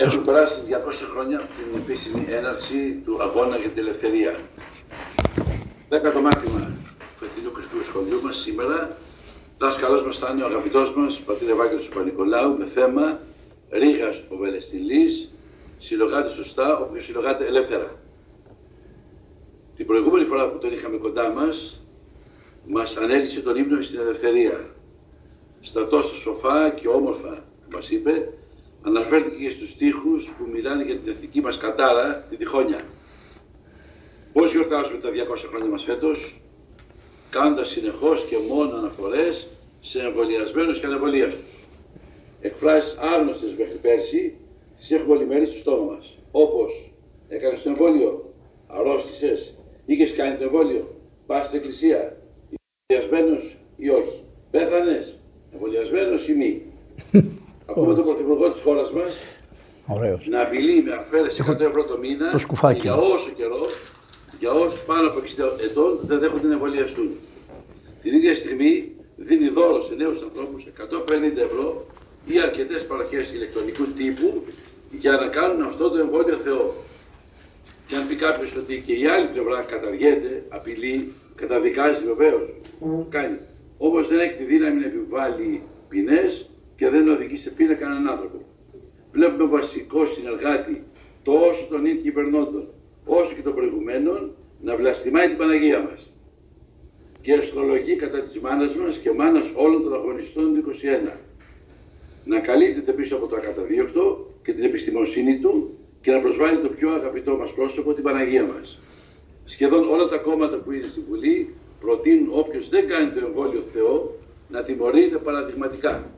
Έχουν περάσει 200 χρόνια από την επίσημη έναρξη του αγώνα για την ελευθερία. Δέκατο μάθημα του φετινού κρυφού σχολείου μας σήμερα. Δάσκαλός μας θα είναι ο αγαπητός μας πατήρ Ευάγγελος Πανικολάου με θέμα Ρήγας ο Βελεστιλής, συλλογάται σωστά, όποιος συλλογάται ελεύθερα. Την προηγούμενη φορά που τον είχαμε κοντά μας, μας ανέλησε τον ύμνο στην ελευθερία. Στα τόσα σοφά και όμορφα, μας είπε, αναφέρθηκε και στους στίχους που μιλάνε για την εθνική μας κατάρα, τη Διχόνια. Πώς γιορτάζουμε τα 200 χρόνια μας φέτος, κάνοντας συνεχώς και μόνο αναφορές σε εμβολιασμένους και ανεμβολίαστους. Εκφράσεις άγνωστες μέχρι πέρσι, τις έχουμε όλη στο στόμα μας. Όπως, έκανες το εμβόλιο, αρρώστησες, είχες κάνει το εμβόλιο, πας στην εκκλησία, εμβολιασμένος ή όχι. Πέθανες, εμβολιασμένος ή μη. Ακούμε τον Πρωθυπουργό της χώρας μας να απειλεί με αφαίρεση 100 ευρώ το μήνα το για όσο καιρό, για όσου πάνω από 60 ετών δεν δέχονται να εμβολιαστούν. Την ίδια στιγμή δίνει δώρο σε νέους ανθρώπους 150 ευρώ ή αρκετές παροχές ηλεκτρονικού τύπου για να κάνουν αυτό το εμβόλιο Θεό. Και αν πει κάποιος ότι και η άλλη πλευρά καταργέται, απειλεί, καταδικάζει βεβαίως. Mm. Κάνει. Όμως δεν έχει τη δύναμη να επιβάλλει ποινές και δεν οδηγεί σε πείνα κανέναν άνθρωπο. Βλέπουμε βασικός συνεργάτη τόσο των ίδιων κυβερνώντων όσο και των προηγουμένων να βλαστημάει την Παναγία μας και αστρολογεί κατά της μάνας μας και μάνας όλων των αγωνιστών του 21. Να καλύπτεται πίσω από το ακαταδίωκτο και την επιστημοσύνη του και να προσβάλλει το πιο αγαπητό μας πρόσωπο, την Παναγία μας. Σχεδόν όλα τα κόμματα που είναι στη Βουλή προτείνουν όποιος δεν κάνει το εμβόλιο Θεό να τιμωρείται παραδειγματικά.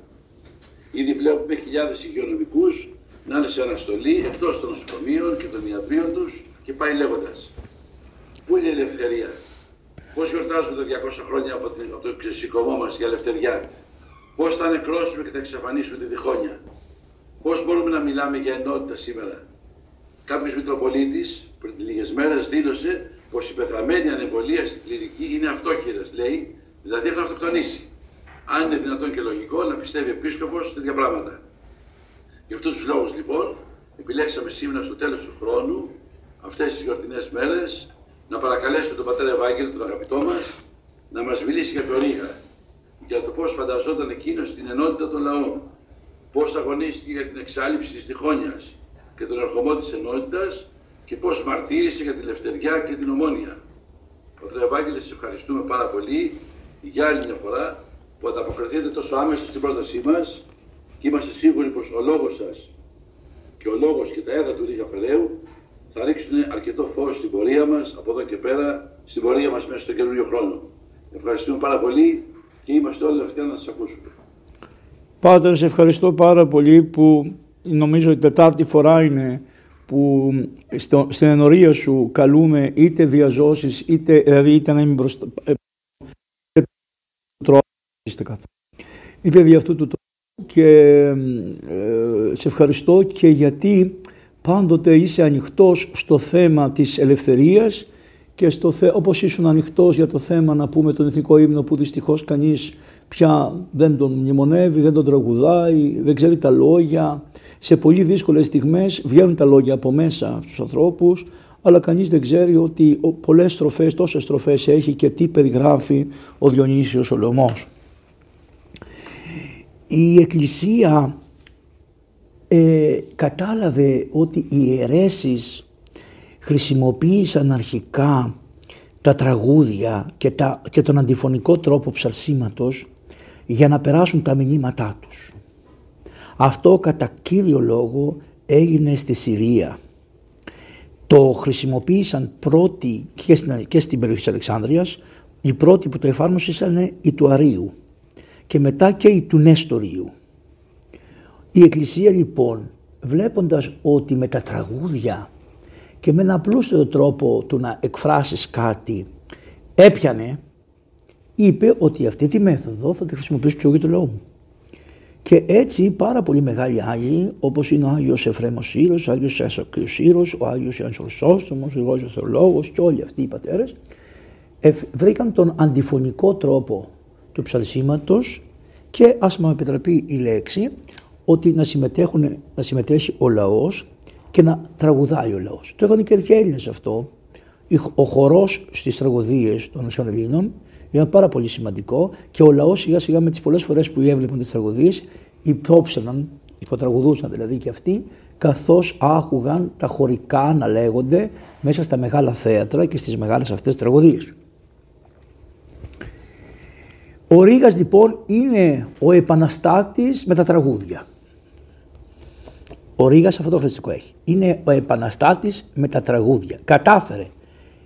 Ήδη βλέπουμε χιλιάδες υγειονομικούς να είναι σε αναστολή εκτός των νοσοκομείων και των ιατρίων τους και πάει λέγοντας. Πού είναι η ελευθερία, Πώς γιορτάζουμε τα 200 χρόνια από το ξεσηκωμό μας για ελευθεριά, Πώς θα νεκρώσουμε και θα εξαφανίσουμε τη διχόνοια, Πώς μπορούμε να μιλάμε για ενότητα σήμερα; Κάποιος Μητροπολίτης πριν λίγες μέρες δήλωσε πως η πεθαμένη ανεμβολία στην κλινική είναι αυτόχειρας, λέει, δηλαδή έχουν αυτοκτονήσει αν είναι δυνατόν και λογικό, να πιστεύει επίσκοπος τέτοια πράγματα. Γι' αυτούς τους λόγους λοιπόν, επιλέξαμε σήμερα στο τέλος του χρόνου, αυτές τις γιορτινές μέρες, να παρακαλέσουμε τον Πατέρα Ευάγγελο, τον αγαπητό μας, να μας μιλήσει για το Ρήγα, για το πώς φανταζόταν εκείνος την ενότητα των λαών, πώς αγωνίστηκε για την εξάλληψη της διχόνιας και τον ερχομό της ενότητας και πώς μαρτύρησε για την ελευθεριά και την ομόνια. Πατέρα Ευάγγελε, σε ευχαριστούμε πάρα πολύ για άλλη μια φορά που ανταποκριθείτε τόσο άμεσα στην πρότασή μας και είμαστε σίγουροι πως ο λόγος σας και ο λόγος και τα έργα του Ρίγα Φεραίου θα ρίξουν αρκετό φως στην πορεία μας από εδώ και πέρα, στην πορεία μας μέσα στον καινούριο χρόνο. Ευχαριστούμε πάρα πολύ και είμαστε όλοι αυτοί να σας ακούσουμε. Πάτερ, σε ευχαριστώ πάρα πολύ που νομίζω η τετάρτη φορά είναι που στο, στην ενορία σου καλούμε είτε διαζώσεις είτε, δηλαδή είτε να είμαι μπροστά, Είτε δι' αυτού του τρόπου και ε, σε ευχαριστώ και γιατί πάντοτε είσαι ανοιχτός στο θέμα της ελευθερίας και στο θε, όπως ήσουν ανοιχτός για το θέμα να πούμε τον εθνικό ύμνο που δυστυχώς κανείς πια δεν τον μνημονεύει, δεν τον τραγουδάει, δεν ξέρει τα λόγια. Σε πολύ δύσκολες στιγμές βγαίνουν τα λόγια από μέσα στους ανθρώπους, αλλά κανείς δεν ξέρει ότι πολλές στροφές, τόσες στροφές έχει και τι περιγράφει ο Διονύσιος ο Λεωμός η Εκκλησία ε, κατάλαβε ότι οι αιρέσεις χρησιμοποίησαν αρχικά τα τραγούδια και, τα, και τον αντιφωνικό τρόπο ψαρσίματος για να περάσουν τα μηνύματά τους. Αυτό κατά κύριο λόγο έγινε στη Συρία. Το χρησιμοποίησαν πρώτοι και στην, και στην περιοχή της Αλεξάνδρειας, οι πρώτοι που το εφάρμοσαν οι του Αρίου και μετά και η του Νέστοριου. Η Εκκλησία λοιπόν βλέποντας ότι με τα τραγούδια και με ένα απλούστερο τρόπο του να εκφράσεις κάτι έπιανε, είπε ότι αυτή τη μέθοδο θα τη χρησιμοποιήσω και εγώ για το λαό μου. Και έτσι πάρα πολύ μεγάλοι Άγιοι, όπως είναι ο Άγιος Εφρέμος Σύρος, ο Άγιος Σάσακιος Σύρος, ο Άγιος Ιωάννης Χρυσόστομος, ο Άγιος Θεολόγος και όλοι αυτοί οι πατέρες, βρήκαν τον αντιφωνικό τρόπο του ψαλσίματος και ας μου επιτραπεί η λέξη ότι να, συμμετέχουν, να συμμετέχει ο λαός και να τραγουδάει ο λαός. Το έκανε και οι Έλληνες αυτό. Ο χορός στις τραγωδίες των Ελλήνων ήταν πάρα πολύ σημαντικό και ο λαός σιγά σιγά με τις πολλές φορές που έβλεπαν τις τραγωδίες υπόψαναν, υποτραγουδούσαν δηλαδή και αυτοί καθώς άκουγαν τα χωρικά να λέγονται μέσα στα μεγάλα θέατρα και στις μεγάλες αυτές τραγωδίες. Ο Ρήγας λοιπόν είναι ο επαναστάτης με τα τραγούδια. Ο Ρήγας αυτό το χρηστικό έχει. Είναι ο επαναστάτης με τα τραγούδια. Κατάφερε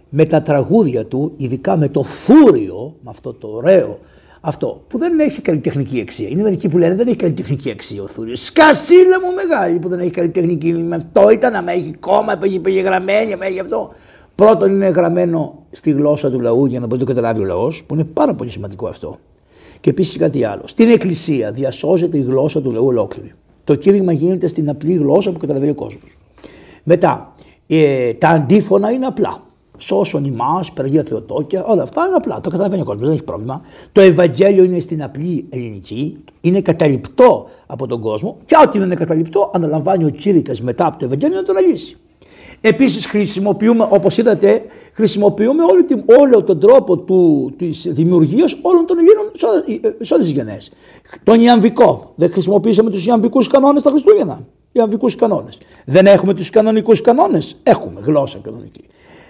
με τα τραγούδια του, ειδικά με το φούριο, με αυτό το ωραίο αυτό που δεν έχει καλλιτεχνική αξία. Είναι μερικοί που λένε δεν έχει καλλιτεχνική αξία ο Θούριο. Σκασίλα μου μεγάλη που δεν έχει καλλιτεχνική. Με αυτό ήταν, άμα έχει κόμμα, έχει γραμμένη, άμα έχει αυτό. Πρώτον είναι γραμμένο στη γλώσσα του λαού για να μπορεί να το καταλάβει ο λαός, που είναι πάρα πολύ σημαντικό αυτό. Και επίσης κάτι άλλο. Στην Εκκλησία διασώζεται η γλώσσα του λαού ολόκληρη. Το κήρυγμα γίνεται στην απλή γλώσσα που καταλαβαίνει ο κόσμος. Μετά, ε, τα αντίφωνα είναι απλά σώσον ημάς, Περαγία Θεοτόκια, όλα αυτά είναι απλά. Το καταλαβαίνει ο κόσμος, δεν έχει πρόβλημα. Το Ευαγγέλιο είναι στην απλή ελληνική, είναι καταληπτό από τον κόσμο και ό,τι δεν είναι καταληπτό, αναλαμβάνει ο Τσίρικας μετά από το Ευαγγέλιο να το αναλύσει. Επίσης, χρησιμοποιούμε, όπως είδατε, χρησιμοποιούμε όλη την, όλο τον τρόπο της δημιουργίας όλων των Ελλήνων σε όλε τις γενναίες. Τον Ιαμβικό. Δεν χρησιμοποιήσαμε τους Ιαμβικούς κανόνες τα Χριστούγεννα. Ιαμβικούς κανόνες. Δεν έχουμε τους κανονικούς κανόνες. Έχουμε γλώσσα κανονική.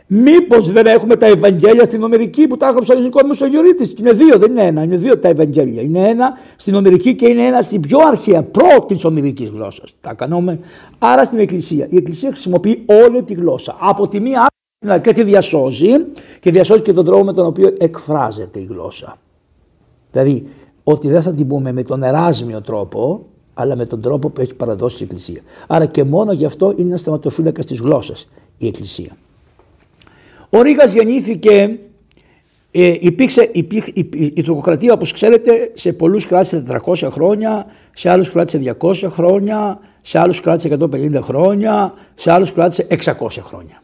Μήπως δεν έχουμε τα Ευαγγέλια στην Ομερική που τα έγραψε ο ελληνικό Μεσογειορίτη. Είναι δύο, δεν είναι ένα. Είναι δύο τα Ευαγγέλια. Είναι ένα στην Ομερική και είναι ένα στην πιο αρχαία πρώτης Ομερικής γλώσσας. Τα κάνουμε. Άρα στην Εκκλησία. Η Εκκλησία χρησιμοποιεί όλη τη γλώσσα. Από τη μία και τη διασώζει και διασώζει και τον τρόπο με τον οποίο εκφράζεται η γλώσσα. Δηλαδή ότι δεν θα την πούμε με τον εράσμιο τρόπο, αλλά με τον τρόπο που έχει παραδώσει η Εκκλησία. Άρα και μόνο γι' αυτό είναι ένα θεματοφύλακα της γλώσσας η Εκκλησία. Ο Ρήγας γεννήθηκε, ε, υπήρξε, υπήρχε, η, η, η τουρκοκρατία όπως ξέρετε σε πολλούς κράτησε 400 χρόνια, σε άλλους κράτησε 200 χρόνια, σε άλλους κράτησε 150 χρόνια, σε άλλους κράτησε 600 χρόνια.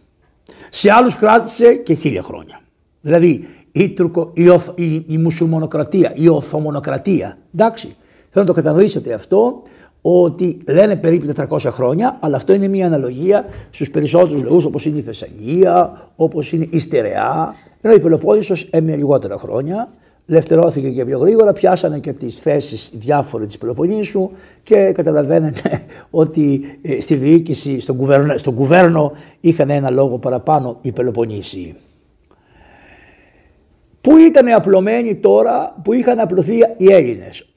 Σε άλλους κράτησε και 1000 χρόνια. Δηλαδή η, τουρκο, η, η, η μουσουλμονοκρατία, η οθωμονοκρατία, εντάξει, θέλω να το κατανοήσετε αυτό, ότι λένε περίπου 400 χρόνια, αλλά αυτό είναι μια αναλογία στους περισσότερους λαούς όπως είναι η Θεσσαλία, όπως είναι η Στερεά. Ενώ η Πελοπόννησος έμεινε λιγότερα χρόνια, ελευθερώθηκε και πιο γρήγορα, πιάσανε και τις θέσεις διάφοροι της Πελοποννήσου και καταλαβαίνετε ότι ε, στη διοίκηση, στον κουβέρνο, στον κουβέρνο είχαν ένα λόγο παραπάνω οι Πελοποννήσιοι. Πού ήταν απλωμένοι τώρα που είχαν απλωθεί οι Έλληνες;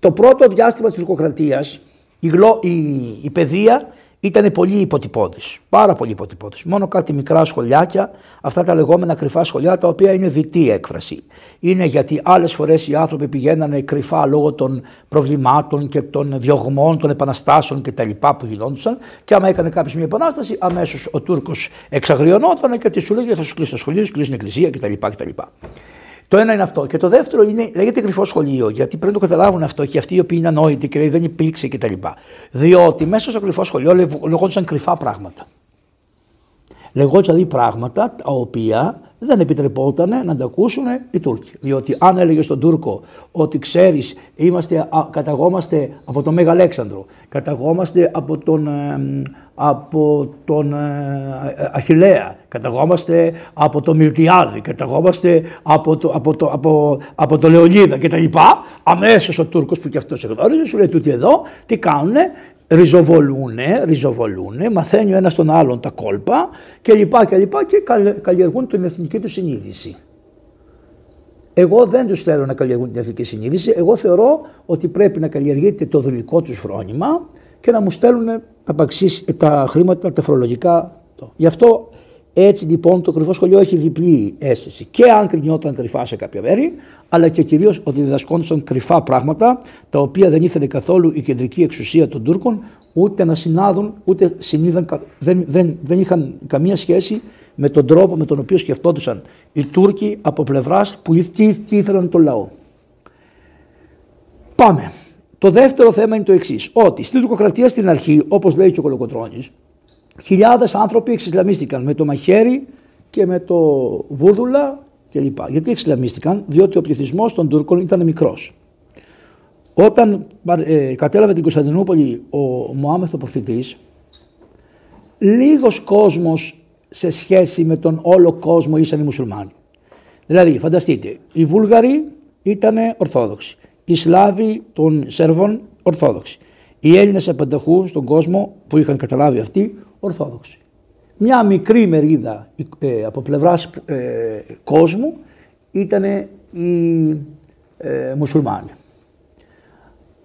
Το πρώτο διάστημα της τουρκοκρατίας η, η, η παιδεία ήταν πολύ υποτυπώδης. Πάρα πολύ υποτυπώδης. Μόνο κάτι μικρά σχολιάκια, αυτά τα λεγόμενα κρυφά σχολιά, τα οποία είναι δυτή έκφραση. Είναι γιατί άλλες φορές οι άνθρωποι πηγαίνανε κρυφά λόγω των προβλημάτων και των διωγμών, των επαναστάσεων κτλ. που γινόντουσαν. Και άμα έκανε κάποιος μια επανάσταση, αμέσως ο Τούρκος εξαγριωνόταν και τη σου λέγε θα σου κλείσει το σχολείο, σου κλείσει την εκκλησία κτλ. Το ένα είναι αυτό. Και το δεύτερο είναι, λέγεται κρυφό σχολείο, γιατί πρέπει να το καταλάβουν αυτό και αυτοί οι οποίοι είναι ανόητοι και δεν υπήρξε κτλ. Διότι μέσα στο κρυφό σχολείο λεγόντουσαν κρυφά πράγματα. Λεγόντουσαν δηλαδή πράγματα τα οποία δεν επιτρεπόταν να τα ακούσουν οι Τούρκοι. Διότι αν έλεγε στον Τούρκο ότι ξέρεις, καταγόμαστε από τον Μέγα Αλέξανδρο, καταγόμαστε από τον, ε, από τον ε, Αχιλέα, καταγόμαστε από τον Μιλτιάδη, καταγόμαστε από το, από το, από, από το Λεωνίδα κτλ. Αμέσως ο Τούρκος που και αυτός γνώριζε, σου λέει τούτοι εδώ τι κάνουνε, ριζοβολούνε, ριζοβολούνε, μαθαίνει ο ένας τον άλλον τα κόλπα και λοιπά και λοιπά και καλλιεργούν την εθνική τους συνείδηση. Εγώ δεν τους θέλω να καλλιεργούν την εθνική συνείδηση, εγώ θεωρώ ότι πρέπει να καλλιεργείται το δουλικό τους φρόνημα και να μου στέλνουν τα, τα χρήματα, τα φορολογικά. Γι' αυτό έτσι λοιπόν το κρυφό σχολείο έχει διπλή αίσθηση. Και αν κρινόταν κρυφά σε κάποια μέρη, αλλά και κυρίως ότι διδασκόντουσαν κρυφά πράγματα, τα οποία δεν ήθελε καθόλου η κεντρική εξουσία των Τούρκων ούτε να συνάδουν, ούτε συνείδαν, δεν, δεν, δεν είχαν καμία σχέση με τον τρόπο με τον οποίο σκεφτόντουσαν οι Τούρκοι από πλευράς που ήθελαν τον λαό. Πάμε. Το δεύτερο θέμα είναι το εξής: Ότι στην τουρκοκρατία στην αρχή, όπως λέει και ο Κολοκοτρόνη, χιλιάδες άνθρωποι εξισλαμίστηκαν με το μαχαίρι και με το βούδουλα κλπ. Γιατί εξισλαμίστηκαν, διότι ο πληθυσμός των Τούρκων ήταν μικρός. όταν ε, κατέλαβε την Κωνσταντινούπολη ο Μωάμεθ ο προφητής, λίγος κόσμος σε σχέση με τον όλο κόσμο ήσαν οι μουσουλμάνοι. Δηλαδή, φανταστείτε, οι Βούλγαροι ήταν Ορθόδοξοι, οι Σλάβοι των Σέρβων Ορθόδοξοι, οι Έλληνες απανταχού στον κόσμο που είχαν καταλάβει αυτοί Ορθόδοξοι. Μια μικρή μερίδα ε, από πλευράς ε, κόσμου ήταν οι ε, μουσουλμάνοι.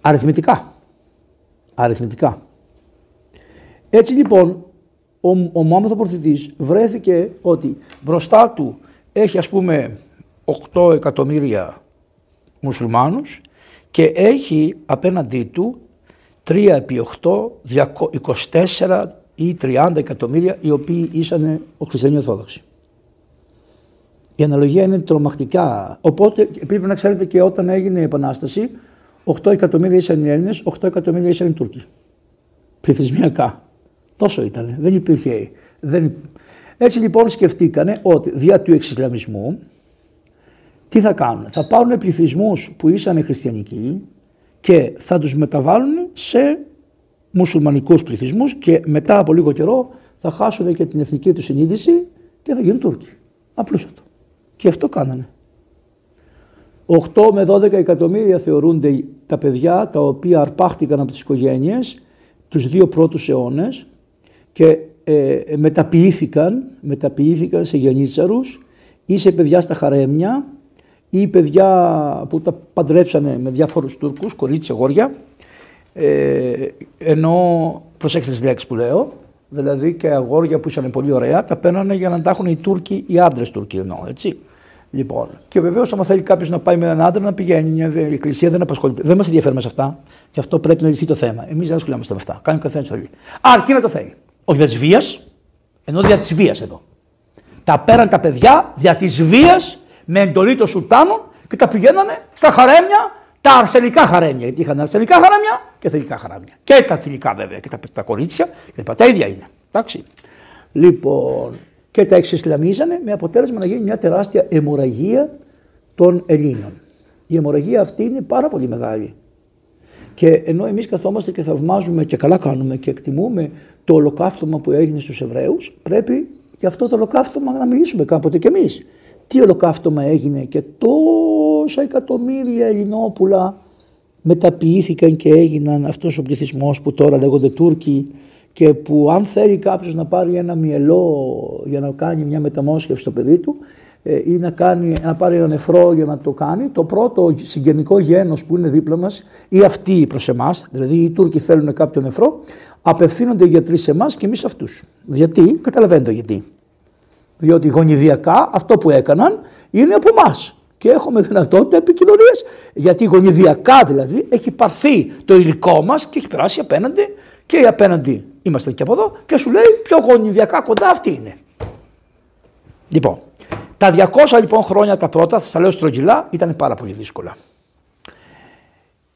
Αριθμητικά. Αριθμητικά. Έτσι λοιπόν ο, ο Μωάμεθο βρέθηκε ότι μπροστά του έχει ας πούμε 8 εκατομμύρια μουσουλμάνους και έχει απέναντί του 3 επί 8, 24 ή 30 εκατομμύρια οι οποίοι ήσαν ο χριστιανοί Ορθόδοξοι. Η αναλογία είναι τρομακτικά. Οπότε πρέπει να ξέρετε και όταν έγινε η Επανάσταση, 8 εκατομμύρια ήσαν οι Έλληνες, 8 εκατομμύρια ήσαν οι Τούρκοι. Πληθυσμιακά. Τόσο ήταν. Δεν υπήρχε. Δεν... Έτσι λοιπόν σκεφτήκανε ότι δια του εξισλαμισμού τι θα κάνουν. Θα πάρουν πληθυσμούς που ήσαν χριστιανικοί και θα τους μεταβάλουν σε μουσουλμανικούς πληθυσμούς και μετά από λίγο καιρό θα χάσουν και την εθνική τους συνείδηση και θα γίνουν Τούρκοι. Απλούστατο. Και αυτό κάνανε. 8 με 12 εκατομμύρια θεωρούνται τα παιδιά τα οποία αρπάχτηκαν από τις οικογένειες τους δύο πρώτους αιώνες και ε, μεταποιήθηκαν, μεταποιήθηκαν σε γενίτσαρους ή σε παιδιά στα χαρέμια ή παιδιά που τα παντρέψανε με διάφορους Τούρκους, κορίτσια, γόρια ε, ενώ προσέξτε τις λέξεις που λέω, δηλαδή και αγόρια που ήσαν πολύ ωραία, τα παίρνανε για να τα έχουν οι Τούρκοι, οι άντρες Τούρκοι εννοώ, έτσι. Λοιπόν, και βεβαίως, άμα θέλει κάποιος να πάει με έναν άντρα να πηγαίνει, η Εκκλησία δεν απασχολείται. Δεν μας ενδιαφέρει σε αυτά. Γι' αυτό πρέπει να λυθεί το θέμα. Εμείς δεν ασχολούμαστε με αυτά. Κάνει ο καθένας θέλει. Αρκεί να το θέλει. Όχι δια της βίας, ενώ δια της βίας εδώ. Τα πέραν τα παιδιά δια της βίας με εντολή των Σουλτάνων και τα πηγαίνανε στα χαρέμια τα αρσενικά χαρέμια. Γιατί είχαν αρσενικά χαρέμια και θηλυκά χαράμια. Και τα θηλυκά βέβαια και τα, τα κορίτσια και τα ίδια είναι. Εντάξει. Λοιπόν, και τα εξισλαμίζανε με αποτέλεσμα να γίνει μια τεράστια αιμορραγία των Ελλήνων. Η αιμορραγία αυτή είναι πάρα πολύ μεγάλη. Και ενώ εμείς καθόμαστε και θαυμάζουμε και καλά κάνουμε και εκτιμούμε το ολοκαύτωμα που έγινε στους Εβραίους, πρέπει για αυτό το ολοκαύτωμα να μιλήσουμε κάποτε κι εμείς. Τι ολοκαύτωμα έγινε και τόσα εκατομμύρια Ελληνόπουλα μεταποιήθηκαν και έγιναν αυτός ο πληθυσμός που τώρα λέγονται Τούρκοι και που αν θέλει κάποιος να πάρει ένα μυελό για να κάνει μια μεταμόσχευση στο παιδί του ε, ή να, κάνει, να πάρει ένα νεφρό για να το κάνει, το πρώτο συγγενικό γένος που είναι δίπλα μας ή αυτοί προς εμάς, δηλαδή οι Τούρκοι θέλουν κάποιο νεφρό, απευθύνονται οι γιατροί σε εμάς και εμείς αυτούς. Γιατί, καταλαβαίνετε γιατί. Διότι γονιδιακά αυτό που έκαναν είναι από εμάς και έχουμε δυνατότητα επικοινωνίας. Γιατί γονιδιακά δηλαδή έχει πάρθει το υλικό μας και έχει περάσει απέναντι και οι απέναντι είμαστε και από εδώ και σου λέει πιο γονιδιακά κοντά αυτή είναι. Λοιπόν, τα 200 λοιπόν χρόνια τα πρώτα, θα σας λέω στρογγυλά, ήταν πάρα πολύ δύσκολα.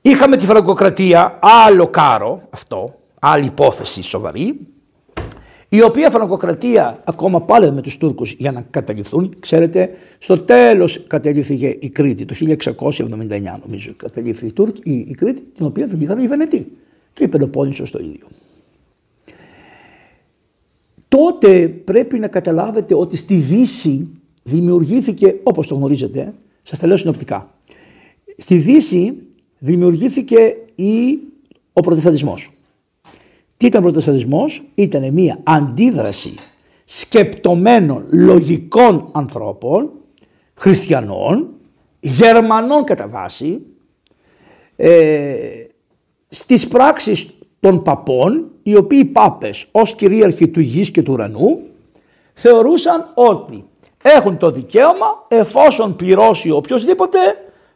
Είχαμε τη φραγκοκρατία, άλλο κάρο αυτό, άλλη υπόθεση σοβαρή, η οποία φαρμακοκρατία ακόμα πάλι με τους Τούρκους για να καταληφθούν. Ξέρετε, στο τέλος κατελήφθηκε η Κρήτη, το 1679 νομίζω κατελήφθη η, Τούρκ, η, η Κρήτη, την οποία δεν είχαν οι Βενετοί και η Πελοπόννησος το ίδιο. Τότε πρέπει να καταλάβετε ότι στη Δύση δημιουργήθηκε, όπως το γνωρίζετε, σας τα λέω συνοπτικά, στη Δύση δημιουργήθηκε η, ο προτεσταντισμός. Τι ήταν ο προτεσταντισμός, ήταν μια αντίδραση σκεπτομένων λογικών ανθρώπων, χριστιανών, Γερμανών κατά βάση, ε, στις πράξεις των παπών, οι οποίοι πάπες ως κυρίαρχοι του γης και του ουρανού, θεωρούσαν ότι έχουν το δικαίωμα, εφόσον πληρώσει οποιοδήποτε,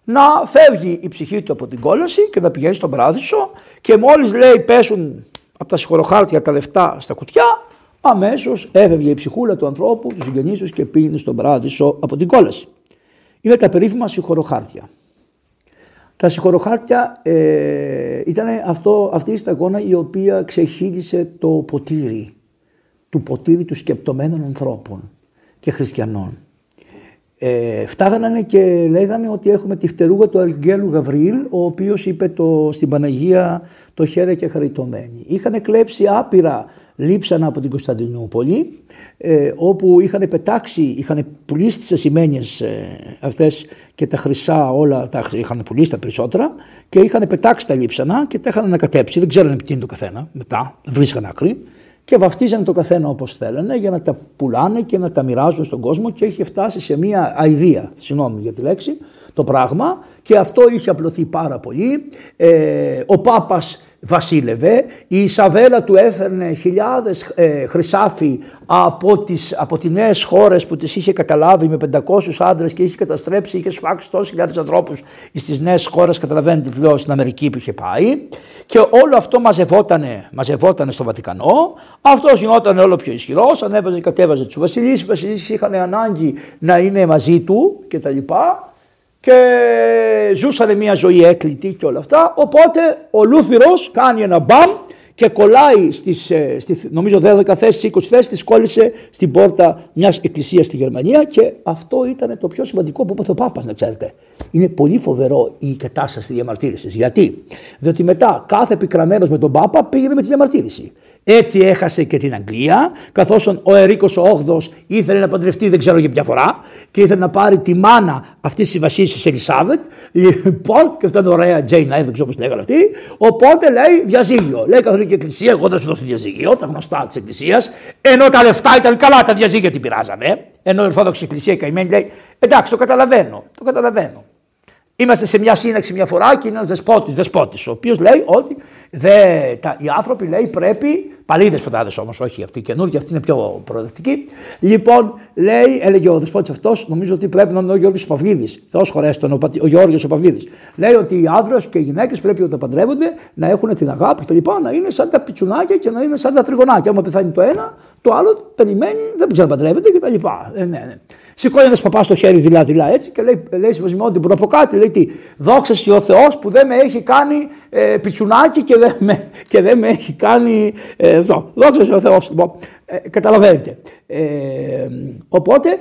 να φεύγει η ψυχή του από την κόλαση και να πηγαίνει στον παράδεισο και μόλις λέει πέσουν από τα συγχωροχάρτια τα λεφτά στα κουτιά, αμέσως έφευγε η ψυχούλα του ανθρώπου, του συγγενείς τους και πήγαινε στον παράδεισο από την κόλαση. Είναι τα περίφημα συγχωροχάρτια. Τα συγχωροχάρτια ε, ήταν αυτό, αυτή η σταγόνα η οποία ξεχύλισε το ποτήρι, του ποτήρι του σκεπτομένων ανθρώπων και χριστιανών. Ε, φτάγανε και λέγανε ότι έχουμε τη φτερούγα του Αγγέλου Γαβριήλ, ο οποίος είπε το, στην Παναγία το χέρι και χαριτωμένη. Είχαν κλέψει άπειρα λείψανα από την Κωνσταντινούπολη, ε, όπου είχαν πετάξει, είχαν πουλήσει τις ασημένιες ε, αυτές και τα χρυσά όλα, τα είχαν πουλήσει τα περισσότερα και είχαν πετάξει τα λείψανα και τα είχαν ανακατέψει, δεν ξέρανε τι είναι το καθένα μετά, βρίσκαν άκρη και βαφτίζαν το καθένα όπως θέλανε για να τα πουλάνε και να τα μοιράζουν στον κόσμο και είχε φτάσει σε μια αηδία, συγγνώμη για τη λέξη, το πράγμα και αυτό είχε απλωθεί πάρα πολύ. Ε, ο Πάπας βασίλευε. Η Ισαβέλα του έφερνε χιλιάδες ε, χρυσάφι από τις, από τις νέες χώρες που τις είχε καταλάβει με 500 άντρες και είχε καταστρέψει, είχε σφάξει τόσους χιλιάδες ανθρώπους στις νέες χώρες, καταλαβαίνετε βεβαίως στην Αμερική που είχε πάει. Και όλο αυτό μαζευότανε, μαζευότανε στο Βατικανό. Αυτός γινόταν όλο πιο ισχυρός, ανέβαζε και κατέβαζε τους βασιλείς. Οι βασιλείς είχαν ανάγκη να είναι μαζί του κτλ και ζούσαν μια ζωή έκλειτη και όλα αυτά. Οπότε ο Λούθυρος κάνει ένα μπαμ και κολλάει στις, ε, στη, νομίζω 12 θέσεις, 20 θέσεις, τις κόλλησε στην πόρτα μιας εκκλησίας στη Γερμανία και αυτό ήταν το πιο σημαντικό που είπε ο Πάπας να ξέρετε. Είναι πολύ φοβερό η κατάσταση της διαμαρτύρησης. Γιατί; Διότι μετά κάθε επικραμένος με τον Πάπα πήγαινε με τη διαμαρτύρηση. Έτσι έχασε και την Αγγλία, καθώς ο Ερίκος ο ήθελε να παντρευτεί δεν ξέρω για ποια φορά και ήθελε να πάρει τη μάνα αυτής της βασίλισσας Ελισάβετ. Λοιπόν, και αυτά είναι ωραία, Τζέιν δεν ξέρω πώς λέγανε αυτή. Οπότε λέει διαζύγιο. Λέει η Καθολική Εκκλησία, εγώ δεν σου δώσω διαζύγιο, τα γνωστά της Εκκλησίας. Ενώ τα λεφτά ήταν καλά, τα διαζύγια την πειράζανε. Ενώ η Ορθόδοξη Εκκλησία καημένη λέει, εντάξει, το καταλαβαίνω, το καταλαβαίνω. Είμαστε σε μια σύναξη μια φορά και είναι ένας δεσπότης, δεσπότης, ο οποίος λέει ότι δε, τα, οι άνθρωποι λέει πρέπει, παλιοί δεσποτάδε όμως, όχι αυτοί οι καινούργοι, αυτοί είναι πιο προοδευτικοί. Λοιπόν, λέει, έλεγε ο δεσπότης αυτός, νομίζω ότι πρέπει να είναι ο Γιώργος Παυλίδης. Θεός χωρέστον, ο, ο Γιώργος ο Παυλίδης. Λέει ότι οι άντρε και οι γυναίκες πρέπει όταν παντρεύονται να έχουν την αγάπη κτλ. Να είναι σαν τα πιτσουνάκια και να είναι σαν τα τριγωνάκια. Άμα πεθάνει το ένα, το άλλο περιμένει, δεν ξαναπαντρεύεται κτλ. Ε, ναι, ναι. Σηκώνει ένας παπάς στο χέρι δειλά-δειλά έτσι και λέει, λέει συμβασμό που από κάτι, λέει τι, δόξα ο Θεός που δεν με έχει κάνει ε, πιτσουνάκι και δεν με, και δεν με έχει κάνει ε, αυτό. Δόξα ο Θεός. Λοιπόν, ε, καταλαβαίνετε. Ε, οπότε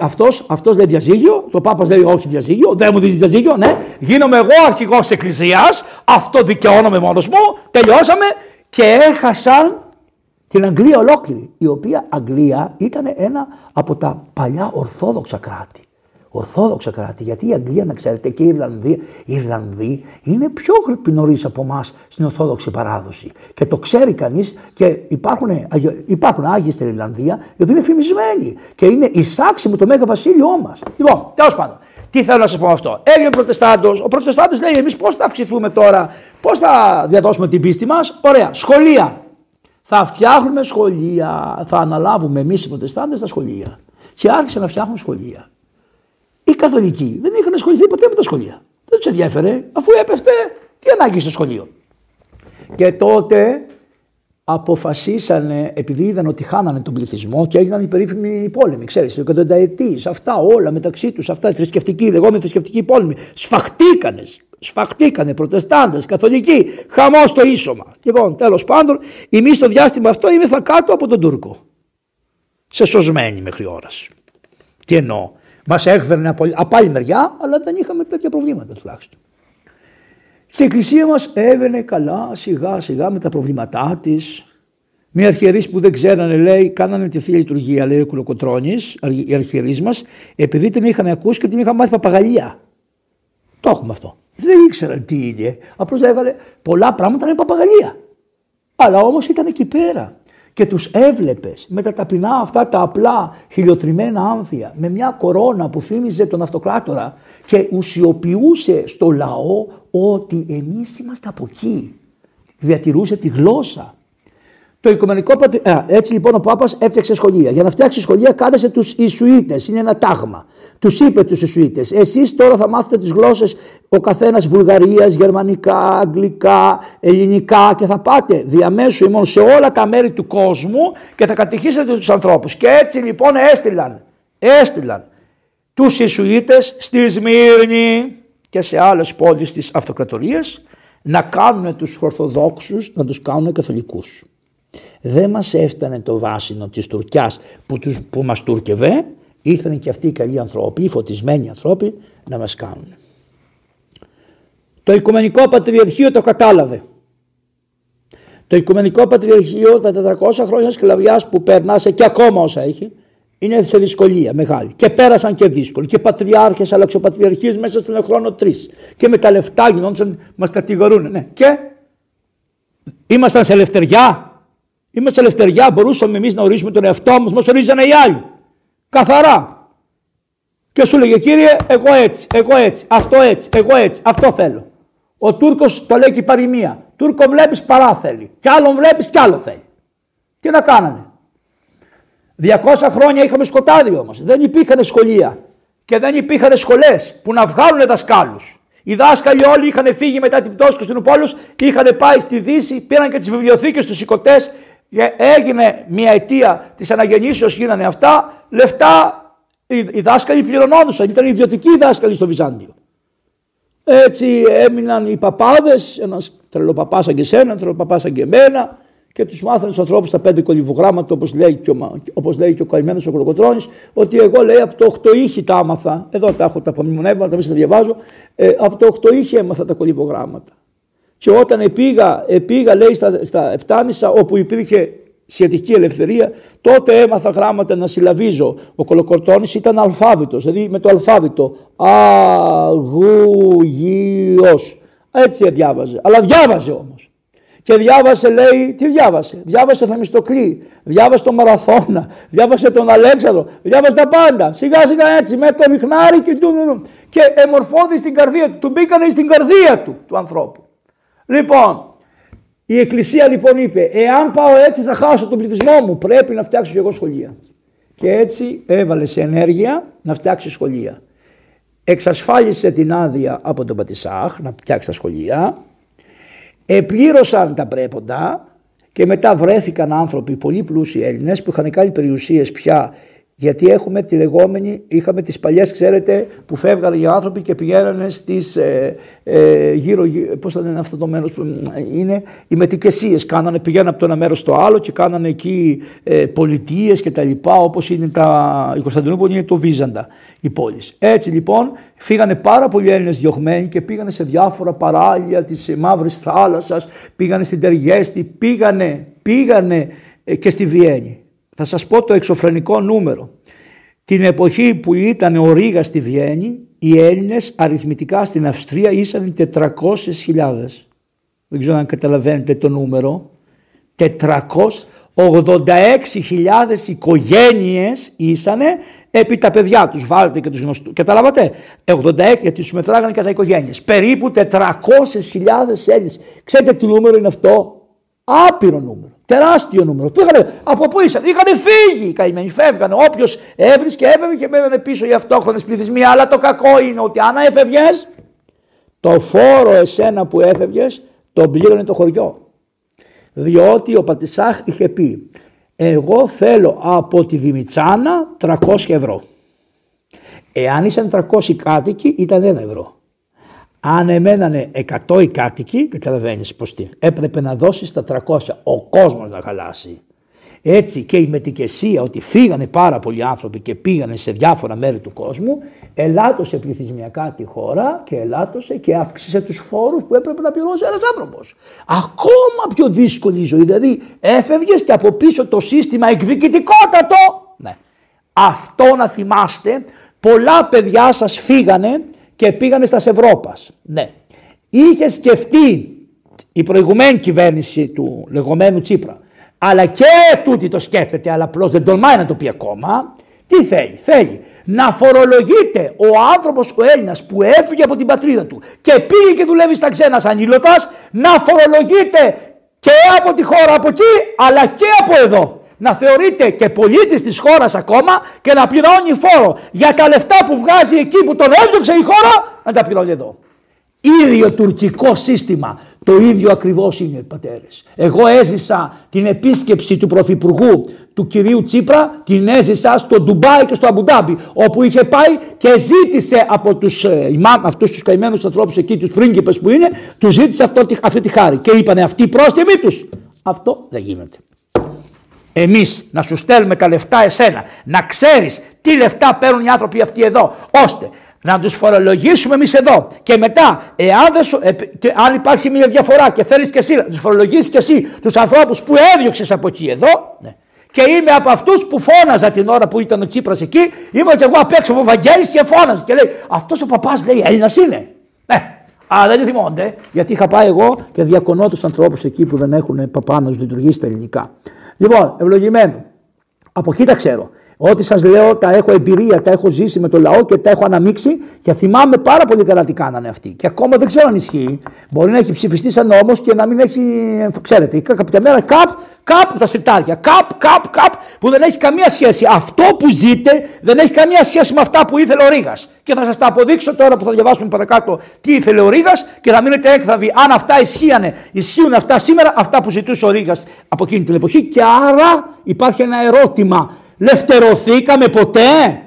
αυτός, αυτός λέει διαζύγιο, το Πάπας λέει όχι διαζύγιο, δεν μου δίνεις διαζύγιο, ναι, γίνομαι εγώ αρχηγός της Εκκλησίας, αυτό δικαιώνομαι μόνος μου, τελειώσαμε και έχασαν την Αγγλία ολόκληρη, η οποία Αγγλία ήταν ένα από τα παλιά ορθόδοξα κράτη. Ορθόδοξα κράτη, γιατί η Αγγλία, να ξέρετε, και η Ιρλανδία, οι Ιρλανδοί είναι πιο νωρίς από εμάς στην Ορθόδοξη παράδοση. Και το ξέρει κανείς και υπάρχουν, υπάρχουν Άγιοι στην Ιρλανδία, οι οποίοι είναι φημισμένοι. Και είναι εισάξιμο το Μέγα Βασίλειό μας. Λοιπόν, τέλος πάντων, τι θέλω να σας πω αυτό. Έγινε ο Προτεστάντος. Ο Προτεστάντο λέει: Εμείς πώς θα αυξηθούμε τώρα, πώς θα διαδώσουμε την πίστη μας; Ωραία, σχολεία. Θα φτιάχνουμε σχολεία, θα αναλάβουμε εμείς οι Προτεστάντες τα σχολεία. Και άρχισαν να φτιάχνουν σχολεία. Οι Καθολικοί δεν είχαν ασχοληθεί ποτέ με τα σχολεία. Δεν τους ενδιαφέρε, αφού έπεφτε, τι ανάγκη στο σχολείο. Και τότε αποφασίσανε, επειδή είδαν ότι χάνανε τον πληθυσμό και έγιναν οι περίφημοι πόλεμοι, ξέρεις, εκατονταετής, αυτά όλα μεταξύ τους, αυτά οι θρησκευτικοί, λεγόμενοι θρησκευτικοί πόλεμοι, σφαχτήκανε, σφαχτήκανε προτεστάντες, καθολικοί, χαμός στο ίσωμα. Λοιπόν, τέλος πάντων, εμείς στο διάστημα αυτό θα κάτω από τον Τούρκο. Σε σωσμένη μέχρι ώρας. Τι εννοώ. Μας έκδερνε από άλλη μεριά, αλλά δεν είχαμε τέτοια προβλήματα τουλάχιστον. Και η εκκλησία μας έβαινε καλά σιγά σιγά με τα προβλήματά της. Μια αρχιερή που δεν ξέρανε, λέει, κάνανε τη θεία λειτουργία, λέει ο Κουλοκοτρόνη, οι αρχιερείς μας, επειδή την είχαν ακούσει και την είχαν μάθει παπαγαλία. Το έχουμε αυτό. Δεν ήξεραν τι είναι. Απλώς λέγανε πολλά πράγματα είναι παπαγαλία. Αλλά όμως ήταν εκεί πέρα και τους έβλεπες με τα ταπεινά αυτά τα απλά χιλιοτριμμένα άμφια με μια κορώνα που θύμιζε τον αυτοκράτορα και ουσιοποιούσε στο λαό ότι εμείς είμαστε από εκεί. Διατηρούσε τη γλώσσα. Το Οικουμενικό Πατρι... έτσι λοιπόν ο Πάπας έφτιαξε σχολεία. Για να φτιάξει σχολεία κάλεσε τους Ισουίτες, είναι ένα τάγμα. Τους είπε τους Ισουίτες, εσείς τώρα θα μάθετε τις γλώσσες ο καθένας Βουλγαρίας, Γερμανικά, Αγγλικά, Ελληνικά και θα πάτε διαμέσου ημών σε όλα τα μέρη του κόσμου και θα κατηχήσετε τους ανθρώπους. Και έτσι λοιπόν έστειλαν, έστειλαν τους Ισουίτες στη Σμύρνη και σε άλλες πόλεις της αυτοκρατορίας να κάνουν τους Ορθοδόξους, να τους κάνουν καθολικούς δεν μας έφτανε το βάσινο της Τουρκιάς που, τους, που μας τουρκευέ, ήρθαν και αυτοί οι καλοί ανθρώποι, οι φωτισμένοι ανθρώποι να μας κάνουν. Το Οικουμενικό Πατριαρχείο το κατάλαβε. Το Οικουμενικό Πατριαρχείο τα 400 χρόνια σκλαβιάς που περνάσε και ακόμα όσα έχει είναι σε δυσκολία μεγάλη. Και πέρασαν και δύσκολοι. Και πατριάρχες, αλλαξοπατριαρχίες μέσα στον χρόνο τρεις. Και με τα λεφτά γινόντουσαν, μας κατηγορούν. Ναι. Και ήμασταν σε ελευθεριά. Είμαστε σε ελευθεριά, μπορούσαμε εμείς να ορίσουμε τον εαυτό μας, μας ορίζανε οι άλλοι. Καθαρά. Και σου λέγε κύριε, εγώ έτσι, εγώ έτσι, αυτό έτσι, εγώ έτσι, αυτό θέλω. Ο Τούρκος το λέει και η παροιμία. Τούρκο βλέπεις παρά θέλει. Κι άλλον βλέπεις κι άλλο θέλει. Τι να κάνανε. 200 χρόνια είχαμε σκοτάδι όμως. Δεν υπήρχαν σχολεία και δεν υπήρχαν σχολές που να βγάλουν δασκάλους. Οι δάσκαλοι όλοι είχαν φύγει μετά την πτώση του Κωνσταντινούπολου, είχαν πάει στη Δύση, πήραν και τις βιβλιοθήκες τους οικοτέ. Έγινε μια αιτία της αναγεννήσεως, γίνανε αυτά. Λεφτά οι δάσκαλοι πληρωνόντουσαν. Ήταν ιδιωτικοί οι δάσκαλοι στο Βυζάντιο. Έτσι έμειναν οι παπάδες, ένας τρελοπαπάς σαν και εσένα, ένας τρελοπαπάς σαν και εμένα, και τους μάθανε του ανθρώπους τα πέντε κολυβογράμματα, όπως λέει, και ο, όπως λέει και ο καημένος ο Κολοκοτρόνη, ότι εγώ λέει από το 8 ήχη τα άμαθα. Εδώ τα έχω τα απομνημονεύματα, τα διαβάζω. Ε, από το 8 ήχη έμαθα τα κολυβογράμματα. Και όταν επήγα, επήγα λέει στα, στα Επτάνησα, όπου υπήρχε σχετική ελευθερία, τότε έμαθα γράμματα να συλλαβίζω. Ο Κολοκοτρόνης ήταν αλφάβητος, δηλαδή με το αλφάβητο. Αγουγιός. Έτσι διάβαζε. Αλλά διάβαζε όμως. Και διάβασε, λέει, τι διάβασε; Διάβασε το Θεμιστοκλή, διάβασε τον Μαραθώνα, διάβασε τον Αλέξανδρο, διάβασε τα πάντα. Σιγά σιγά έτσι, με το μιχνάρι και του. Και εμορφώδη στην καρδία του. Του μπήκανε στην καρδία του, του ανθρώπου. Λοιπόν, η Εκκλησία λοιπόν είπε, εάν πάω έτσι θα χάσω τον πληθυσμό μου, πρέπει να φτιάξω και εγώ σχολεία. Και έτσι έβαλε σε ενέργεια να φτιάξει σχολεία. Εξασφάλισε την άδεια από τον Πατησάχ να φτιάξει τα σχολεία επλήρωσαν τα πρέποντα και μετά βρέθηκαν άνθρωποι, πολύ πλούσιοι Έλληνες που είχαν κάνει περιουσίες πια γιατί έχουμε τη λεγόμενη, είχαμε τις παλιές ξέρετε που φεύγανε οι άνθρωποι και πηγαίνανε στις ε, ε, γύρω, πώς θα είναι αυτό το μέρος που είναι, οι μετικεσίες κάνανε, πηγαίνανε από το ένα μέρος στο άλλο και κάνανε εκεί ε, πολιτείες και τα λοιπά όπως είναι τα, η Κωνσταντινούπολη είναι το Βίζαντα η πόλη. Έτσι λοιπόν φύγανε πάρα πολλοί Έλληνες διωγμένοι και πήγανε σε διάφορα παράλια της Μαύρης Θάλασσας, πήγανε στην Τεργέστη, πήγανε, πήγανε ε, και στη Βιέννη. Θα σας πω το εξωφρενικό νούμερο. Την εποχή που ήταν ο Ρήγα στη Βιέννη, οι Έλληνες αριθμητικά στην Αυστρία ήσαν 400.000. Δεν ξέρω αν καταλαβαίνετε το νούμερο. 486.000 οικογένειες ήσανε επί τα παιδιά τους. Βάλτε και τους γνωστούς. Καταλάβατε; 86 γιατί τους μετράγανε κατά οικογένειες. Περίπου 400.000 Έλληνες. Ξέρετε τι νούμερο είναι αυτό; Άπειρο νούμερο. Τεράστιο νούμερο. Πήγανε, από πού ήσαν, είχαν φύγει οι καημένοι, φεύγανε. Όποιος έβρισκε, έφευγε και μένανε πίσω οι αυτόχθονες πληθυσμοί. Αλλά το κακό είναι ότι αν έφευγες, το φόρο εσένα που έφευγες, τον πλήρωνε το χωριό. Διότι ο Πατησάχ είχε πει, εγώ θέλω από τη Δημητσάνα 300 ευρώ. Εάν ήσαν 300 κάτοικοι ήταν 1 ευρώ. Αν εμένανε 100 οι κάτοικοι, καταλαβαίνει πώ τι, έπρεπε να δώσεις τα 300. Ο κόσμος να χαλάσει. Έτσι και η μετικεσία ότι φύγανε πάρα πολλοί άνθρωποι και πήγανε σε διάφορα μέρη του κόσμου, ελάττωσε πληθυσμιακά τη χώρα και ελάττωσε και αύξησε τους φόρους που έπρεπε να πληρώσει ένας άνθρωπος. Ακόμα πιο δύσκολη η ζωή, δηλαδή έφευγες και από πίσω το σύστημα εκδικητικότατο. Ναι. Αυτό να θυμάστε, πολλά παιδιά σας φύγανε και πήγανε στα Ευρώπας. Ναι. Είχες σκεφτεί η προηγουμένη κυβέρνηση του λεγόμενου Τσίπρα, αλλά και τούτη το σκέφτεται, αλλά απλώς δεν τολμάει να το πει ακόμα. Τι θέλει, θέλει να φορολογείται ο άνθρωπος ο Έλληνας που έφυγε από την πατρίδα του και πήγε και δουλεύει στα ξένα σαν ήλωτας, να φορολογείται και από τη χώρα από εκεί, αλλά και από εδώ να θεωρείται και πολίτης της χώρας ακόμα και να πληρώνει φόρο για τα λεφτά που βγάζει εκεί που τον έδωξε η χώρα να τα πληρώνει εδώ. Ίδιο τουρκικό σύστημα. Το ίδιο ακριβώς είναι οι πατέρες. Εγώ έζησα την επίσκεψη του Πρωθυπουργού του κυρίου Τσίπρα, την έζησα στο Ντουμπάι και στο Αμπουντάμπι, όπου είχε πάει και ζήτησε από τους, ε, αυτούς τους καημένους ανθρώπους εκεί, τους πρίγκιπες που είναι, τους ζήτησε αυτό, αυτή τη χάρη. Και είπανε αυτοί πρόστιμοι τους. Αυτό δεν γίνεται. Εμείς να σου στέλνουμε τα λεφτά εσένα, να ξέρεις τι λεφτά παίρνουν οι άνθρωποι αυτοί εδώ, ώστε να τους φορολογήσουμε εμείς εδώ και μετά εάν δεν σου, αν υπάρχει μια διαφορά και θέλεις και εσύ να τους φορολογήσεις και εσύ τους ανθρώπους που έδιωξες από εκεί εδώ ναι. και είμαι από αυτούς που φώναζα την ώρα που ήταν ο Τσίπρας εκεί είμαι και εγώ απ' έξω από Βαγγέλης και φώναζα και λέει αυτός ο παπάς λέει Έλληνας είναι ναι. Α, δεν θυμώνται, γιατί είχα πάει εγώ και διακονώ τους ανθρώπους εκεί που δεν έχουν παπά να λειτουργήσει τα ελληνικά. Λοιπόν, ευλογημένο. Από εκεί τα ξέρω. Ό,τι σας λέω τα έχω εμπειρία, τα έχω ζήσει με το λαό και τα έχω αναμίξει και θυμάμαι πάρα πολύ καλά τι κάνανε αυτοί. Και ακόμα δεν ξέρω αν ισχύει. Μπορεί να έχει ψηφιστεί σαν νόμος και να μην έχει. Ξέρετε, κάποια μέρα καπ, καπ τα σιρτάρια. Καπ, καπ, καπ που δεν έχει καμία σχέση. Αυτό που ζείτε δεν έχει καμία σχέση με αυτά που ήθελε ο Ρήγας. Και θα σας τα αποδείξω τώρα που θα διαβάσουμε παρακάτω τι ήθελε ο Ρήγας και θα μείνετε έκθαβοι αν αυτά ισχύανε. Ισχύουν αυτά σήμερα, αυτά που ζητούσε ο Ρήγας από εκείνη την εποχή. Και άρα υπάρχει ένα ερώτημα Λευτερωθήκαμε ποτέ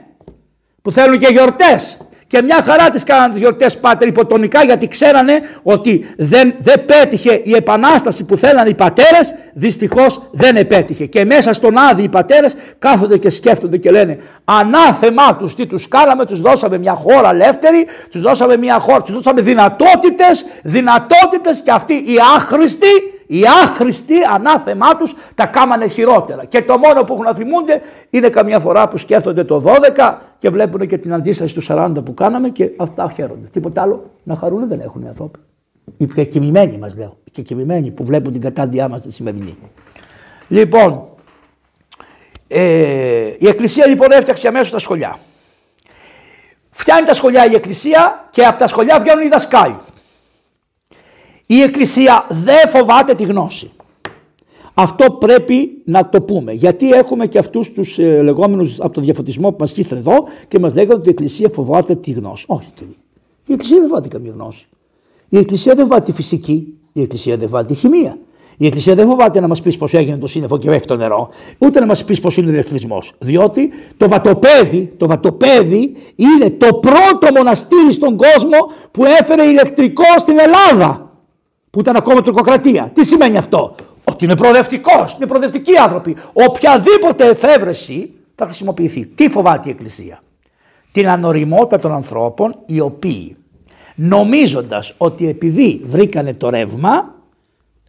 που θέλουν και γιορτές. Και μια χαρά τις κάνανε τις γιορτές πάτερ υποτονικά γιατί ξέρανε ότι δεν, δεν πέτυχε η επανάσταση που θέλανε οι πατέρες δυστυχώς δεν επέτυχε. Και μέσα στον άδει οι πατέρες κάθονται και σκέφτονται και λένε ανάθεμά τους τι τους κάναμε, τους δώσαμε μια χώρα ελεύθερη, τους δώσαμε μια χώρα, τους δώσαμε δυνατότητες, δυνατότητες και αυτοί οι άχρηστοι οι άχρηστοι ανάθεμά τους τα κάμανε χειρότερα. Και το μόνο που έχουν να θυμούνται είναι καμιά φορά που σκέφτονται το 12 και βλέπουν και την αντίσταση του 40 που κάναμε και αυτά χαίρονται. Τίποτα άλλο να χαρούν δεν έχουν οι άνθρωποι. Οι κεκοιμημένοι μας λέω. Οι κεκοιμημένοι που βλέπουν την κατάντια μας τη σημερινή. Λοιπόν, ε, η Εκκλησία λοιπόν έφτιαξε αμέσως τα σχολιά. Φτιάνει τα σχολιά η Εκκλησία και από τα σχολιά βγαίνουν οι δασκάλοι. Η Εκκλησία δεν φοβάται τη γνώση. Αυτό πρέπει να το πούμε. Γιατί έχουμε και αυτούς τους ε, λεγόμενους από το διαφωτισμό που μας ήρθαν εδώ και μας λέγανε ότι η Εκκλησία φοβάται τη γνώση. Όχι, κύριε. Η Εκκλησία δεν φοβάται καμία γνώση. Η Εκκλησία δεν φοβάται τη φυσική. Η Εκκλησία δεν φοβάται τη χημεία. Η Εκκλησία δεν φοβάται να μας πεις πώ έγινε το σύννεφο και βέφτει το νερό, ούτε να μας πεις πώ είναι ο ηλεκτρισμό. Διότι το βατοπέδι, το βατοπέδι είναι το πρώτο μοναστήρι στον κόσμο που έφερε ηλεκτρικό στην Ελλάδα που ήταν ακόμα τουρκοκρατία. Τι σημαίνει αυτό, Ότι είναι προοδευτικός, είναι προοδευτικοί άνθρωποι. Οποιαδήποτε εφεύρεση θα χρησιμοποιηθεί. Τι φοβάται η Εκκλησία, Την ανοριμότητα των ανθρώπων οι οποίοι νομίζοντας ότι επειδή βρήκανε το ρεύμα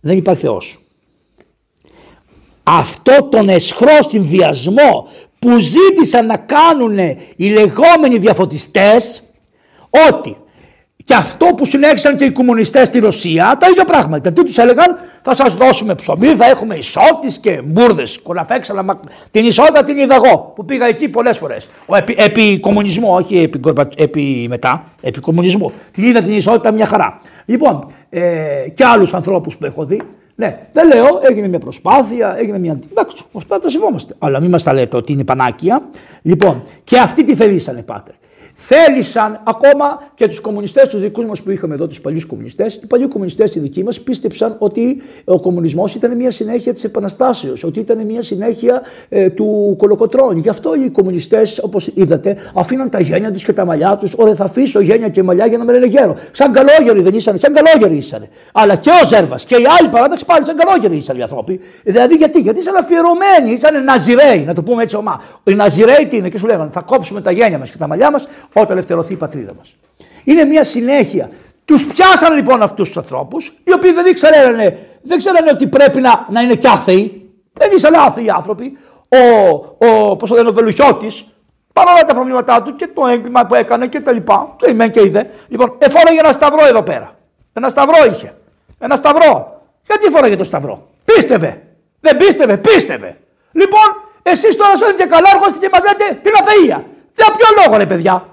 δεν υπάρχει Θεός. Αυτό τον εσχρό συνδυασμό που ζήτησαν να κάνουν οι λεγόμενοι διαφωτιστές ότι και αυτό που συνέχισαν και οι κομμουνιστές στη Ρωσία, τα ίδια πράγματα. Τι τους έλεγαν, θα σας δώσουμε ψωμί, θα έχουμε ισότης και μπουρδες. Κολαφέξαλα, την ισότητα την είδα εγώ που πήγα εκεί πολλές φορές. Επί, επί κομμουνισμού, όχι επί, επί μετά, επί κομμουνισμού. Την είδα την ισότητα μια χαρά. Λοιπόν, ε, και άλλους ανθρώπους που έχω δει. Ναι, δεν λέω, έγινε μια προσπάθεια, έγινε μια. Εντάξει, αυτά τα συμβόμαστε. Αλλά μην μας τα λέτε ότι είναι πανάκια. Λοιπόν, και αυτοί τι θελήσανε, πάτε θέλησαν ακόμα και τους κομμουνιστές τους δικούς μας που είχαμε εδώ, τους παλιούς κομμουνιστές. Οι παλιοί κομμουνιστές οι δικοί μας πίστεψαν ότι ο κομμουνισμός ήταν μια συνέχεια της Επαναστάσεως, ότι ήταν μια συνέχεια ε, του κολοκοτρώνη. Γι' αυτό οι κομμουνιστές, όπως είδατε, αφήναν τα γένια τους και τα μαλλιά τους. Ωραία, θα αφήσω γένια και μαλλιά για να με λένε γέρο. Σαν καλόγεροι δεν ήσαν, σαν καλόγεροι ήσαν. Αλλά και ο Ζέρβας και οι άλλοι παράταξη πάλι σαν καλόγεροι ήσαν οι άνθρωποι. Δηλαδή γιατί, γιατί ήσαν αφιερωμένοι, ήσαν ναζιρέοι, να το πούμε έτσι ομά. Οι ναζιρέοι τι είναι και σου λέγανε, θα κόψουμε τα γένια μας και τα μαλλιά μας όταν ελευθερωθεί η πατρίδα μας. Είναι μια συνέχεια. Τους πιάσαν λοιπόν αυτούς τους ανθρώπους, οι οποίοι δεν ήξεραν, δεν ξέρανε ότι πρέπει να, να είναι και άθεοι. Δεν ήσαν άθεοι άνθρωποι. Ο, ο, πώς το λένε, ο Βελουχιώτης, παρόλα τα προβλήματά του και το έγκλημα που έκανε και τα λοιπά, και η και είδε, λοιπόν, εφόραγε ένα σταυρό εδώ πέρα. Ένα σταυρό είχε. Ένα σταυρό. Γιατί φόραγε το σταυρό; Πίστευε. Δεν πίστευε, πίστευε. Λοιπόν, εσείς τώρα και καλά έρχεστε και μας λέτε την αθεία. Για ποιο λόγο, ρε παιδιά;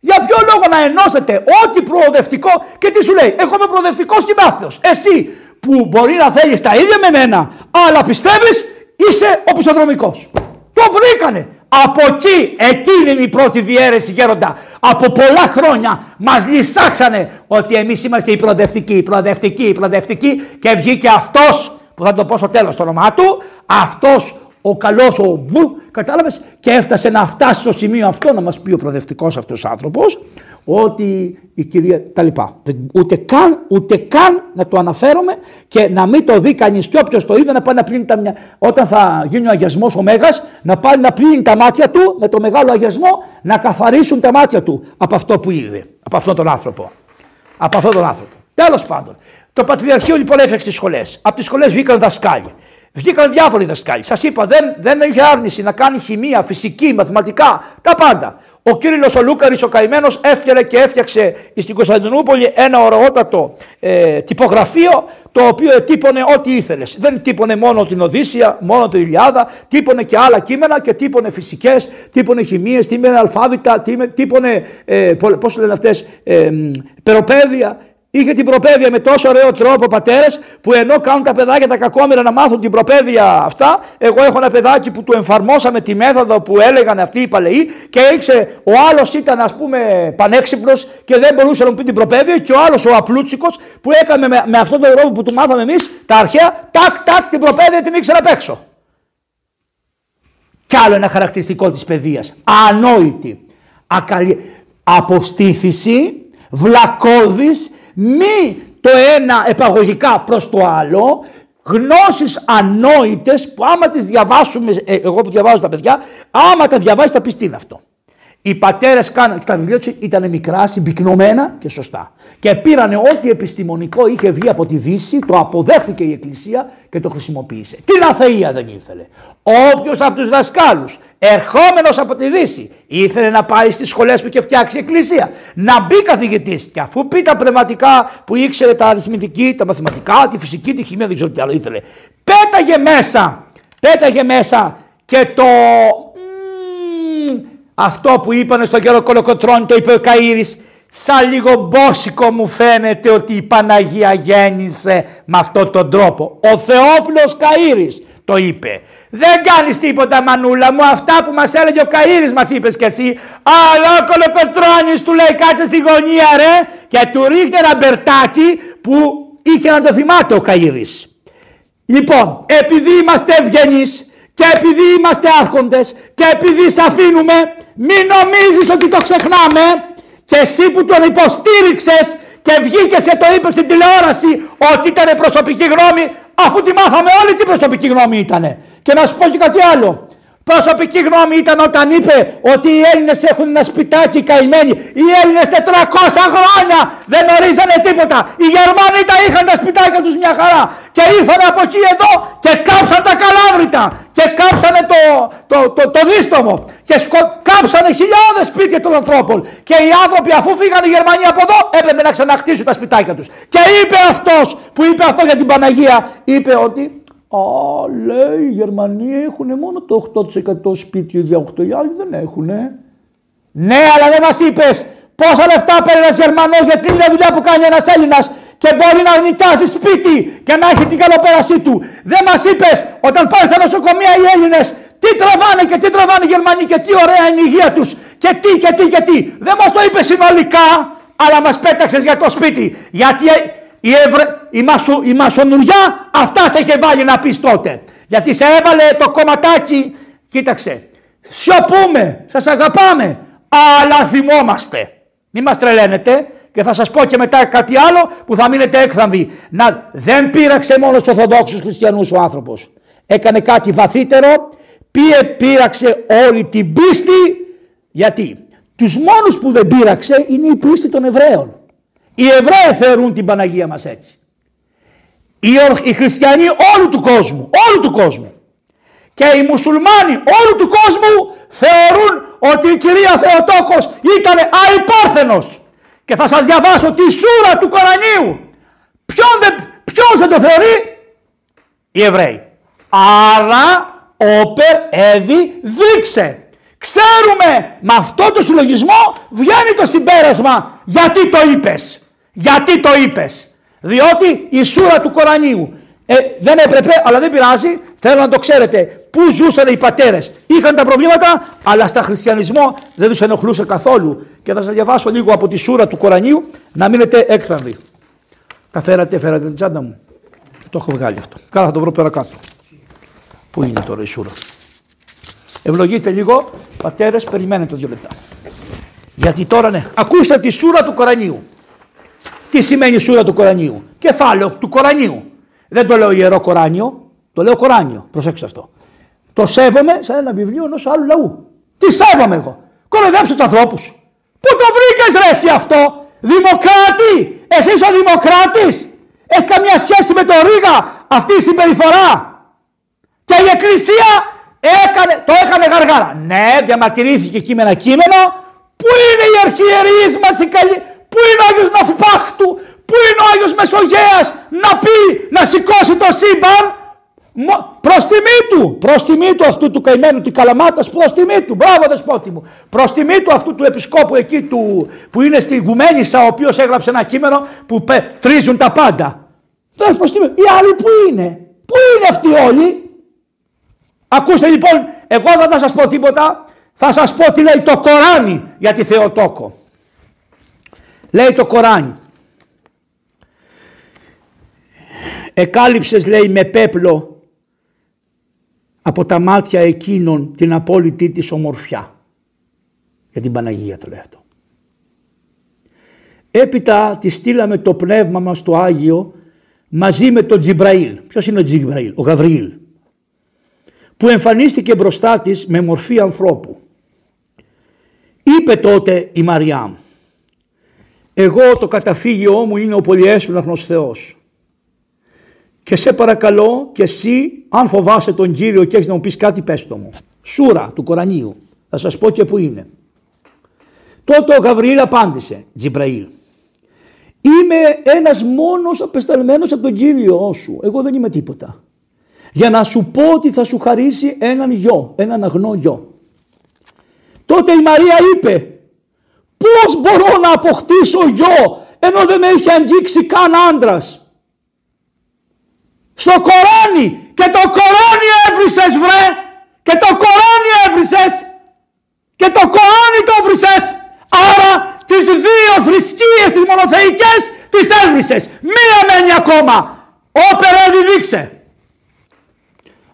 Για ποιο λόγο να ενώσετε ό,τι προοδευτικό και τι σου λέει. Εγώ είμαι προοδευτικός και είμαι Εσύ που μπορεί να θέλεις τα ίδια με μένα, αλλά πιστεύεις είσαι ο πισοδρομικός. Το βρήκανε. Από εκεί, εκείνη είναι η πρώτη διαίρεση γέροντα. Από πολλά χρόνια μας λυσάξανε ότι εμείς είμαστε οι προοδευτικοί, οι προοδευτικοί, οι προοδευτικοί και βγήκε αυτός που θα το πω στο τέλος το όνομά του, αυτός ο καλός, ο μπου, κατάλαβες, και έφτασε να φτάσει στο σημείο αυτό να μας πει ο προοδευτικός αυτός άνθρωπος ότι η κυρία. τα λοιπά. Ούτε καν, ούτε καν να το αναφέρομαι και να μην το δει κανείς. Και όποιος το είδε να πάει να πλύνει τα μια. Όταν θα γίνει ο αγιασμός ο Μέγας, να πάει να πλύνει τα μάτια του με το μεγάλο αγιασμό, να καθαρίσουν τα μάτια του από αυτό που είδε. Από αυτόν τον άνθρωπο. Από αυτόν τον άνθρωπο. Τέλος πάντων. Το Πατριαρχείο λοιπόν έφεξε τις σχολές. Από τις σχολές βγήκαν δασκάλοι. Βγήκαν διάφοροι δασκάλοι. Σας είπα, δεν, δεν είχε άρνηση να κάνει χημεία, φυσική, μαθηματικά, τα πάντα. Ο Κύριλος ο Λούκαρης ο καημένος έφτιαξε και έφτιαξε στην Κωνσταντινούπολη ένα ωραιότατο ε, τυπογραφείο το οποίο ετύπωνε ό,τι ήθελες. Δεν τύπωνε μόνο την Οδύσσια, μόνο την Ιλιάδα, τύπωνε και άλλα κείμενα και τύπωνε φυσικές, τύπωνε χημίες, τύπωνε αλφάβητα, τύπωνε, ε, πώς λένε αυτές, ε, περοπαίδεια, Είχε την προπαίδεια με τόσο ωραίο τρόπο πατέρες που ενώ κάνουν τα παιδάκια τα κακόμοιρα να μάθουν την προπαίδεια αυτά, εγώ έχω ένα παιδάκι που του εμφαρμόσαμε τη μέθοδο που έλεγαν αυτοί οι παλαιοί και ήξερε, ο άλλος ήταν ας πούμε πανέξυπνος και δεν μπορούσε να μου πει την προπαίδεια και ο άλλος ο απλούτσικος που έκανε με, με αυτόν τον τρόπο που του μάθαμε εμείς τα αρχαία, τάκ τάκ την προπαίδεια την ήξερε απ' έξω. Κι άλλο ένα χαρακτηριστικό της παιδείας. Ανόητη. Ακαλυ... Αποστήθηση, βλακώδης μη το ένα επαγωγικά προς το άλλο, γνώσεις ανόητες που άμα τις διαβάσουμε, ε, εγώ που διαβάζω τα παιδιά, άμα τα διαβάσεις θα πεις τι είναι αυτό. Οι πατέρες κάναν, τα βιβλία τους ήταν μικρά, συμπυκνωμένα και σωστά. Και πήραν ό,τι επιστημονικό είχε βγει από τη Δύση, το αποδέχθηκε η Εκκλησία και το χρησιμοποίησε. Την αθεία δεν ήθελε. Όποιος από τους δασκάλους, ερχόμενος από τη Δύση, ήθελε να πάει στις σχολές που είχε φτιάξει η Εκκλησία, να μπει καθηγητής και αφού πει τα πνευματικά που ήξερε τα αριθμητική, τα μαθηματικά, τη φυσική, τη χημία, δεν ξέρω τι άλλο ήθελε. Πέταγε μέσα, πέταγε μέσα και το αυτό που είπανε στον κύριο Κολοκοτρώνη το είπε ο Καΐρης σαν λίγο μπόσικο μου φαίνεται ότι η Παναγία γέννησε με αυτόν τον τρόπο. Ο Θεόφιλος Καΐρης το είπε. Δεν κάνεις τίποτα μανούλα μου, αυτά που μας έλεγε ο Καΐρης μας είπες κι εσύ. Αλλά ο Κολοκοτρώνης του λέει κάτσε στη γωνία ρε και του ρίχνει ένα μπερτάκι που είχε να το θυμάται ο Καΐρης. Λοιπόν, επειδή είμαστε ευγενείς, και επειδή είμαστε άρχοντες και επειδή σε αφήνουμε, μην νομίζεις ότι το ξεχνάμε και εσύ που τον υποστήριξες και βγήκες και το είπες στην τηλεόραση ότι ήταν προσωπική γνώμη αφού τη μάθαμε όλοι τι προσωπική γνώμη ήταν. Και να σου πω και κάτι άλλο. Προσωπική γνώμη ήταν όταν είπε ότι οι Έλληνες έχουν ένα σπιτάκι καημένοι. Οι Έλληνες 400 χρόνια δεν ορίζανε τίποτα. Οι Γερμανοί τα είχαν τα σπιτάκια τους μια χαρά. Και ήρθαν από εκεί εδώ και κάψαν τα καλάβρητα. Και κάψανε το, το, το, το δίστομο. Και σκο, κάψανε χιλιάδες σπίτια των ανθρώπων. Και οι άνθρωποι αφού φύγαν οι Γερμανοί από εδώ έπρεπε να ξαναχτίσουν τα σπιτάκια τους. Και είπε αυτός που είπε αυτό για την Παναγία, είπε ότι Α, λέει, οι Γερμανοί έχουν μόνο το 8% σπίτι, οι 8 οι άλλοι δεν έχουν. Ναι, αλλά δεν μας είπες πόσα λεφτά παίρνει ένας Γερμανός για την δουλειά που κάνει ένας Έλληνας και μπορεί να νοικιάζει σπίτι και να έχει την καλοπέρασή του. Δεν μας είπες όταν πάει στα νοσοκομεία οι Έλληνες τι τραβάνε και τι τραβάνε οι Γερμανοί και τι ωραία είναι η υγεία τους και τι και τι και τι. Δεν μας το είπες συνολικά, αλλά μας πέταξες για το σπίτι. Γιατί η, ευρε... η, μασο... η μασονουριά αυτά σε είχε βάλει να πεις τότε. Γιατί σε έβαλε το κομματάκι, κοίταξε, σιωπούμε, σας αγαπάμε, αλλά θυμόμαστε. Μην μας τρελαίνετε και θα σας πω και μετά κάτι άλλο που θα μείνετε έκθαμβοι. Να, δεν πείραξε μόνος στους Ορθοδόξους Χριστιανούς ο άνθρωπος. Έκανε κάτι βαθύτερο, πήρε, πείραξε όλη την πίστη, γιατί τους μόνους που δεν πείραξε είναι η πίστη των Εβραίων. Οι Εβραίοι θεωρούν την Παναγία μας έτσι. Οι, οι χριστιανοί όλου του κόσμου, όλου του κόσμου και οι μουσουλμάνοι όλου του κόσμου θεωρούν ότι η κυρία Θεοτόκος ήταν αϊπάρθενος. Και θα σας διαβάσω τη σούρα του Κορανίου. Ποιον δεν, ποιος δεν το θεωρεί; Οι Εβραίοι. Άρα όπερ έδι δείξε. Ξέρουμε με αυτό το συλλογισμό βγαίνει το συμπέρασμα γιατί το είπες. Γιατί το είπες, Διότι η σούρα του Κορανίου ε, δεν έπρεπε, αλλά δεν πειράζει. Θέλω να το ξέρετε. Πού ζούσαν οι πατέρες; Είχαν τα προβλήματα, αλλά στα χριστιανισμό δεν τους ενοχλούσε καθόλου. Και θα σας διαβάσω λίγο από τη σούρα του Κορανίου να μείνετε έκθανδοι. Τα φέρατε, φέρατε την τσάντα μου. Το έχω βγάλει αυτό. Κάνα θα το βρω πέρα κάτω. Πού είναι τώρα η σούρα; Ευλογήστε λίγο. Πατέρες, περιμένετε δύο λεπτά. Γιατί τώρα ναι. Ακούστε τη σούρα του Κορανίου. Τι σημαίνει σούρα του Κορανίου; Κεφάλαιο του Κορανίου. Δεν το λέω ιερό Κοράνιο, το λέω Κοράνιο. Προσέξτε αυτό. Το σέβομαι σαν ένα βιβλίο ενός άλλου λαού. Τι σέβομαι εγώ; Κοροϊδέψω τους ανθρώπους. Πού το βρήκες ρε εσύ αυτό; Δημοκράτη. Εσύ ο δημοκράτης. Έχεις καμία σχέση με το Ρίγα αυτή η συμπεριφορά; Και η Εκκλησία έκανε, το έκανε γαργάρα. Ναι, διαμαρτυρήθηκε κείμενα κείμενο. Πού είναι οι αρχιερείς μας οι καλοί. Πού είναι ο Άγιος Ναυπάχτου; Πού είναι ο Άγιος Μεσογέας να πει, να σηκώσει το σύμπαν; Προς τιμή του, προς τιμή του αυτού του καημένου τη Καλαμάτας, προς τιμή του. Μπράβο, δεσπότη μου. Προς τιμή του αυτού του επισκόπου εκεί του, που είναι στη Γουμένισσα, ο οποίος έγραψε ένα κείμενο που τρίζουν τα πάντα. Προς τιμή. Οι άλλοι που είναι, πού είναι αυτοί όλοι; Ακούστε λοιπόν, εγώ δεν θα σας πω τίποτα, θα σας πω τι λέει το Κοράνι για τη Θεοτόκο. Λέει το Κοράνι. Εκάλυψες λέει με πέπλο από τα μάτια εκείνων την απόλυτη της ομορφιά. Για την Παναγία το λέει αυτό. Έπειτα τη στείλαμε το πνεύμα μας το Άγιο μαζί με τον Τζιμπραήλ. Ποιος είναι ο Τζιμπραήλ, ο Γαβριήλ που εμφανίστηκε μπροστά της με μορφή ανθρώπου. Είπε τότε η Μαριάμ «Εγώ το καταφύγιό μου είναι ο πολυέσπλαχνος Θεός και σε παρακαλώ και εσύ αν φοβάσαι τον Κύριο και έχεις να μου πεις κάτι πες το μου». Σούρα του Κορανίου. Θα σας πω και που είναι. Τότε ο Γαβριήλ απάντησε, Τζιμπραήλ. Είμαι ένας μόνος απεσταλμένος από τον Κύριο σου. Εγώ δεν είμαι τίποτα για να σου πω ότι θα σου χαρίσει έναν γιο, έναν αγνό γιο. Τότε η Μαρία είπε, πώς μπορώ να αποκτήσω γιο ενώ δεν με είχε αγγίξει καν άντρας; Στο Κοράνι! Και το Κοράνι έβρισες βρε! Και το Κοράνι έβρισες! Και το Κοράνι το έβρισες! Άρα τις δύο θρησκείες τις μονοθεϊκές τις έβρισες. Μία μένει ακόμα όπερα δείξε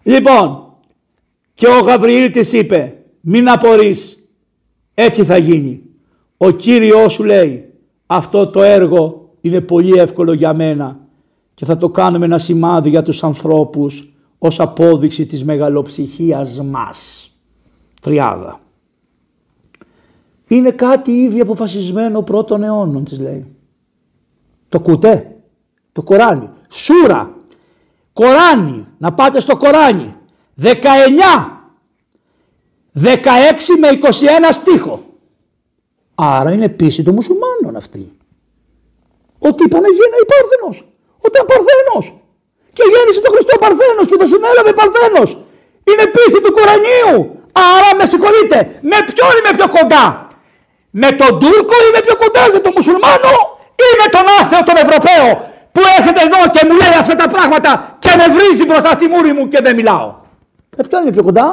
Λοιπόν, και ο Γαβριήλ της είπε, μην απορείς, έτσι θα γίνει. Ο Κύριος σου λέει, αυτό το έργο είναι πολύ εύκολο για μένα και θα το κάνουμε ένα σημάδι για τους ανθρώπους ως απόδειξη της μεγαλοψυχίας μας. Τριάδα. Είναι κάτι ήδη αποφασισμένο πρώτων αιώνων της λέει. Το κουτέ, το Κοράνι, σούρα, Κοράνι, να πάτε στο Κοράνι, 19, 16 με 21 στίχο. Άρα είναι πίστη των μουσουλμάνων αυτή. Ότι η Παναγία είναι η Παρθένος, ότι είναι Παρθένος. Και γέννησε τον Χριστό Παρθένος και τον συνέλαβε Παρθένος. Είναι πίστη του Κορανίου. Άρα με συγχωρείτε, με ποιον είμαι πιο κοντά; Με τον Τούρκο είμαι πιο κοντά, με τον Μουσουλμάνο ή με τον Άθεο τον Ευρωπαίο που έρχεται εδώ και μου λέει αυτά τα πράγματα και με βρίζει μπροστά στη μούρη μου και δεν μιλάω. Με ποιον είναι πιο κοντά;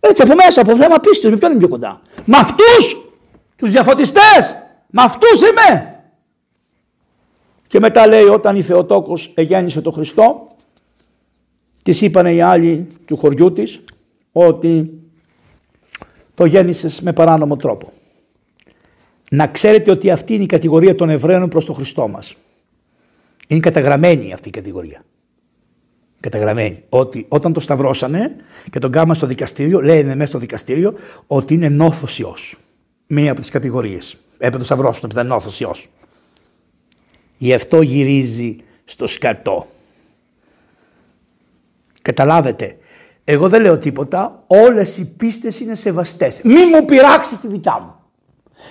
Έτσι από μέσα, από θέμα πίστης, με ποιον είναι πιο κοντά; Με αυτούς τους διαφωτιστές. Με αυτούς είμαι. Και μετά λέει όταν η Θεοτόκος εγέννησε τον Χριστό, της είπανε οι άλλοι του χωριού της ότι το γέννησες με παράνομο τρόπο. Να ξέρετε ότι αυτή είναι η κατηγορία των Εβραίων προς τον Χριστό μας. Είναι καταγραμμένη αυτή η κατηγορία. Καταγραμμένη. Ότι όταν το σταυρώσανε και τον κάμαν στο δικαστήριο, λένε μέσα στο δικαστήριο ότι είναι νόθος ιός. Μία από τις κατηγορίες. Έπρεπε το σταυρώσουν, επειδή ήταν νόθος ιός. Γι' αυτό γυρίζει στο σκατό. Καταλάβετε, εγώ δεν λέω τίποτα, όλες οι πίστες είναι σεβαστές. Μη μου πειράξεις τη δικιά μου.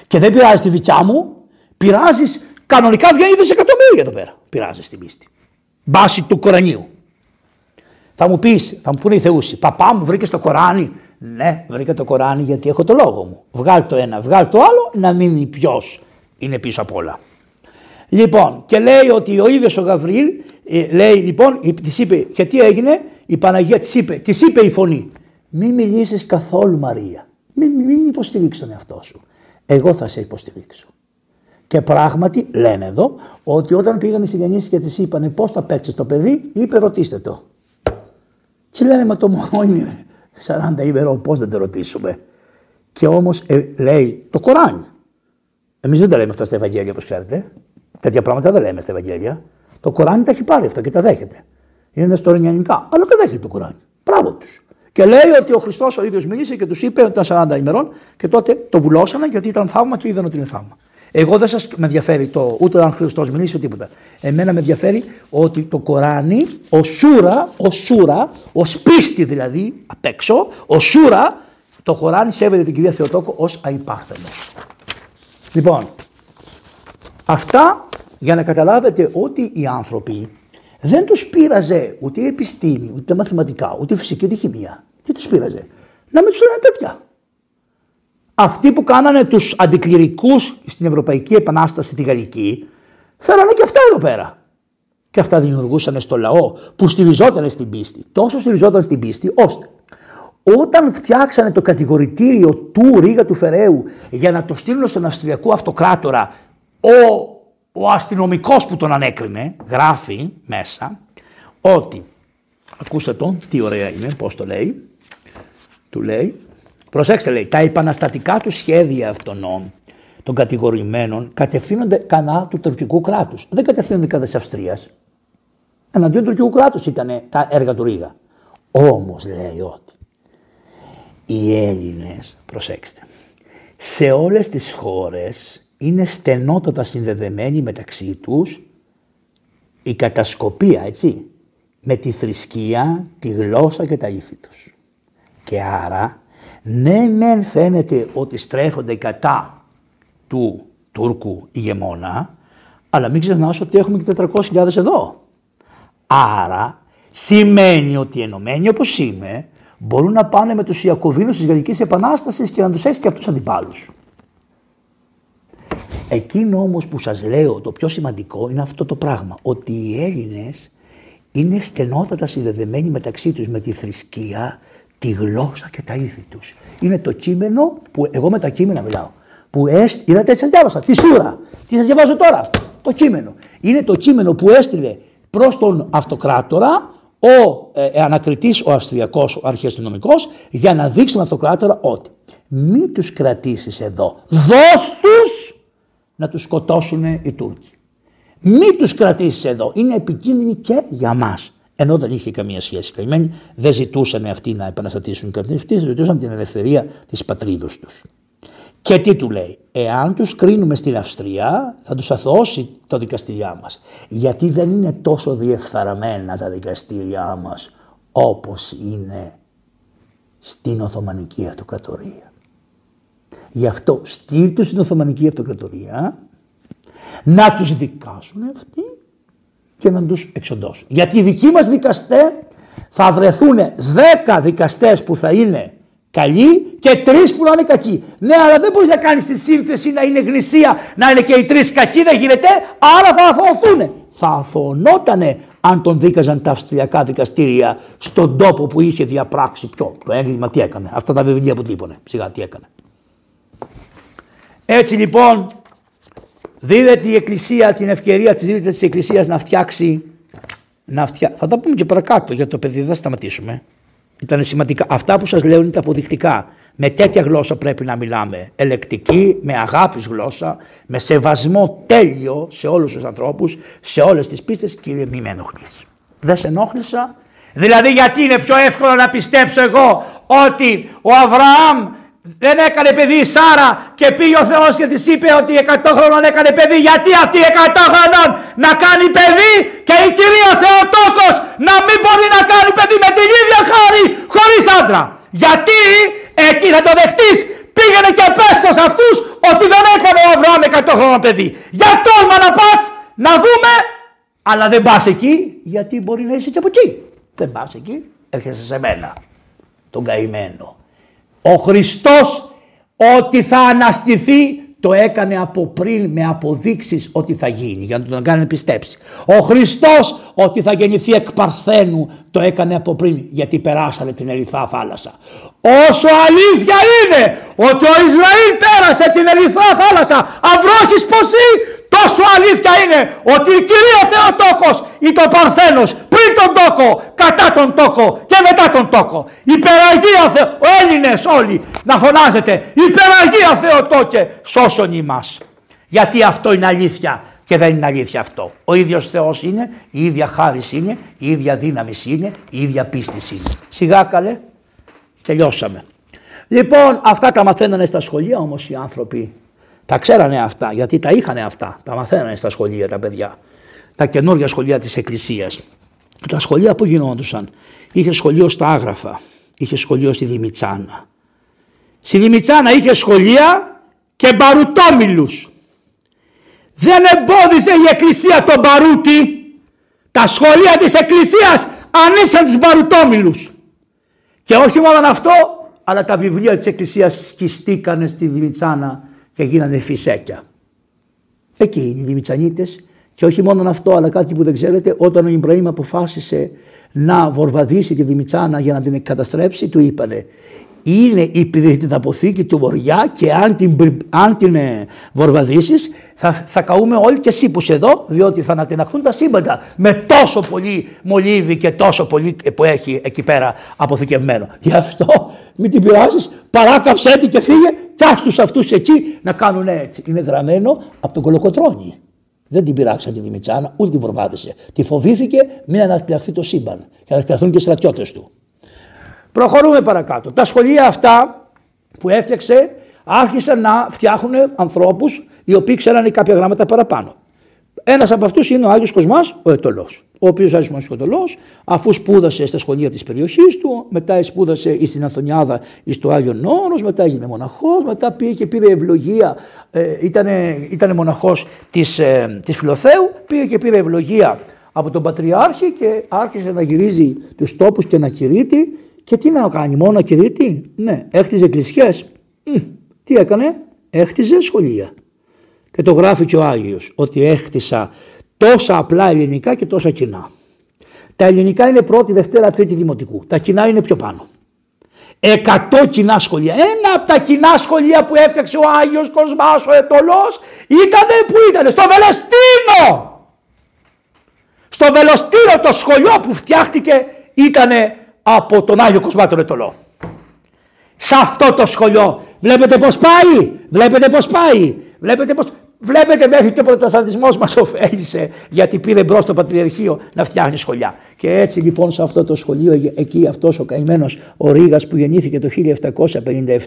Και δεν πειράζει τη δικιά μου, πειράζεις Κανονικά βγαίνει δισεκατομμύρια εδώ πέρα. Πειράζεις την πίστη. Βάση του Κορανίου. Θα μου πεις, θα μου πούνε οι Θεούσοι, παπά μου βρήκες το Κοράνι. Ναι, βρήκα το Κοράνι γιατί έχω το λόγο μου. Βγάλει το ένα, βγάλει το άλλο, να μείνει ποιος είναι πίσω απ' όλα. Λοιπόν, και λέει ότι ο ίδιος ο Γαβρίλ, ε, λέει λοιπόν, της είπε, και τι έγινε, η Παναγία της είπε, της είπε η φωνή, μην μιλήσεις καθόλου Μαρία. Μην, μην υποστηρίξεις τον εαυτό σου. Εγώ θα σε υποστηρίξω. Και πράγματι λένε εδώ ότι όταν πήγαν οι συγγενείς και της είπαν πώς θα παίξεις το παιδί, είπε ρωτήστε το. Τι λένε με το μόνο είναι 40 ημερών, πώς δεν το ρωτήσουμε. Και όμως ε, λέει το Κοράνι. Εμείς δεν τα λέμε αυτά στα Ευαγγέλια, όπως ξέρετε. Τέτοια πράγματα δεν λέμε στα Ευαγγέλια. Το Κοράνι τα έχει πάρει αυτά και τα δέχεται. Είναι στορνιανικά, αλλά τα δέχεται το Κοράνι. Μπράβο τους. Και λέει ότι ο Χριστός ο ίδιος μίλησε και τους είπε ότι ήταν 40 ημερών και τότε το βουλώσανε γιατί ήταν θαύμα και είδαν ότι είναι θαύμα. Εγώ δεν σα με ενδιαφέρει το, ούτε αν Χριστό μιλήσει τίποτα. Εμένα με ενδιαφέρει ότι το Κοράνι, ο Σούρα, ο Σούρα, ως πίστη δηλαδή απ' έξω, ο Σούρα, το Κοράνι σέβεται την κυρία Θεοτόκο ως αϊπάρθενο. Λοιπόν, αυτά για να καταλάβετε ότι οι άνθρωποι δεν τους πείραζε ούτε η επιστήμη, ούτε τα μαθηματικά, ούτε η φυσική, ούτε η χημεία. Τι τους πείραζε; Να μην τους λένε τέτοια. Αυτοί που κάνανε τους αντικληρικούς στην Ευρωπαϊκή Επανάσταση τη Γαλλική, θέλανε και αυτά εδώ πέρα. Και αυτά δημιουργούσαν στο λαό που στηριζόταν στην πίστη. Τόσο στηριζόταν στην πίστη, ώστε όταν φτιάξανε το κατηγορητήριο του Ρίγα του Φεραίου για να το στείλουν στον Αυστριακό Αυτοκράτορα, ο ο αστυνομικός που τον ανέκρινε γράφει μέσα ότι, ακούστε το, τι ωραία είναι, πώς το λέει, του λέει, προσέξτε λέει, τα επαναστατικά του σχέδια αυτών των κατηγορημένων κατευθύνονται κανά του τουρκικού κράτους. Δεν κατευθύνονται κατά της Αυστρίας. Εναντίον του τουρκικού κράτους ήταν τα έργα του Ρίγα. Όμως λέει ότι οι Έλληνες, προσέξτε, σε όλες τις χώρες είναι στενότατα συνδεδεμένοι μεταξύ τους η κατασκοπία, έτσι, με τη θρησκεία, τη γλώσσα και τα ήθη τους. Και άρα, ναι μεν φαίνεται ότι στρέφονται κατά του Τούρκου ηγεμόνα, αλλά μην ξεχνάς ότι έχουμε και 400.000 εδώ. Άρα, σημαίνει ότι ενωμένοι όπως είναι, μπορούν να πάνε με τους Ιακωβίνους της Γαλλικής Επανάστασης και να τους έχει και αυτούς αντιπάλους. Εκείνο όμως που σας λέω το πιο σημαντικό είναι αυτό το πράγμα. Ότι οι Έλληνες είναι στενότατα συνδεδεμένοι μεταξύ τους με τη θρησκεία, τη γλώσσα και τα ήθη τους. Είναι το κείμενο που εγώ με τα κείμενα μιλάω. Που έστ... Είδατε έτσι σας διάβασα. Τη σούρα. Τι σας διαβάζω τώρα; Το κείμενο. Είναι το κείμενο που έστειλε προς τον αυτοκράτορα ο ε, ανακριτής, ο Αυστριακός, ο αρχιαστυνομικός για να δείξει τον αυτοκράτορα ότι μην τους κρατήσεις εδώ. Δώσ' τους να τους σκοτώσουν οι Τούρκοι. Μην τους κρατήσεις εδώ. Είναι επικίνδυνοι και για μας. Ενώ δεν είχε καμία σχέση καημένοι, δεν ζητούσαν αυτοί να επαναστατήσουν και αυτοί ζητούσαν την ελευθερία της πατρίδος τους. Και τι του λέει, εάν τους κρίνουμε στην Αυστρία θα τους αθώσει το δικαστηριά μας. Γιατί δεν είναι τόσο διεφθαραμένα τα δικαστήριά μας όπως είναι στην Οθωμανική Αυτοκρατορία. Γι' αυτό στείλ στην Οθωμανική Αυτοκρατορία να τους δικάσουν αυτοί και να τους εξοντώσουν. Γιατί οι δικοί μας δικαστές θα βρεθούν 10 δικαστές που θα είναι καλοί και τρεις που να είναι κακοί. Ναι, αλλά δεν μπορείς να κάνεις τη σύνθεση να είναι γνησία, να είναι και οι τρεις κακοί, δεν γίνεται, άρα θα αθωωθούν. Θα αθωωνότανε αν τον δίκαζαν τα αυστριακά δικαστήρια στον τόπο που είχε διαπράξει. Ποιο, το έγκλημα τι έκανε. Αυτά τα βιβλία που τύπωνε. Σιγά τι έκανε. Έτσι λοιπόν δίδεται η Εκκλησία την ευκαιρία της δίδεται της Εκκλησίας να φτιάξει να φτιά... Θα τα πούμε και παρακάτω για το παιδί, δεν θα σταματήσουμε. Ήταν σημαντικά. Αυτά που σας λέω είναι τα αποδεικτικά. Με τέτοια γλώσσα πρέπει να μιλάμε. Ελεκτική, με αγάπη γλώσσα, με σεβασμό τέλειο σε όλους τους ανθρώπους, σε όλες τις πίστες. Κύριε μη με ενοχλείς. Δεν σε ενόχλησα. Δηλαδή γιατί είναι πιο εύκολο να πιστέψω εγώ ότι ο Αβραάμ δεν έκανε παιδί η Σάρα και πήγε ο Θεός και της είπε ότι 100 χρονών έκανε παιδί. Γιατί αυτή 100 χρονών να κάνει παιδί και η κυρία Θεοτόκος να μην μπορεί να κάνει παιδί με την ίδια χάρη χωρίς άντρα. Γιατί εκεί θα το δεχτείς πήγαινε και πες σε αυτούς ότι δεν έκανε ο Αβραάμ 100 χρονών παιδί. Για τόλμα να πας να δούμε αλλά δεν πας εκεί γιατί μπορεί να είσαι και από εκεί. Δεν πας εκεί έρχεσαι σε μένα τον καημένο. Ο Χριστός ότι θα αναστηθεί το έκανε από πριν με αποδείξεις ότι θα γίνει για να τον κάνει να πιστέψει. Ο Χριστός ότι θα γεννηθεί εκ Παρθένου το έκανε από πριν γιατί περάσανε την Ερυθρά θάλασσα. Όσο αλήθεια είναι ότι ο Ισραήλ πέρασε την Ερυθρά θάλασσα αυρόχης ποσή τόσο αλήθεια είναι ότι η Κυρία Θεοτόκος ή το Παρθένος πριν πριν τον τόκο, κατά τον τόκο και μετά τον τόκο. Υπεραγία Θεό, Έλληνες όλοι να φωνάζετε, υπεραγία Θεοτόκε, σώσον ημάς. Γιατί αυτό είναι αλήθεια και δεν είναι αλήθεια αυτό. Ο ίδιος Θεός είναι, η ίδια χάρη είναι, η ίδια δύναμη είναι, η ίδια πίστης είναι. Σιγά καλέ, τελειώσαμε. Λοιπόν, αυτά τα μαθαίνανε στα σχολεία όμως οι άνθρωποι. Τα ξέρανε αυτά, γιατί τα είχαν αυτά. Τα μαθαίνανε στα σχολεία τα παιδιά. Τα καινούργια σχολεία της Εκκλησίας. Τα σχολεία που γινόντουσαν. Είχε σχολείο στα Άγραφα, είχε σχολείο στη Δημητσάνα. Στη Δημητσάνα είχε σχολεία και μπαρουτόμιλους. Δεν εμπόδισε η Εκκλησία τον μπαρούτι. Τα σχολεία της Εκκλησίας ανοίξαν τους μπαρουτόμιλους. Και όχι μόνο αυτό, αλλά τα βιβλία της Εκκλησίας σκιστήκανε στη Δημητσάνα και γίνανε φυσέκια. Εκεί είναι οι Δημητσανίτες και όχι μόνο αυτό, αλλά κάτι που δεν ξέρετε, όταν ο Ιμπραήμ αποφάσισε να βορβαδίσει τη Δημητσάνα για να την καταστρέψει, του είπανε είναι η αποθήκη του Βοριά και αν την, αν την ε, βορβαδίσεις θα, θα καούμε όλοι και εσύ που είσαι εδώ διότι θα ανατιναχθούν τα σύμπαντα με τόσο πολύ μολύβι και τόσο πολύ που έχει εκεί πέρα αποθηκευμένο. Γι' αυτό μην την πειράζεις, παράκαψέ την και φύγε και άστους αυτούς εκεί να κάνουν έτσι. Είναι γραμμένο από τον κολοκοτρόνη. Δεν την πειράξαν τη Δημητσάνα, ούτε την βορβάδισε. Τη φοβήθηκε μην αναπτυχθεί το σύμπαν και να αναπτυχθούν και οι στρατιώτες του. Προχωρούμε παρακάτω. Τα σχολεία αυτά που έφτιαξε άρχισαν να φτιάχνουν ανθρώπους οι οποίοι ξέρανε κάποια γράμματα παραπάνω. Ένας από αυτούς είναι ο Άγιος Κοσμάς, ο Ετωλό. Ο οποίος Άγιος Κοσμάς ο Ετωλό, αφού σπούδασε στα σχολεία της περιοχής του, μετά σπούδασε στην Αθωνιάδα στο Άγιο Νόρο, μετά έγινε μοναχός, μετά πήγε και πήρε ευλογία. Ε, ήταν μοναχός της ε, της Φιλοθέου, πήγε και πήρε ευλογία από τον Πατριάρχη και άρχισε να γυρίζει τους τόπους και να κηρύττει και τι να κάνει, μόνο κηρύττει. Ναι, έχτιζε εκκλησιές. Τι έκανε, έχτιζε σχολεία. Και το γράφει και ο Άγιος, ότι έχτισα τόσα απλά ελληνικά και τόσα κοινά. Τα ελληνικά είναι πρώτη, δευτέρα, τρίτη δημοτικού. Τα κοινά είναι πιο πάνω. Εκατό κοινά σχολεία. Ένα από τα κοινά σχολεία που έφτιαξε ο Άγιος Κοσμάς, ο Ετωλός, ήτανε που ήτανε, στο Βελεστίνο. Στο Βελοστίνο το σχολείο που φτιάχτηκε ήτανε από τον Άγιο Κοσμάτο Ρετολό. Σε αυτό το σχολείο βλέπετε πώς πάει, βλέπετε πώς πάει, βλέπετε πώς... Βλέπετε μέχρι και ο πρωτοστατισμό μας ωφέλησε γιατί πήρε μπρος το Πατριαρχείο να φτιάχνει σχολιά. Και έτσι λοιπόν σε αυτό το σχολείο, εκεί αυτός ο καημένος ο Ρήγας που γεννήθηκε το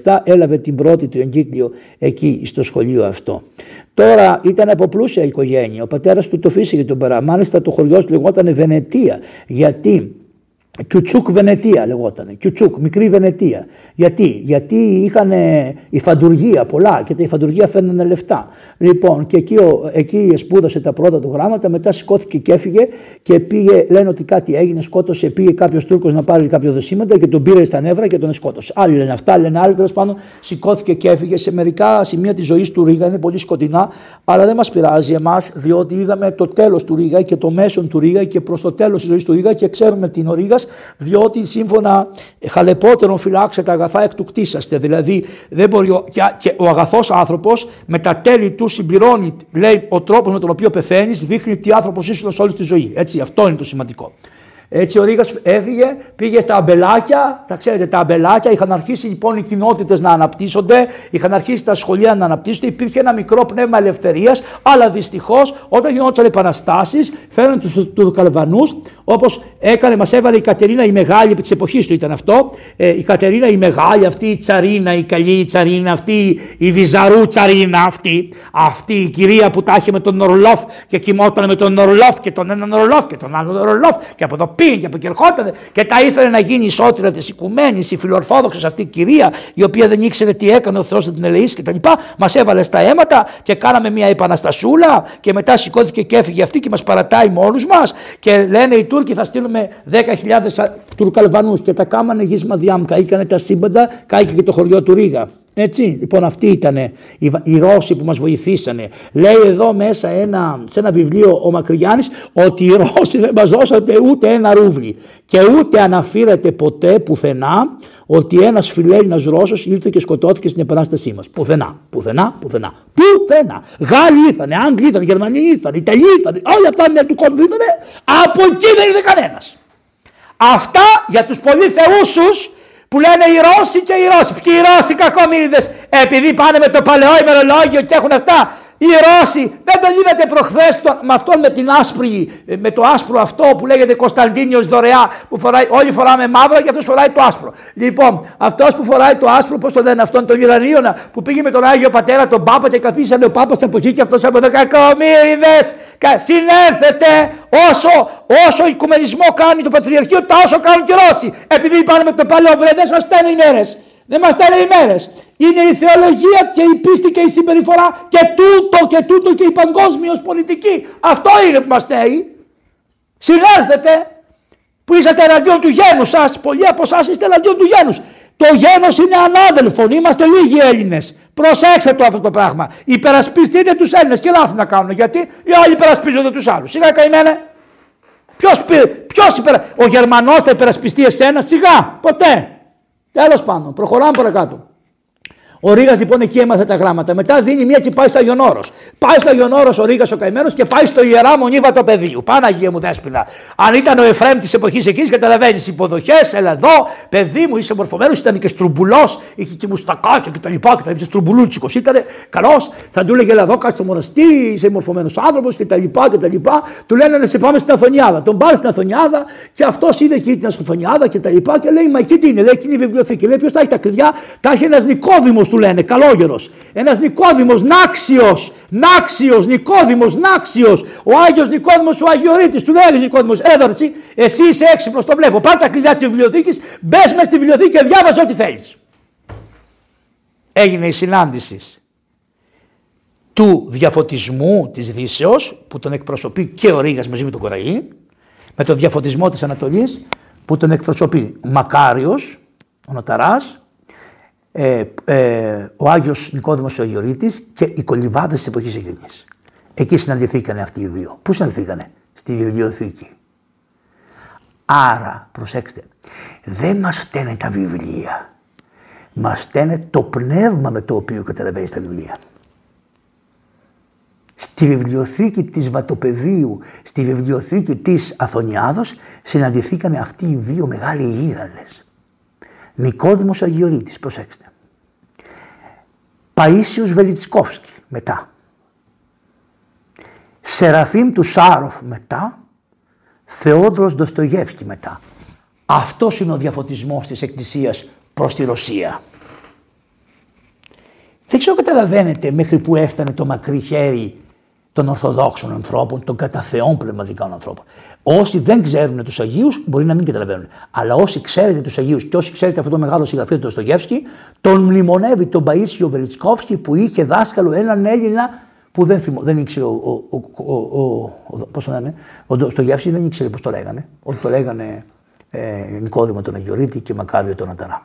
1757, έλαβε την πρώτη του εγκύκλιο εκεί στο σχολείο αυτό. Τώρα ήταν από πλούσια οικογένεια. Ο πατέρας του το φύσηκε τον παρά. Μάλιστα το χωριό του λεγόταν Βενετία. Γιατί Κιουτσούκ Βενετία λεγόταν. Κιουτσούκ, μικρή Βενετία. Γιατί, Γιατί είχαν η φαντουργία πολλά και τα η φαντουργία φέρνανε λεφτά. Λοιπόν, και εκεί, εκεί σπούδασε τα πρώτα του γράμματα, μετά σηκώθηκε και έφυγε και πήγε, λένε ότι κάτι έγινε, σκότωσε, πήγε κάποιος Τούρκος να πάρει κάποιο δοσήματα και τον πήρε στα νεύρα και τον σκότωσε. Άλλοι λένε αυτά, λένε άλλοι, τέλος πάντων σηκώθηκε και έφυγε. Σε μερικά σημεία της ζωής του Ρίγα είναι πολύ σκοτεινά, αλλά δεν μας πειράζει εμάς, διότι είδαμε το τέλος του Ρίγα και το μέσον του Ρίγα και προς το τέλος της ζωής του Ρίγα και ξέρουμε την ο Ρίγας διότι σύμφωνα χαλεπότερον φυλάξε τα αγαθά εκ του κτίσαστε. Δηλαδή δεν μπορεί, και ο αγαθός άνθρωπος με τα τέλη του συμπληρώνει, λέει ο τρόπος με τον οποίο πεθαίνεις δείχνει τι άνθρωπος ήσουν όλη τη ζωή. Έτσι αυτό είναι το σημαντικό. Έτσι ο Ρήγας έφυγε, πήγε στα αμπελάκια. Τα ξέρετε, τα αμπελάκια είχαν αρχίσει λοιπόν οι κοινότητες να αναπτύσσονται, είχαν αρχίσει τα σχολεία να αναπτύσσονται. Υπήρχε ένα μικρό πνεύμα ελευθερίας, αλλά δυστυχώς όταν γινόταν επαναστάσεις, φέρνουν τους Τουρκαλβανούς, όπως έκανε, μας έβαλε η Κατερίνα η Μεγάλη, επί της εποχής του ήταν αυτό. Ε, η Κατερίνα η Μεγάλη, αυτή η Τσαρίνα, η καλή η Τσαρίνα, αυτή η Βυζαρού Τσαρίνα, αυτή, αυτή η κυρία που τα είχε με τον Ορλόφ και κοιμόταν με τον Ορλόφ και τον έναν Ορλόφ και τον άλλον Ορλόφ και από το πήγε και ερχόταν και τα ήθελε να γίνει ισότηρα της οικουμένης, η φιλορθόδοξης αυτή η κυρία, η οποία δεν ήξερε τι έκανε ο Θεός να την ελεήσει κτλ. Μας έβαλε στα αίματα και κάναμε μια επαναστασούλα και μετά σηκώθηκε και έφυγε αυτή και μας παρατάει μόνους μας. Και λένε οι Τούρκοι θα στείλουμε 10.000 Τουρκαλβανού και τα κάμανε γης Μαδιάμ. Καήκανε τα σύμπαντα, κάηκε και το χωριό του Ρίγα. Έτσι, λοιπόν αυτοί ήταν οι, οι Ρώσοι που μας βοηθήσανε. Λέει εδώ μέσα ένα, σε ένα βιβλίο ο Μακρυγιάννης ότι οι Ρώσοι δεν μας δώσατε ούτε ένα ρούβλι και ούτε αναφύρεται ποτέ πουθενά ότι ένας φιλέλληνας Ρώσος ήρθε και σκοτώθηκε στην επανάστασή μας. Πουθενά, πουθενά, πουθενά. Πουθενά. Γάλλοι ήρθαν, Άγγλοι ήρθαν, Γερμανοί ήρθαν, Ιταλοί ήρθαν, όλα αυτά είναι του κόσμου ήρθαν, από εκεί δεν ήρθε κανένας. Αυτά για τους πολύ θεούσους που λένε οι Ρώσοι και οι Ρώσοι. Ποιοι οι Ρώσοι κακομύριδες επειδή πάνε με το παλαιό ημερολόγιο και έχουν αυτά οι Ρώσοι δεν τον είδατε προχθές με αυτόν με την άσπρη, με το άσπρο αυτό που λέγεται Κωνσταντίνιος δωρεά που φοράει, όλοι φοράμε μαύρο και αυτός φοράει το άσπρο. Λοιπόν, αυτός που φοράει το άσπρο, πώς το λένε αυτόν, τον Ιρανίωνα που πήγε με τον Άγιο Πατέρα, τον Πάπα και καθίσανε ο Πάπας από εκεί και αυτός από εδώ. Κακομίριδε! Συνέρθετε όσο, όσο ο οικουμενισμό κάνει το Πατριαρχείο, τα όσο κάνουν και οι Ρώσοι. Επειδή πάνε με το παλαιό βρε, δεν σα στέλνει ημέρε. Δεν μας στέλνει ημέρε. Είναι η θεολογία και η πίστη και η συμπεριφορά και τούτο και τούτο και η παγκόσμιος πολιτική. Αυτό είναι που μας στέει. Συνέρθετε που είσαστε εναντίον του γένους σας. Πολλοί από εσάς είστε εναντίον του γένους. Το γένος είναι ανάδελφον. Είμαστε λίγοι Έλληνες. Προσέξτε το αυτό το πράγμα. Υπερασπιστείτε τους Έλληνες και λάθη να κάνουν. Γιατί οι άλλοι υπερασπίζονται τους άλλους. Σιγά καημένε. Ποιος, ποιος υπερα... Ο Γερμανός θα υπερασπιστεί εσένα; Σιγά. Ποτέ. Τέλος πάντων. Προχωράμε παρακάτω. Ο Ρίγα λοιπόν εκεί έμαθε τα γράμματα. Μετά δίνει μία και πάει στο Αγιονόρο. Πάει στο Αγιονόρο ο Ρίγα ο καημένος και πάει στο ιερά μονίβα το πεδίου. Παναγία μου δέσπινα. Αν ήταν ο Εφρέμ της εποχής εκεί, καταλαβαίνεις υποδοχές, έλα εδώ, παιδί μου, είσαι μορφωμένος, ήταν και στρουμπουλός, είχε και μουστακάκια κτλ. Και τα στρουμπουλούτσικος. Ήταν καλός, θα του έλεγε εδώ, κάτσε στο μοναστήρι, είσαι μορφωμένος άνθρωπος κτλ. Του λένε να σε πάμε στην Αθωνιάδα. Τον πάρει στην Αθωνιάδα και αυτός είδε εκεί την Αθωνιάδα κτλ. Και, και λέει, Μα εκεί τι είναι, λέει, εκεί είναι η βιβλιοθήκη. Λέει, Ποιος θα έχει τα κλειδιά, τα έχει ένας νικόδημος του λένε, καλόγερος. Ένας Νικόδημος, Νάξιος, Νάξιος, Νικόδημος, Νάξιος. Ο Άγιος Νικόδημος, ο Αγιορείτης, του λέει Άγιος Νικόδημος, εδώ εσύ, εσύ είσαι έξυπνος, το βλέπω. Πάρ τα κλειδιά της βιβλιοθήκης, μπες μέσα στη βιβλιοθήκη και διάβαζε ό,τι θέλεις. Έγινε η συνάντηση του διαφωτισμού της Δύσεως που τον εκπροσωπεί και ο Ρήγας μαζί με τον Κοραή με τον διαφωτισμό της Ανατολής που τον εκπροσωπεί Μακάριος, ο Νοταράς ε, ε, ο Άγιος Νικόδημος ο Αγιορείτης και οι κολυβάδες της εποχής εκείνης. Εκεί συναντηθήκανε αυτοί οι δύο. Πού συναντηθήκανε; Στη βιβλιοθήκη. Άρα, προσέξτε, δεν μας φταίνε τα βιβλία. Μας φταίνε το πνεύμα με το οποίο καταλαβαίνει τα βιβλία. Στη βιβλιοθήκη της Βατοπεδίου, στη βιβλιοθήκη της Αθωνιάδος συναντηθήκανε αυτοί οι δύο μεγάλοι γίγαντες. Νικόδημος Αγιορείτης, προσέξτε. Παΐσιος Βελιτσκόφσκι μετά. Σεραφείμ του Σάροφ μετά. Θεόδρος Ντοστογεύσκη μετά. Αυτός είναι ο διαφωτισμός της Εκκλησίας προς τη Ρωσία. Δεν ξέρω καταλαβαίνετε μέχρι που έφτανε το μακρύ χέρι των Ορθοδόξων ανθρώπων, των κατά Θεών πνευματικών ανθρώπων. Όσοι δεν ξέρουν τους Αγίους μπορεί να μην καταλαβαίνουν. Αλλά όσοι ξέρετε τους Αγίους και όσοι ξέρετε αυτό το μεγάλο συγγραφείο του Στογεύσκη, τον μνημονεύει τον Παίσιο Βελιτσκόφσκι που είχε δάσκαλο έναν Έλληνα που δεν, θυμώ, δεν ήξερε ο, ο, ο, ο, πώς το λένε, ο Στογεύσκη δεν ήξερε πώς το λέγανε. Ότι το λέγανε ε, Νικόδημο τον Αγιορείτη και Μακάριο τον Αταρά.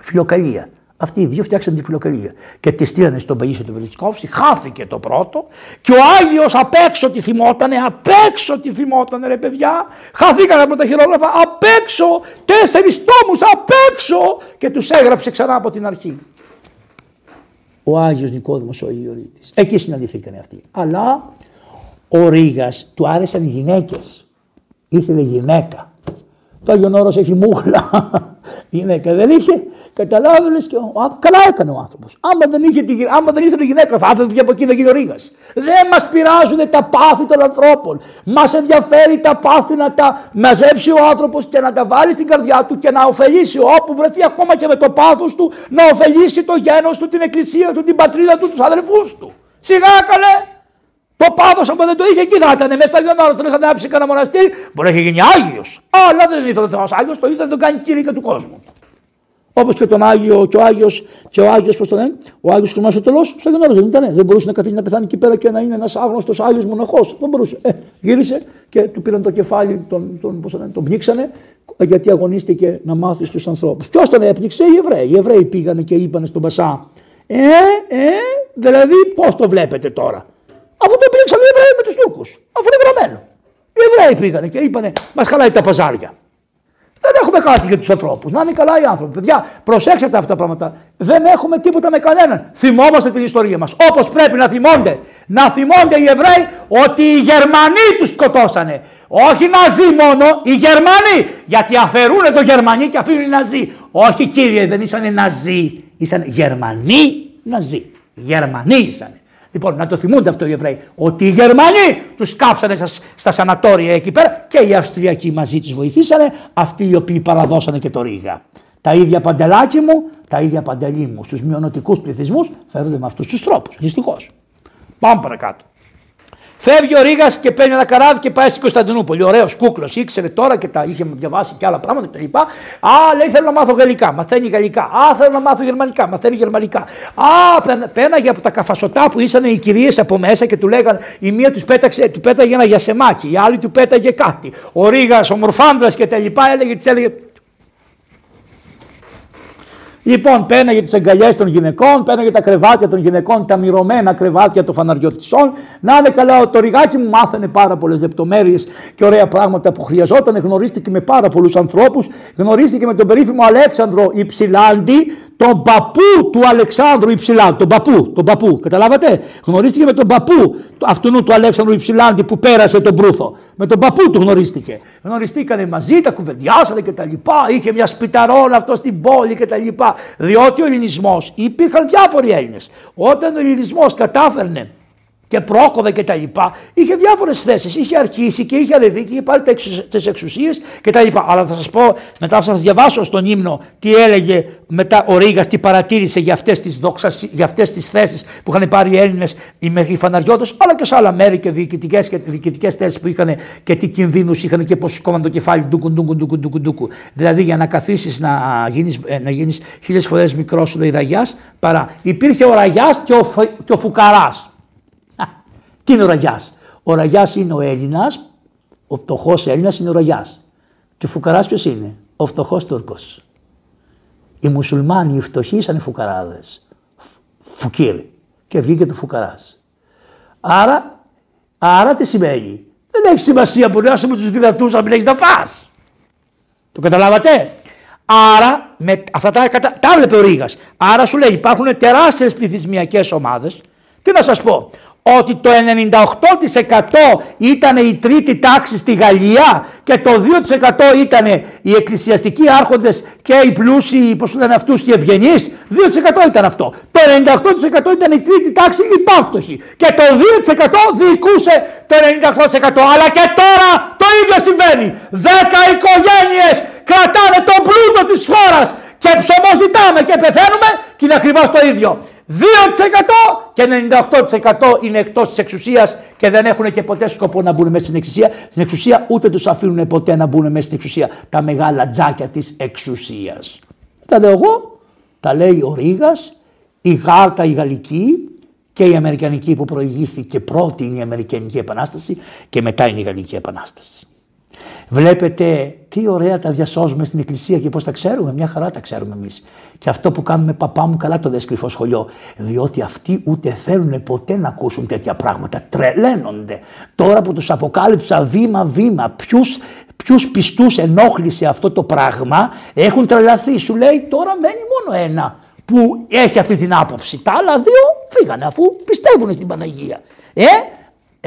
Φιλοκαλία. Αυτοί οι δύο φτιάξαν τη φιλοκαλία. Και τη στείλανε στον Παγίσιο του Βελιτσκόφσκι, χάθηκε το πρώτο και ο Άγιος απ' έξω τη θυμότανε, απ' έξω τη θυμότανε ρε παιδιά. Χαθήκανε από τα χειρόγραφα, απ' έξω, τέσσερις τόμους απ' έξω και τους έγραψε ξανά από την αρχή. Ο Άγιος Νικόδημος ο Ιωρίτης. Εκεί συναντηθήκανε αυτοί. Αλλά ο Ρήγας του άρεσαν οι γυναίκες. Ήθελε γυναίκα. Το Άγιον Όρος έχει μούχλα. γυναίκα δεν είχε. Καταλάβαινε και ο, καλά έκανε ο άνθρωπος. Άμα δεν, είχε τη, άμα δεν ήθελε γυναίκα, θα έφευγε από εκεί να γίνει ο Ρήγα. Δεν μας πειράζουν τα πάθη των ανθρώπων. Μας ενδιαφέρει τα πάθη να τα μαζέψει ο άνθρωπος και να τα βάλει στην καρδιά του και να ωφελήσει όπου βρεθεί ακόμα και με το πάθος του να ωφελήσει το γένος του, την εκκλησία του, την πατρίδα του, τους αδερφού του. Σιγά καλέ. Το πάθος, άμα δεν το είχε εκεί, θα ήταν μέσα στο Άγιο τον είχαν άψει κανένα μοναστήρι. Μπορεί να έχει γίνει Άγιος. Αλλά δεν ήθελε ο Άγιος, το ήθελε να τον κάνει κύριε του κόσμου. Όπως και τον Άγιο, και ο Άγιος, και ο Άγιος, πώς το λένε, ο Άγιος Χρυσομάσοτελο, στο Αγιονόρο δεν ήταν. Δεν μπορούσε να καθίσει να πεθάνει εκεί πέρα και να είναι ένας άγνωστος Άγιος μοναχός. Δεν μπορούσε. Ε, γύρισε και του πήραν το κεφάλι, τον, τον, πώς το λένε, τον πνίξανε, γιατί αγωνίστηκε να μάθει στους ανθρώπους. Ποιος τον έπνιξε, οι Εβραίοι. Οι Εβραίοι πήγανε και είπαν στον Πασά, Ε, ε, δηλαδή πώς το βλέπετε τώρα; Αφού το πνίξαν οι Εβραίοι με τους Τούρκους. Αφού είναι γραμμένο. Οι Εβραίοι πήγανε και είπανε, μας χαλάει τα παζάρια. Δεν έχουμε κάτι για τους ανθρώπους. Να είναι καλά οι άνθρωποι. Παιδιά, προσέξτε αυτά τα πράγματα. Δεν έχουμε τίποτα με κανέναν. Θυμόμαστε την ιστορία μας. Όπως πρέπει να θυμώνται. Να θυμώνται οι Εβραίοι ότι οι Γερμανοί τους σκοτώσανε. Όχι οι Ναζί μόνο, οι Γερμανοί. Γιατί αφαιρούν το Γερμανοί και αφήνουν οι Ναζί. Όχι κύριε, δεν ήσαν Ναζί. Ήσαν Γερμανοί Ναζί. Γερμανοί ήσαν. Λοιπόν, να το θυμούνται αυτό οι Εβραίοι. Ότι οι Γερμανοί τους κάψανε στα, στα σανατόρια εκεί πέρα και οι Αυστριακοί μαζί τους βοηθήσανε, αυτοί οι οποίοι παραδώσανε και το Ρίγα. Τα ίδια παντελάκι μου, τα ίδια παντελή μου στους μειονοτικούς πληθυσμούς φέρονται με αυτούς τους τρόπους. Δυστυχώς. Πάμε παρακάτω. Φεύγει ο Ρίγα και παίρνει ένα καράβι και πάει στην Κωνσταντινούπολη. Ωραίος κούκλος, ήξερε τώρα και τα είχε διαβάσει και άλλα πράγματα κτλ. Α, λέει θέλω να μάθω γαλλικά, μαθαίνει γαλλικά. Α, θέλω να μάθω γερμανικά, μαθαίνει γερμανικά. Α, πέναγε από τα καφασωτά που ήσαν οι κυρίες από μέσα και του λέγανε η μία τους πέταξε, του πέταγε ένα γιασεμάκι, η άλλη του πέταγε κάτι. Ο Ρίγα, ο Μορφάνδρας και τα λοιπά έλεγε, της έλεγε Λοιπόν, πέναγε τις αγκαλιέ των γυναικών, πέναγε τα κρεβάτια των γυναικών, τα μυρωμένα κρεβάτια των φαναριωτησών. Να είναι καλά, το ριγάκι μου μάθανε πάρα πολλές λεπτομέρειες και ωραία πράγματα που χρειαζόταν. Γνωρίστηκε με πάρα πολλούς ανθρώπους. Γνωρίστηκε με τον περίφημο Αλέξανδρο Υψηλάντη, τον παππού του Αλεξάνδρου Υψηλάντη. Τον παππού, τον παππού, καταλάβατε; Γνωρίστηκε με τον παππού αυτού του Αλέξανδρου Υψηλάντη που πέρασε τον Προύθο. Με τον παππού του γνωρίστηκε. Γνωριστήκανε μαζί, τα κουβεντιάσανε και τα λοιπά. Είχε μια σπιταρόνα αυτό στην πόλη και τα λοιπά. Διότι ο Ελληνισμός υπήρχαν διάφοροι Έλληνες. Όταν ο Ελληνισμός κατάφερνε και πρόκοβε και τα λοιπά, είχε διάφορες θέσεις. Είχε αρχίσει και είχε ανεβεί και είχε πάρει τις εξουσίες και τα λοιπά. Αλλά θα σας πω, μετά θα σας διαβάσω στον ύμνο τι έλεγε μετά ο Ρίγα, τι παρατήρησε για αυτές τις τις θέσεις που είχαν πάρει οι Έλληνες, οι, οι φαναριώτε, αλλά και σε άλλα μέρη και διοικητικές θέσεις που είχαν και τι κινδύνους είχαν και πώ κόμμα το κεφάλι ντούκου, ντούκου, ντούκου, ντούκου, ντούκου. Δηλαδή για να καθίσεις να γίνεις να γίνεις χίλιες φορές μικρός σου λέει ραγιάς, παρά υπήρχε ο ραγιάς και ο, και ο φουκαράς. Τι είναι ο Ραγιάς; Ο Ραγιάς είναι ο Έλληνας, ο φτωχός Έλληνας είναι ο Ραγιάς. Και ο Φουκαράς ποιος είναι, ο φτωχός Τούρκος. Οι μουσουλμάνοι, οι φτωχοί, ήταν οι φουκαράδες. Φουκύρι. Και βγήκε το Φουκαράς. Άρα, άρα τι σημαίνει; Δεν έχει σημασία που να με τους δυνατούς να μην έχεις να φά. Το καταλάβατε; Άρα, με αυτά τα, τα έβλεπε ο Ρήγας. Άρα σου λέει υπάρχουν τεράστιες πληθυσμιακές ομάδες. Τι να σας πω, ότι το 98% ήταν η τρίτη τάξη στη Γαλλία και το 2% ήταν οι εκκλησιαστικοί άρχοντες και οι πλούσιοι, πώς λένε αυτούς, οι ευγενείς. 2% ήταν αυτό. Το 98% ήταν η τρίτη τάξη υπάφτωχη και το 2% διοικούσε το 98%. Αλλά και τώρα το ίδιο συμβαίνει. 10 οικογένειες κρατάνε τον πλούτο της χώρας και ψωμοζητάμε και πεθαίνουμε και είναι ακριβώς το ίδιο. 2% και 98% είναι εκτός της εξουσίας και δεν έχουν και ποτέ σκοπό να μπουν μέσα στην εξουσία. Στην εξουσία ούτε τους αφήνουν ποτέ να μπουν μέσα στην εξουσία. Τα μεγάλα τζάκια της εξουσίας. Τα λέω εγώ, τα λέει ο Ρήγας, η Γάρτα η Γαλλική και η Αμερικανική που προηγήθηκε πρώτη είναι η Αμερικανική Επανάσταση και μετά είναι η Γαλλική Επανάσταση. Βλέπετε τι ωραία τα διασώζουμε στην εκκλησία και πώς τα ξέρουμε. Μια χαρά τα ξέρουμε εμείς. Και αυτό που κάνουμε παπά μου καλά το δες κρυφό σχολείο. Διότι αυτοί ούτε θέλουν ποτέ να ακούσουν τέτοια πράγματα. Τρελαίνονται. Τώρα που τους αποκάλυψα βήμα-βήμα ποιους ποιους πιστούς ενόχλησε αυτό το πράγμα έχουν τρελαθεί. Σου λέει τώρα μένει μόνο ένα που έχει αυτή την άποψη. Τα άλλα δύο φύγανε αφού πιστεύουν στην Παναγία. Ε,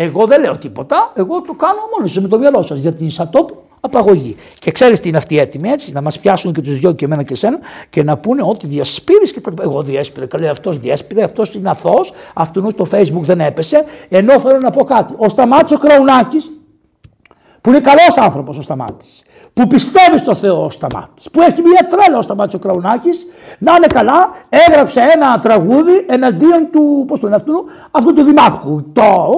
εγώ δεν λέω τίποτα, εγώ το κάνω μόνος με το μυαλό σας για την Σατόπ απαγωγή. Και ξέρεις τι είναι αυτή έτοιμη έτσι, να μας πιάσουν και τους δυο και εμένα και εσένα και να πούνε ότι διασπείρεις και τα Εγώ διέσπηρε, καλέ αυτός διέσπηρε, αυτός είναι αθώος, αυτού στο facebook δεν έπεσε. Ενώ θέλω να πω κάτι. Ο Σταμάτης ο Κραουνάκης, που είναι καλός άνθρωπος ο Σταμάτης, που πιστεύει στο Θεό ο Σταμάτης, που έχει μια τρέλα ο Σταμάτης ο Κραουνάκης, να είναι καλά, έγραψε ένα τραγούδι εναντίον του, πώς το είναι αυτού, αυτού του δημάρχου. Το,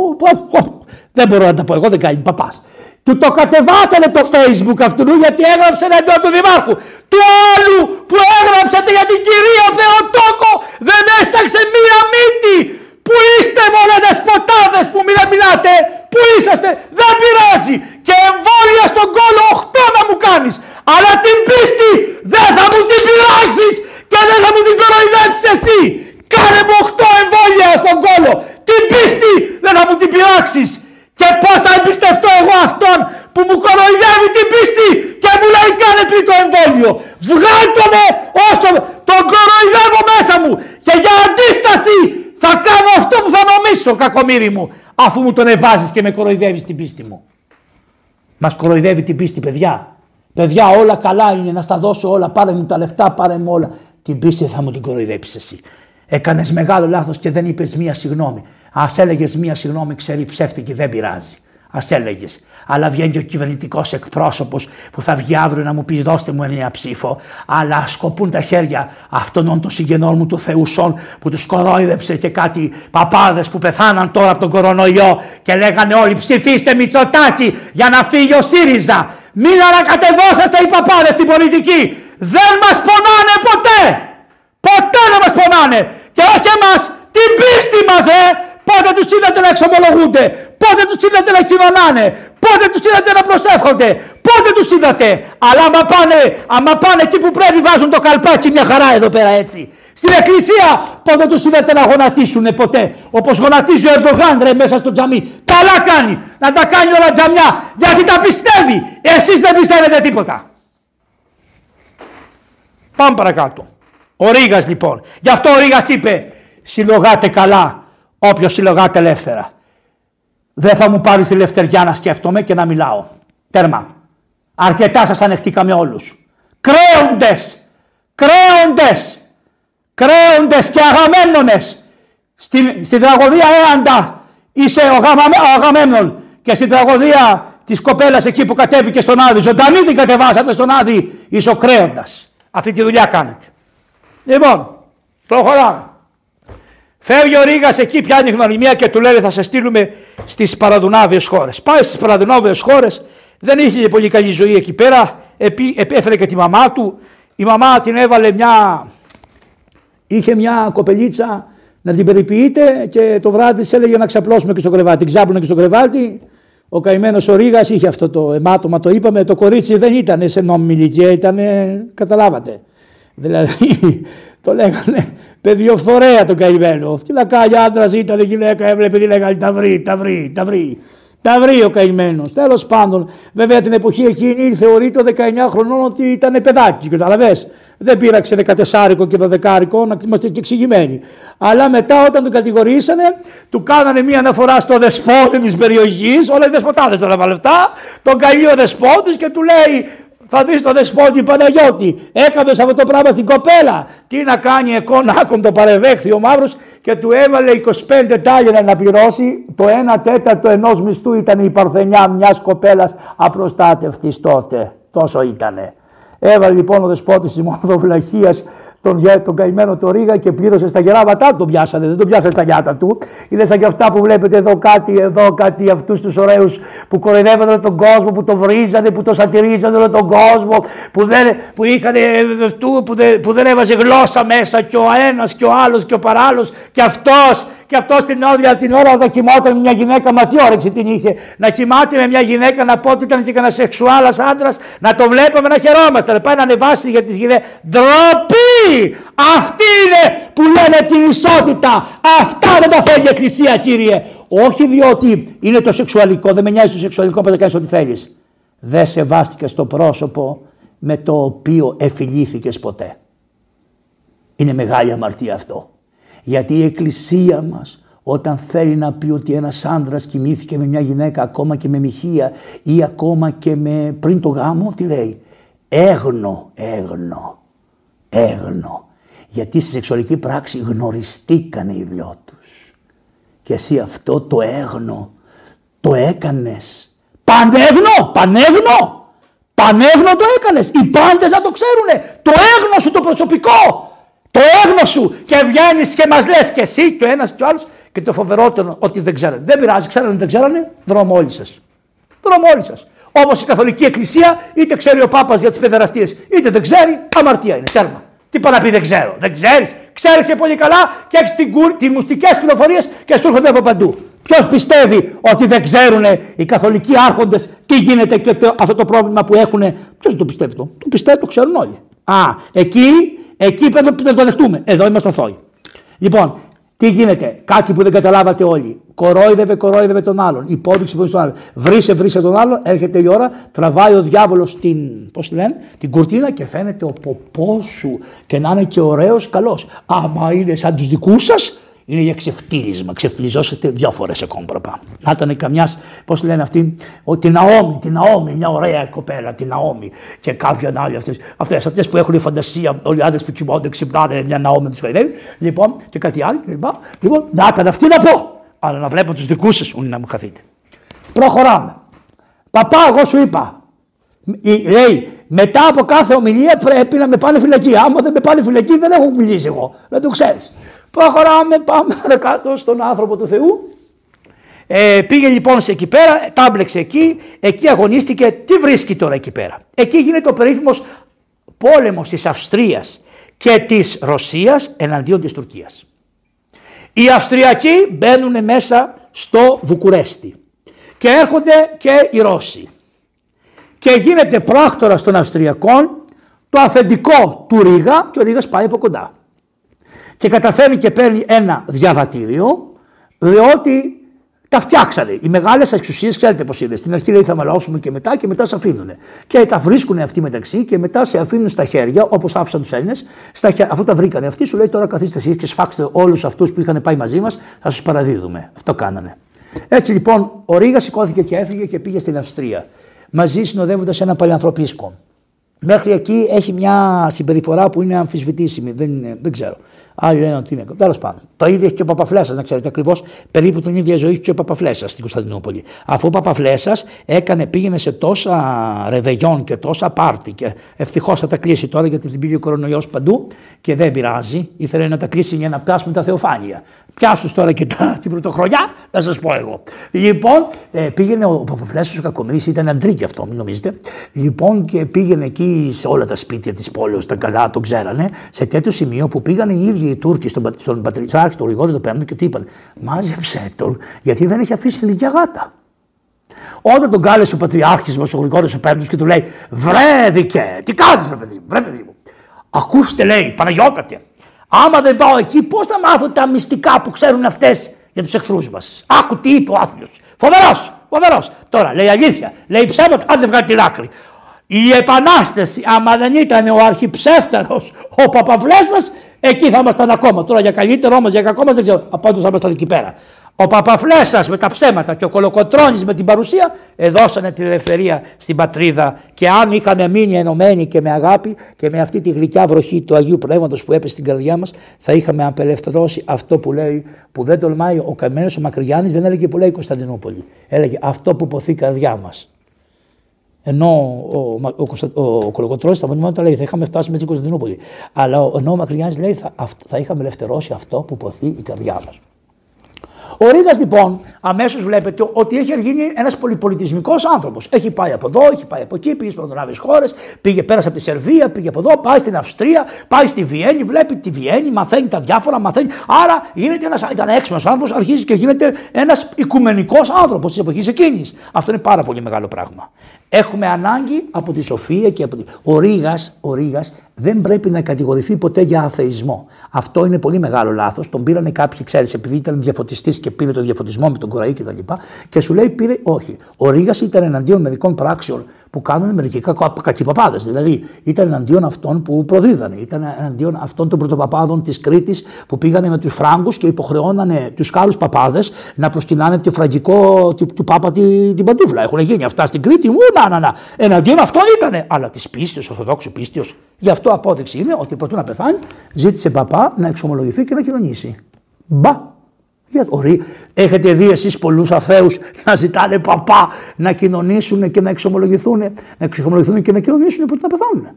δεν μπορώ να τα πω εγώ, δεν κάνει παπάς. Του το κατεβάσανε το facebook αυτού γιατί έγραψε εναντίον του Δημάρχου. Του άλλου που έγραψατε για την κυρία Θεοτόκο δεν έσταξε μία μύτη. Πού είστε μωρέ δεσποτάδες που μιλά, μιλάτε; Πού είσαστε; Δεν πειράζει. Και εμβόλια στον κόλο 8 να μου κάνεις. Αλλά την πίστη δεν θα μου την πειράξεις και δεν θα μου την κοροϊδέψεις εσύ. Κάνε μου 8 εμβόλια στον κόλο. Την πίστη δεν θα μου την πειράξεις. Και πώς θα εμπιστευτώ εγώ αυτόν που μου κοροϊδεύει την πίστη και μου λέει κάνε τρίτο εμβόλιο. Βγάλτο με όσο τον κοροϊδεύω μέσα μου. Και για αντίσταση θα κάνω αυτό που θα νομίσω κακομύρι μου. Αφού μου τον εβάζεις και με κοροϊδεύεις την πίστη μου. Μας κοροϊδεύει την πίστη παιδιά. Παιδιά όλα καλά είναι να στα δώσω όλα. Πάρε μου τα λεφτά, πάρε μου όλα. Την πίστη θα μου την κοροϊδέψεις εσύ. Έκανες μεγάλο λάθος και δεν είπες μία συγγνώμη. Α έλεγες μία συγγνώμη, ξέρει ψεύτικη, δεν πειράζει. Α έλεγες. Αλλά βγαίνει ο κυβερνητικός εκπρόσωπος που θα βγει αύριο να μου πει: Δώστε μου ένα ψήφο. Αλλά σκοπούν τα χέρια αυτών των συγγενών μου του Θεουσών που τους κορόιδεψε και κάτι παπάδες που πεθάναν τώρα από τον κορονοϊό και λέγανε όλοι: Ψηφίστε Μητσοτάκι για να φύγει ο ΣΥΡΙΖΑ. Μην ανακατεβόσαστε οι παπάδες στην πολιτική. Δεν μας πονάνε ποτέ. Ποτέ δεν μας πονάνε. Και όχι εμάς, την πίστη μας, ε! Πότε τους είδατε να εξομολογούνται, πότε τους είδατε να κοινωνάνε, πότε τους είδατε να προσεύχονται, πότε τους είδατε; Αλλά άμα πάνε, άμα πάνε εκεί που πρέπει βάζουν το καλπάκι μια χαρά εδώ πέρα έτσι. Στην εκκλησία πότε τους είδατε να γονατίσουν ποτέ; Όπως γονατίζει ο Ερντογάν ρε μέσα στο τζαμί. Καλά κάνει να τα κάνει όλα τζαμιά γιατί τα πιστεύει. Εσείς δεν πιστεύετε τίποτα. Πάμε παρακάτω. Ο Ρήγας λοιπόν. Γι' αυτό ο Ρήγας είπε συλλογάτε καλά όποιο συλλογάτε ελεύθερα. Δεν θα μου πάρει τη ελευθεριά να σκέφτομαι και να μιλάω. Τέρμα. Αρκετά σας ανεχτήκαμε όλους. Κρέοντες, κρέοντες, κρέοντες και αγαμένονες. Στην, στην τραγωδία Έαντα είσαι ο, αγαμένον και στην τραγωδία της κοπέλας εκεί που κατέβηκε στον Άδη, ζωντανή την κατεβάσατε στον Άδη, είσαι ο κρέοντας. Αυτή τη δουλειά κάνετε. Λοιπόν, προχωράμε. Φεύγει ο Ρήγας εκεί, πιάνει γνωριμία και του λέει θα σε στείλουμε στις παραδουνάβιε χώρες. Πάει στις παραδουνάβιε χώρες, δεν είχε πολύ καλή ζωή εκεί πέρα. Έφερε και τη μαμά του. Η μαμά την έβαλε μια. είχε μια κοπελίτσα να την περιποιείται και το βράδυ τη έλεγε να ξαπλώσουμε και στο κρεβάτι. Ξάπλωνε και στο κρεβάτι. Ο καημένος ο Ρήγας είχε αυτό το αιμάτωμα, το είπαμε. Το κορίτσι δεν ήταν σε νόμιμη ηλικία, ήταν. καταλάβατε. Δηλαδή το λέγανε παιδιοφθορέα το καημένο. Τι να κάνει άντρας ήταν η γυναίκα, έβλεπε τι λέγανε τα βρει, τα βρει, τα βρει. Τα βρει ο καημένο. Τέλος πάντων, βέβαια την εποχή εκείνη θεωρείται 19 χρονών ότι ήταν παιδάκι. Καταλαβέ. Δεν πήραξε 14 και 12 να είμαστε και εξηγημένοι. Αλλά μετά όταν τον κατηγορήσανε, του κάνανε μία αναφορά στο δεσπότη της περιοχής. Όλα οι δεσποτάδες θα λεφτά. Τον καλεί ο δεσπότης και του λέει: θα δεις τον δεσπότη Παναγιώτη. Έκανες αυτό το πράγμα στην κοπέλα. Τι να κάνει, εκόνα άκον το παρεδέχθη ο μαύρος και του έβαλε 25 τάλιρα να πληρώσει. Το 1 τέταρτο ενός μισθού ήταν η παρθενιά μιας κοπέλας απροστάτευτης τότε. Τόσο ήτανε. Έβαλε λοιπόν ο δεσπότης της μονοδοβλαχίας τον, τον καημένο το Ρίγα και πλήρωσε στα γεράματά τον πιάσανε, δεν τον πιάσανε στα νιάτα του. Είναι σαν και αυτά που βλέπετε εδώ κάτι, εδώ κάτι αυτούς τους ωραίους που κοροϊδεύανε τον κόσμο, που το βρίζανε, που το σατυρίζανε όλο τον κόσμο, που δεν, που είχαν, που δεν, που δεν έβαζε γλώσσα μέσα και ο ένας και ο άλλος και ο παράλληλος και αυτός και αυτό στην όδια την ώρα όταν κοιμόταν μια γυναίκα, μα τι όρεξη την είχε. Να κοιμάται με μια γυναίκα, να πω ότι ήταν και κανένα σεξουάλας άντρας, να το βλέπαμε να χαιρόμαστε. Να πάει να ανεβάσει για τις γυναίκε. Ντροπή! Αυτή είναι που λένε την ισότητα. Αυτά δεν τα θέλει η Εκκλησία, κύριε. Όχι διότι είναι το σεξουαλικό, δεν με νοιάζει το σεξουαλικό, να κάνεις ό,τι θέλεις. Δεν σεβάστηκες το πρόσωπο με το οποίο εφηλήθηκες ποτέ. Είναι μεγάλη αμαρτία αυτό. Γιατί η Εκκλησία μας όταν θέλει να πει ότι ένας άντρας κοιμήθηκε με μια γυναίκα ακόμα και με μοιχεία ή ακόμα και με πριν το γάμο, τι λέει; Έγνο, έγνο, έγνο. Γιατί στη σεξουαλική πράξη γνωριστήκανε οι δυο τους. Και εσύ αυτό το έγνο το έκανες. Πανέγνο, πανέγνο. Πανέγνο το έκανες. Οι πάντες να το ξέρουνε. Το έγνο σου το προσωπικό. Το έγνο σου και βγαίνεις και μας λες και εσύ και ο ένας και ο άλλος και το φοβερότερο ότι δεν ξέρανε. Δεν πειράζει, ξέρανε, δεν ξέρανε, δρόμο όλοι σας. Τον νόμο όλοι σας. Όπω η Καθολική Εκκλησία, είτε ξέρει ο Πάπας για τις παιδεραστίες, είτε δεν ξέρει, αμαρτία είναι. Τέρμα. Τι πάει να πει δεν ξέρω. Δεν ξέρεις. Ξέρεις πολύ καλά και έχεις τις μουστικές πληροφορίες και σου έρχονται από παντού. Ποιος πιστεύει ότι δεν ξέρουν οι καθολικοί άρχοντες τι γίνεται και το, αυτό το πρόβλημα που έχουν. Ποιος το πιστεύει το; Το πιστεύει, το ξέρουν όλοι. Α, εκεί, εκεί πρέπει να το δεχτούμε. Εδώ είμαστε αθώοι. Λοιπόν, τι γίνεται, κάτι που δεν καταλάβατε όλοι. Κορόιδευε, κορόιδευε τον άλλον. Υπόδειξη που τον άλλον. Βρίσε, βρίσε τον άλλον. Έρχεται η ώρα, τραβάει ο διάβολος την, πώς τη λένε, την κουρτίνα και φαίνεται ο ποπός σου. Και να είναι και ωραίος, καλός. Άμα είναι σαν τους δικούς σας, είναι για ξεφτύρισμα. Ξεφτυλιζόσαστε δύο φορές ακόμα παραπάνω. Να ήταν καμιάς, πώς λένε αυτή, ο, την Ναόμη, την Ναόμη, μια ωραία κοπέλα, την Ναόμη και κάποια άλλη αυτές. Αυτές αυτές που έχουν φαντασία, όλοι οι άντρες που κοιμώνται, ξυπνάνε, μια Ναόμη τους χαϊδεύει. Λοιπόν, και κάτι άλλο. Λοιπόν, λοιπόν να ήταν αυτή να πω. Αλλά να βλέπω τους δικούς σας, να μου χαθείτε. Προχωράμε. Παπά, εγώ σου είπα. Λέει, μετά από κάθε ομιλία πρέπει να με πάνε φυλακή. Άμα δεν με πάνε φυλακή, δεν έχω μιλήσει εγώ. Δεν το ξέρεις. Προχωράμε, πάμε κάτω στον άνθρωπο του Θεού. Ε, πήγε λοιπόν σε εκεί πέρα, τάμπλεξε εκεί, εκεί αγωνίστηκε. Τι βρίσκει τώρα εκεί πέρα; Εκεί γίνεται ο περίφημος πόλεμος της Αυστρίας και της Ρωσίας εναντίον της Τουρκίας. Οι Αυστριακοί μπαίνουν μέσα στο Βουκουρέστι και έρχονται και οι Ρώσοι. Και γίνεται πράκτορα των Αυστριακών το αφεντικό του Ρίγα και ο Ρίγας πάει από κοντά και καταφέρνει και παίρνει ένα διαβατήριο, διότι τα φτιάξανε. Οι μεγάλες εξουσίες, ξέρετε πώς είναι. Στην αρχή λέει θα μαλώσουμε και μετά και μετά σε αφήνουν. Και τα βρίσκουν αυτοί μεταξύ και μετά σε αφήνουν στα χέρια, όπως άφησαν τους Έλληνες. Αφού τα βρήκανε αυτοί, σου λέει τώρα καθίστε εσείς και σφάξτε όλους αυτούς που είχαν πάει μαζί μας, θα σας παραδίδουμε. Αυτό κάνανε. Έτσι λοιπόν, ο Ρίγα σηκώθηκε και έφυγε και πήγε στην Αυστρία. Μαζί συνοδεύοντας ένα παλιανθρωπίσκο. Μέχρι εκεί έχει μια συμπεριφορά που είναι αμφισβητήσιμη. Δεν, δεν ξέρω. Άλλοι λένε ότι είναι. Τέλος πάντων. Το ίδιο έχει και ο Παπαφλέσσας, να ξέρετε ακριβώς. Περίπου την ίδια ζωή έχει και ο Παπαφλέσσας στην Κωνσταντινούπολη. Αφού ο Παπαφλέσσας έκανε, πήγαινε σε τόσα ρεβεγιόν και τόσα πάρτι. Και ευτυχώς θα τα κλείσει τώρα γιατί την πήγε ο κορονοϊός παντού και δεν πειράζει. Ήθελε να τα κλείσει για να πιάσουμε τα θεοφάνεια. Πιάσους τώρα και τα, την πρωτοχρονιά, θα σας πω εγώ. Λοιπόν, ε, πήγαινε ο Παπαφλέσσας ο Κακομίρη, ήταν αντρίκι αυτό, μην νομίζετε. Λοιπόν, και πήγαινε εκεί σε όλα τα σπίτια της πόλεως, τα καλά, το ξέρανε, σε τέτοιο σημείο που πήγαν οι ίδιοι οι Τούρκοι στον, στον Πατριάρχη, τον Γρηγόρη τον Πέμπτο και του είπαν Μάζεψε τον, γιατί δεν έχει αφήσει τη δικιά γάτα. Όταν τον κάλεσε ο Πατριάρχης μας, ο Γρηγόρη ο Πέμπτος και του λέει Βρέδικε, τι κάνεις, ρε παιδί μου, βρε παιδί μου. Ακούστε, λέει, Παναγιώτατε, άμα δεν πάω εκεί, πώς θα μάθω τα μυστικά που ξέρουν αυτές για τους εχθρούς μας. Άκου τι είπε ο άθλιος. Φοβερός, φοβερός. Τώρα λέει αλήθεια, λέει ψέματα, αν δεν βγάλει την άκρη. Η Επανάσταση, άμα δεν ήταν ο αρχιψεύτερος ο Παπαβλέσσας, εκεί θα ήμασταν ακόμα. Τώρα για καλύτερο όμως, για κακό μας δεν ξέρω, απάντως θα ήμασταν εκεί πέρα. Ο Παπαφλέσσας με τα ψέματα και ο Κολοκοτρώνης με την παρουσία εδώσανε την ελευθερία στην πατρίδα και αν είχαν μείνει ενωμένοι και με αγάπη και με αυτή τη γλυκιά βροχή του Αγίου Πνεύματος που έπεσε στην καρδιά μας θα είχαμε απελευθερώσει αυτό που λέει που δεν τολμάει ο Καμένος ο Μακρυγιάννης δεν έλεγε που λέει Κωνσταντινούπολη. Έλεγε αυτό που ποθεί η καρδιά μας. Ενώ ο, ο, ο, ο Κολοκοτρώνης στα μηνύματα λέει θα είχαμε φτάσει με την Κωνσταντινούπολη. Αλλά ενώ ο Μακρυγιάννης λέει θα, θα είχαμε ελευθερώσει αυτό που ποθεί η καρδιά μας. Ο Ρίγας λοιπόν αμέσως βλέπετε ότι έχει γίνει ένας πολυπολιτισμικό άνθρωπος. Έχει πάει από εδώ, έχει πάει από εκεί, πήγε στις άλλε χώρες, πήγε πέρασε από τη Σερβία, πήγε από εδώ, πάει στην Αυστρία, πάει στη Βιέννη, βλέπει τη Βιέννη, μαθαίνει τα διάφορα, μαθαίνει. Άρα γίνεται ένας ήταν έξυπνος άνθρωπος, αρχίζει και γίνεται ένας οικουμενικός άνθρωπος της εποχής εκείνης. Αυτό είναι πάρα πολύ μεγάλο πράγμα. Έχουμε ανάγκη από τη σοφία και από τη... Ο Ρήγας, ο Ρήγας δεν πρέπει να κατηγορηθεί ποτέ για αθεϊσμό. Αυτό είναι πολύ μεγάλο λάθος. Τον πήρανε κάποιοι, ξέρεις, επειδή ήταν διαφωτιστής και πήρε το διαφωτισμό με τον Κοραή κτλ. Και, και σου λέει πήρε, όχι. Ο Ρήγας ήταν εναντίον μερικών πράξεων που κάνουν μερικοί κακοί παπάδες. Δηλαδή ήταν εναντίον αυτών που προδίδανε. Ήταν εναντίον αυτών των πρωτοπαπάδων της Κρήτης που πήγανε με τους Φράγκους και υποχρεώνανε τους κάλους παπάδες να προσκυνάνε το φραγκικό του, του Πάπα την, την παντούφλα. Έχουν γίνει αυτά στην Κρήτη. Ού, να, να, να. Εναντίον αυτών ήταν. Αλλά της πίστεω, Ορθοδόξου πίστεω. Γι' αυτό απόδειξη είναι ότι πρωτού να πεθάνει, ζήτησε παπά να εξομολογηθεί και να κοινωνήσει. Μπα, για Έχετε δει εσείς πολλούς αθέους να ζητάνε παπά να κοινωνήσουν και να εξομολογηθούν, να εξομολογηθούν και να κοινωνήσουν που να πεθάνουν.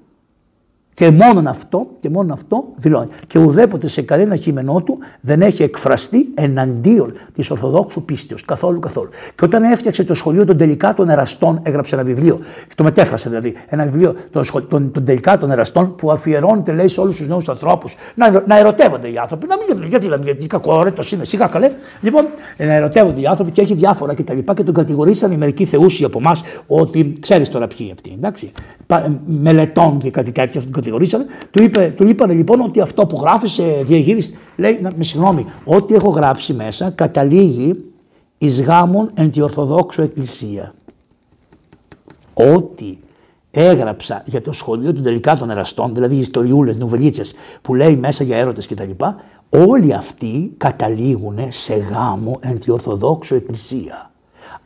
Και μόνο αυτό, και μόνο αυτό δηλώνει. Και ουδέποτε σε κανένα κείμενό του δεν έχει εκφραστεί εναντίον της Ορθοδόξου πίστεως. Καθόλου, καθόλου. Και όταν έφτιαξε το σχολείο των τελικά των εραστών, έγραψε ένα βιβλίο. Το μετέφρασε δηλαδή. Ένα βιβλίο των, των, των τελικά των εραστών που αφιερώνεται, λέει, σε όλους τους νέους ανθρώπους να, να ερωτεύονται οι άνθρωποι. Να μην γιατί λέμε, γιατί κακό, το είναι, σιγά καλέ. Λοιπόν, να ερωτεύονται οι άνθρωποι και έχει διάφορα κτλ. Και, και τον κατηγορήσαν οι μερικοί θεούσιοι από εμάς ότι ξέρεις τώρα ποιοι αυτοί. Εντάξει. Μελετών και κάτι τέτοιο κατηγορήσανε. Του, είπε, του είπαν λοιπόν ότι αυτό που γράφεις σε διαχείριση, λέει, να, με συγγνώμη, ό,τι έχω γράψει μέσα καταλήγει εις γάμων εν τη Ορθοδόξο Εκκλησία. Ό,τι έγραψα για το σχολείο των τελικά των εραστών, δηλαδή ιστοριούλες, νουβελίτσες που λέει μέσα για έρωτες κτλ. Όλοι αυτοί καταλήγουν σε γάμο εν τη Ορθοδόξο Εκκλησία.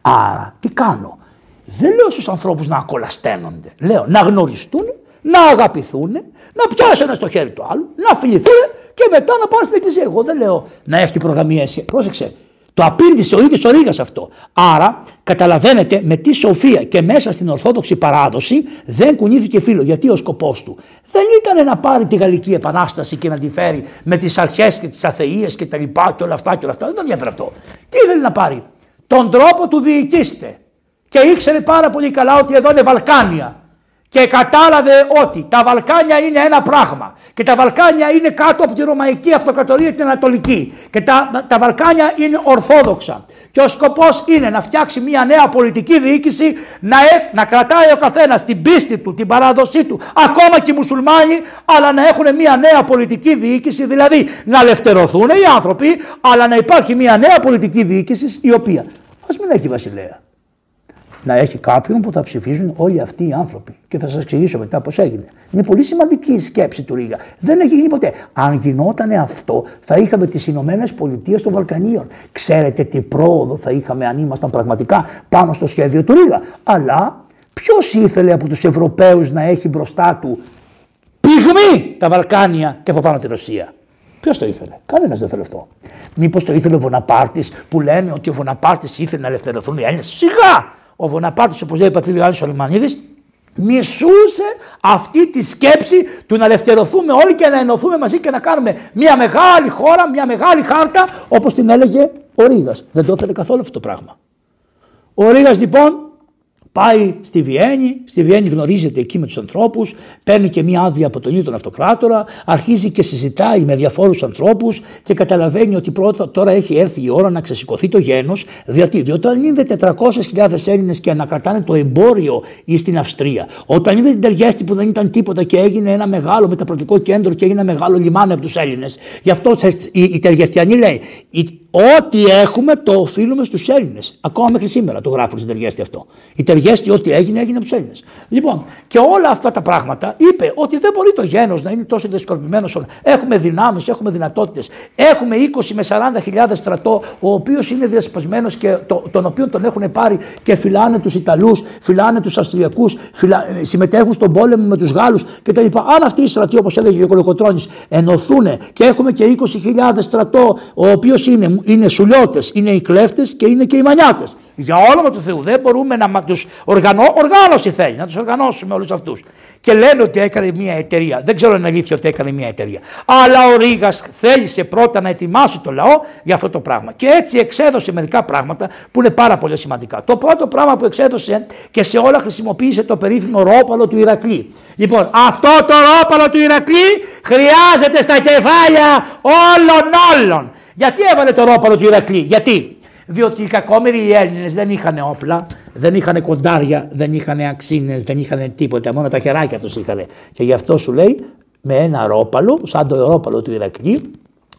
Άρα τι κάνω; Δεν λέω στους ανθρώπους να ακολασταίνονται. Λέω να γνωριστούν να αγαπηθούν, να πιάσουν ένα στο χέρι του άλλου, να φιληθούν και μετά να πάνε στην εκκλησία. Εγώ δεν λέω να έχει προγραμμία εσύ. Πρόσεξε. Το απήντησε ο ίδιος ο Ρήγας αυτό. Άρα καταλαβαίνετε με τι σοφία και μέσα στην Ορθόδοξη παράδοση δεν κουνήθηκε φίλο. Γιατί ο σκοπός του; Δεν ήταν να πάρει τη Γαλλική Επανάσταση και να τη φέρει με τις αρχές και τις αθείες και τα λοιπά και όλα αυτά και όλα αυτά. Δεν τον ενδιαφέρει αυτό. Τι ήθελε να πάρει; Τον τρόπο του διοικήστε. Και ήξερε πάρα πολύ καλά ότι εδώ είναι Βαλκάνια και κατάλαβε ότι τα Βαλκάνια είναι ένα πράγμα και τα Βαλκάνια είναι κάτω από τη Ρωμαϊκή Αυτοκρατορία την Ανατολική και τα, τα Βαλκάνια είναι ορθόδοξα. Και ο σκοπός είναι να φτιάξει μια νέα πολιτική διοίκηση να, ε, να κρατάει ο καθένας την πίστη του, την παράδοσή του ακόμα και οι μουσουλμάνοι αλλά να έχουν μια νέα πολιτική διοίκηση δηλαδή να ελευθερωθούν οι άνθρωποι αλλά να υπάρχει μια νέα πολιτική διοίκηση η οποία ας μην έχει βασιλέα να έχει κάποιον που θα ψηφίζουν όλοι αυτοί οι άνθρωποι. Και θα σας εξηγήσω μετά πώς έγινε. Είναι πολύ σημαντική η σκέψη του Ρίγα. Δεν έχει γίνει ποτέ. Αν γινόταν αυτό, θα είχαμε τις Ηνωμένες Πολιτείες των Βαλκανίων. Ξέρετε τι πρόοδο θα είχαμε αν ήμασταν πραγματικά πάνω στο σχέδιο του Ρίγα. Αλλά ποιος ήθελε από τους Ευρωπαίους να έχει μπροστά του πυγμή τα Βαλκάνια και από πάνω τη Ρωσία. Ποιος το ήθελε, κανένας δεν θέλει αυτό. Μήπως το ήθελε ο Βοναπάρτης που λένε ότι ο Βοναπάρτης ήθελε να ελευθερωθούν οι Έλληνες; Σιγά! Ο Βοναπάρτη, όπως λέει ο πατρίδιο Άλλη Σολυμανίδη, μισούσε αυτή τη σκέψη του να ελευθερωθούμε όλοι και να ενωθούμε μαζί και να κάνουμε μια μεγάλη χώρα, μια μεγάλη χάρτα, όπως την έλεγε ο Ρήγας. Δεν το ήθελε καθόλου αυτό το πράγμα. Ο Ρήγας λοιπόν Πάει στη Βιέννη, στη Βιέννη γνωρίζεται εκεί με τους ανθρώπους, παίρνει και μία άδεια από τον ίδιο τον αυτοκράτορα, αρχίζει και συζητάει με διαφόρους ανθρώπους και καταλαβαίνει ότι πρώτα τώρα έχει έρθει η ώρα να ξεσηκωθεί το γένος. Γιατί, διότι όταν είδε 400.000 Έλληνες και ανακατάνε το εμπόριο ή στην Αυστρία, όταν είδε την Τεργέστη που δεν ήταν τίποτα και έγινε ένα μεγάλο μεταπρωτικό κέντρο και έγινε ένα μεγάλο λιμάνι από τους Έλληνες, γι' αυτό η, η Τεργεστιανή λέει, Ό,τι έχουμε το οφείλουμε στους Έλληνες. Ακόμα μέχρι σήμερα το γράφουν στην Τεργέστη αυτό. Η Τεργέστη, ό,τι έγινε, έγινε από τους Έλληνες. Λοιπόν, και όλα αυτά τα πράγματα είπε ότι δεν μπορεί το γένος να είναι τόσο δεσκορπημένο. Έχουμε δυνάμεις, έχουμε δυνατότητες. Έχουμε 20 με 40 χιλιάδες στρατό, ο οποίος είναι διασπασμένος και το, τον οποίο τον έχουν πάρει και φυλάνε τους Ιταλούς, φυλάνε τους Αυστριακούς, φυλα... συμμετέχουν στον πόλεμο με τους Γάλλους κτλ. Αν αυτοί οι στρατοί, όπως έλεγε ο Κολοκοτρόνη, ενωθούν και έχουμε και 20.000 στρατό, ο οποίος είναι είναι σουλιώτες, είναι οι κλέφτες και είναι και οι μανιάτες. Για όνομα του Θεού δεν μπορούμε να τους οργανώσουμε. Οργάνωση θέλει, να τους οργανώσουμε όλους αυτούς. Και λένε ότι έκανε μια εταιρεία. Δεν ξέρω αν είναι αλήθεια ότι έκανε μια εταιρεία. Αλλά ο Ρήγας θέλησε πρώτα να ετοιμάσει το λαό για αυτό το πράγμα. Και έτσι εξέδωσε μερικά πράγματα που είναι πάρα πολύ σημαντικά. Το πρώτο πράγμα που εξέδωσε και σε όλα χρησιμοποίησε το περίφημο ρόπαλο του Ηρακλή. Λοιπόν, αυτό το ρόπαλο του Ηρακλή χρειάζεται στα κεφάλια όλων όλων. Γιατί έβαλε το ρόπαλο του Ηρακλή, γιατί; Διότι οι κακόμεροι οι Έλληνες δεν είχαν όπλα, δεν είχαν κοντάρια, δεν είχαν αξίνες, δεν είχαν τίποτα. Μόνο τα χεράκια τους είχαν. Και γι' αυτό σου λέει με ένα ρόπαλο, σαν το ρόπαλο του Ηρακλή,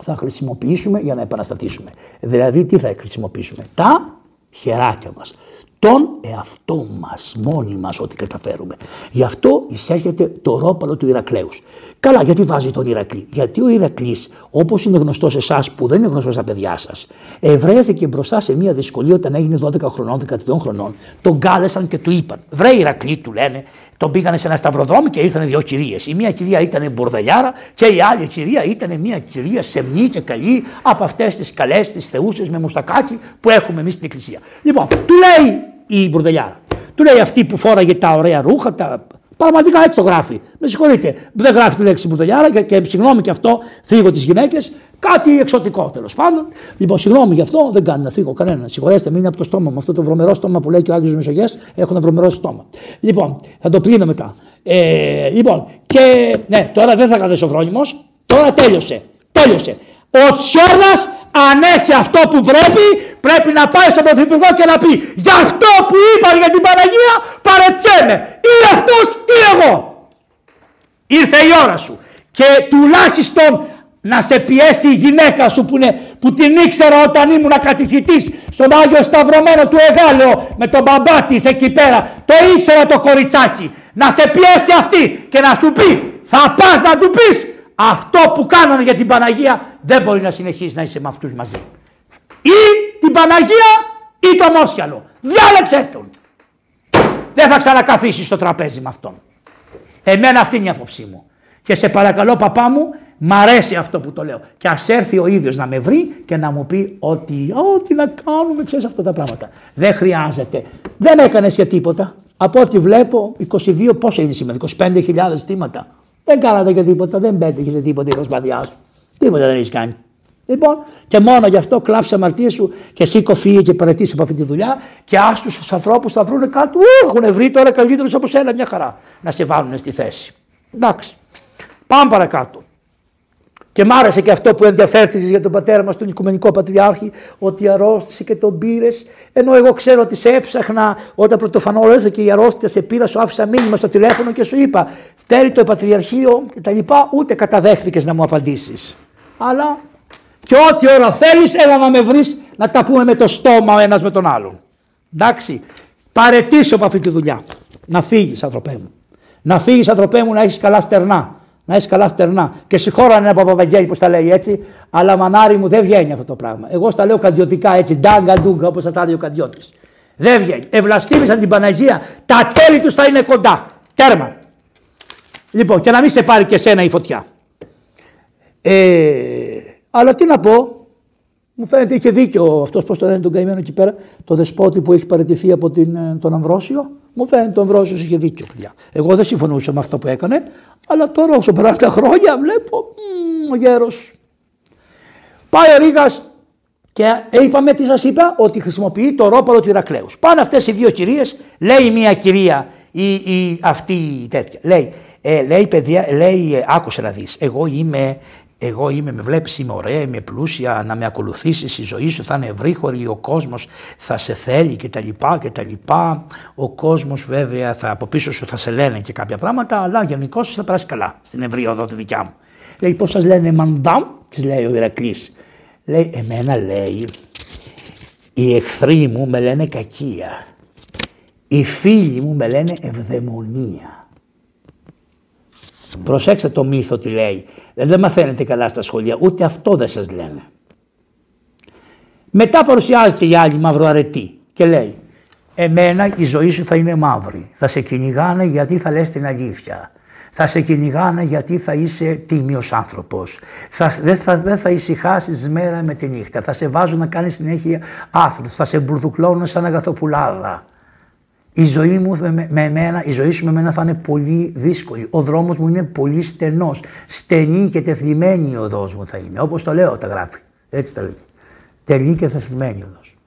θα χρησιμοποιήσουμε για να επαναστατήσουμε. Δηλαδή, τι θα χρησιμοποιήσουμε, τα χεράκια μας τον εαυτό μας, μόνοι μας ό,τι καταφέρουμε. Γι' αυτό εισέρχεται το ρόπαλο του Ηρακλέους. Καλά, γιατί βάζει τον Ηρακλή; Γιατί ο Ηρακλής, όπως είναι γνωστός σε εσάς που δεν είναι γνωστός στα παιδιά σας, ευρέθηκε μπροστά σε μια δυσκολία όταν έγινε 12 χρονών, 12 χρονών. Τον κάλεσαν και του είπαν, βρε Ηρακλή του λένε, τον πήγανε σε ένα σταυροδρόμι και ήρθαν δύο κυρίες. Η μία κυρία ήταν μπορδελιάρα και η άλλη κυρία ήταν μια κυρία σεμνή και καλή από αυτές τις καλές, τις θεούσες με μουστακάκι που έχουμε εμείς στην εκκλησία. Λοιπόν, του λέει η μπουρδελιάρα. Του λέει αυτή που φόραγε τα ωραία ρούχα, τα Πραγματικά έτσι το γράφει. Με συγχωρείτε. Δεν γράφει τη λέξη μπουρδελιάρα και, και συγγνώμη και αυτό, θίγω τις γυναίκες. Κάτι εξωτικό τέλος πάντων. Λοιπόν, συγγνώμη γι' αυτό, δεν κάνει να θίγω κανένα. Συγχωρέστε, μην είναι από το στόμα μου. Αυτό το βρωμερό στόμα που λέει και ο Άγιος Μεσογέ έχουν ένα βρωμερό στόμα. Λοιπόν, θα το πλύνω μετά. Ε, λοιπόν, και ναι, τώρα δεν θα καθίσει ο φρόνιμος. Τώρα τέλειωσε. Τέλειωσε. Ο Τσιόδρα, αν έχει αυτό που πρέπει, πρέπει να πάει στον Πρωθυπουργό και να πει για αυτό που είπα για την Παναγία παρετιέμαι. Ή αυτός ή εγώ. Ήρθε η ώρα σου. Και τουλάχιστον να σε πιέσει η γυναίκα σου που, είναι, που την ήξερα όταν ήμουν κατηχητής στον Άγιο Σταυρωμένο του Εγάλεο με τον μπαμπά της εκεί πέρα. Το ήξερα το κοριτσάκι. Να σε πιέσει αυτή και να σου πει θα πας να του πεις αυτό που κάνανε για την Παναγία δεν μπορεί να συνεχίσει να είσαι με αυτούς μαζί. Ή την Παναγία ή το Μόσιαλο. Διάλεξε τον. Δεν θα ξανακαθίσει στο τραπέζι με αυτόν. Εμένα αυτή είναι η άποψή μου. Και σε παρακαλώ παπά μου, μ' αρέσει αυτό που το λέω. Και ας έρθει ο ίδιος να με βρει και να μου πει ότι, ό,τι να κάνουμε, ξέρεις αυτά τα πράγματα. Δεν χρειάζεται. Δεν έκανες και τίποτα. Από ό,τι βλέπω, 22, πόσα είναι σήμερα, 25.000 θύματα. Δεν κάνατε και τίποτα, δεν πέτυχε σε τίποτα η προσπάθειά σου. Τίποτα δεν έχεις κάνει. Λοιπόν, και μόνο γι' αυτό κλάψει αμαρτία σου και σήκω φύγει και παρετήσει από αυτή τη δουλειά και άστους του ανθρώπους θα βρουν κάτω. Έχουν βρει τώρα καλύτερους από σένα μια χαρά να σε βάλουν στη θέση. Εντάξει. Πάμε παρακάτω. Και μ' άρεσε και αυτό που ενδιαφέρθηκε για τον πατέρα μας, τον Οικουμενικό Πατριάρχη, ότι αρρώστησε και τον πήρες. Ενώ εγώ ξέρω ότι σε έψαχνα όταν πρωτοφανώ και η αρρώστια, σε πήρα, σου άφησα μήνυμα στο τηλέφωνο και σου είπα: Θέλει το Πατριαρχείο λοιπά Ούτε καταδέχθηκες να μου απαντήσεις. Αλλά και ό,τι ώρα θέλεις, έλα να με βρεις να τα πούμε με το στόμα ο ένας με τον άλλον. Εντάξει. Παρετήσω από αυτή τη δουλειά. Να φύγεις, ανθρωπέ μου. Να φύγεις, ανθρωπέ μου, να έχεις καλά στερνά να έχει καλά στερνά. Και συγχώρανε από Παπαγγέλη που τα λέει έτσι, αλλά μανάρι μου δεν βγαίνει αυτό το πράγμα. Εγώ στα λέω καντιωτικά έτσι, ντάγκα ντούγκα όπως σας τα λέει ο καντιώτη. Δεν βγαίνει. Ευλαστήμησαν την Παναγία, τα τέλη τους θα είναι κοντά. Τέρμα. Λοιπόν, και να μην σε πάρει και σένα η φωτιά. Ε, αλλά τι να πω, μου φαίνεται είχε δίκιο αυτός, πώ το λένε τον καημένο εκεί πέρα, το δεσπότη που έχει παραιτηθεί από την, ε, τον Αμβρόσιο. Μου φαίνεται τον Αμβρόσιος είχε δίκιο, παιδιά. Εγώ δεν συμφωνούσα με αυτό που έκανε, αλλά τώρα όσο περνάνε τα χρόνια βλέπω μ, ο γέρος. Πάει ο Ρίγας και είπαμε τι σας είπα, ότι χρησιμοποιεί το ρόπαλο του Ηρακλέους. Πάνε αυτές οι δύο κυρίες, λέει μία κυρία, η, η, αυτή η τέτοια. Λέει, ε, λέει παιδιά, λέει, ε, άκουσε να δεις. Εγώ είμαι εγώ είμαι, με βλέπεις, είμαι ωραία, είμαι πλούσια, να με ακολουθήσεις, η ζωή σου θα είναι ευρύχωρη, ο κόσμος θα σε θέλει και τα λοιπά και τα λοιπά. Ο κόσμος βέβαια θα, από πίσω σου θα σε λένε και κάποια πράγματα, αλλά γενικώς θα περάσει καλά στην ευρύ οδό τη δικιά μου. Λέει πώς σας λένε μαντάμ, της λέει ο Ηρακλής. Λέει εμένα λέει, οι εχθροί μου με λένε κακία, οι φίλοι μου με λένε ευδαιμονία. Προσέξτε το μύθο τι λέει. Δεν μαθαίνετε καλά στα σχολεία, ούτε αυτό δεν σας λένε. Μετά παρουσιάζεται η άλλη μαυροαρετή και λέει «Εμένα η ζωή σου θα είναι μαύρη. Θα σε κυνηγάνε γιατί θα λες την αλήθεια. Θα σε κυνηγάνε γιατί θα είσαι τίμιος άνθρωπος. Θα, δεν, θα, δεν θα ησυχάσεις μέρα με τη νύχτα. Θα σε βάζουν να κάνεις συνέχεια άθλους. Θα σε μπουρδουκλώνουν σαν αγαθοπουλάδα. Η ζωή, μου με, με εμένα, η ζωή σου με μένα θα είναι πολύ δύσκολη. Ο δρόμος μου είναι πολύ στενός. Στενή και τεθλιμμένη η οδός μου θα είναι. Όπως το λέω τα γράφει. Έτσι τα λέει. Τελή και τεθλιμμένη οδός.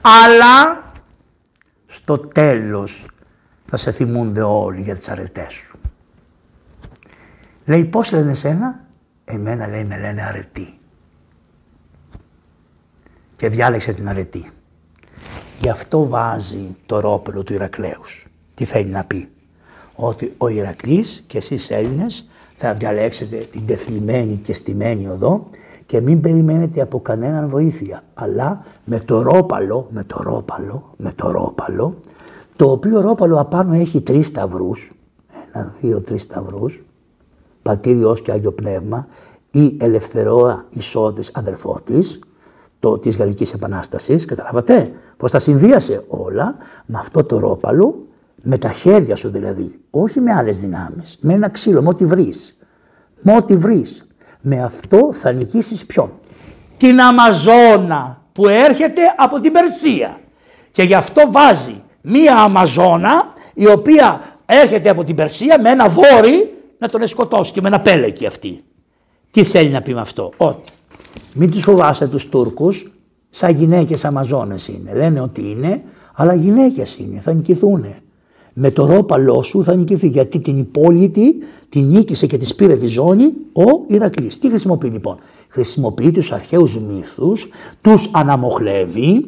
Αλλά στο τέλος θα σε θυμούνται όλοι για τις αρετές σου. Λέει πώς λένε εσένα; Εμένα λέει με λένε αρετή. Και διάλεξε την αρετή. Γι' αυτό βάζει το ρόπελο του Ηρακλέους. Τι θέλει να πει; Ότι ο Ηρακλής και εσείς Έλληνες θα διαλέξετε την τεθλιμμένη και στημένη οδό και μην περιμένετε από κανέναν βοήθεια. Αλλά με το ρόπαλο, με το ρόπαλο, με το ρόπαλο, το οποίο ρόπαλο απάνω έχει τρεις σταυρούς, ένα, δύο, τρεις σταυρούς, πατήριος και Άγιο Πνεύμα, ή ελευθερόα ισότης αδερφός της, το, της Γαλλικής Επανάστασης, καταλάβατε, πως τα συνδύασε όλα με αυτό το ρόπαλο, με τα χέρια σου δηλαδή, όχι με άλλες δυνάμεις, με ένα ξύλο, με ό,τι βρεις. Με ό,τι βρεις. Με αυτό θα νικήσεις ποιον; Την Αμαζόνα που έρχεται από την Περσία. Και γι' αυτό βάζει μία Αμαζόνα η οποία έρχεται από την Περσία με ένα βόρι να τον σκοτώσει και με ένα πέλεκι αυτή. Τι θέλει να πει με αυτό, ότι μην τους φοβάστε τους Τούρκους, σαν γυναίκες Αμαζόνες είναι. Λένε ότι είναι, αλλά γυναίκες είναι, θα νικηθούν. Με το ρόπαλό σου θα νικηθεί γιατί την υπόλοιτη την νίκησε και τη πήρε τη ζώνη ο Ηρακλής. Τι χρησιμοποιεί λοιπόν; Χρησιμοποιεί τους αρχαίους μύθους, τους αναμοχλεύει,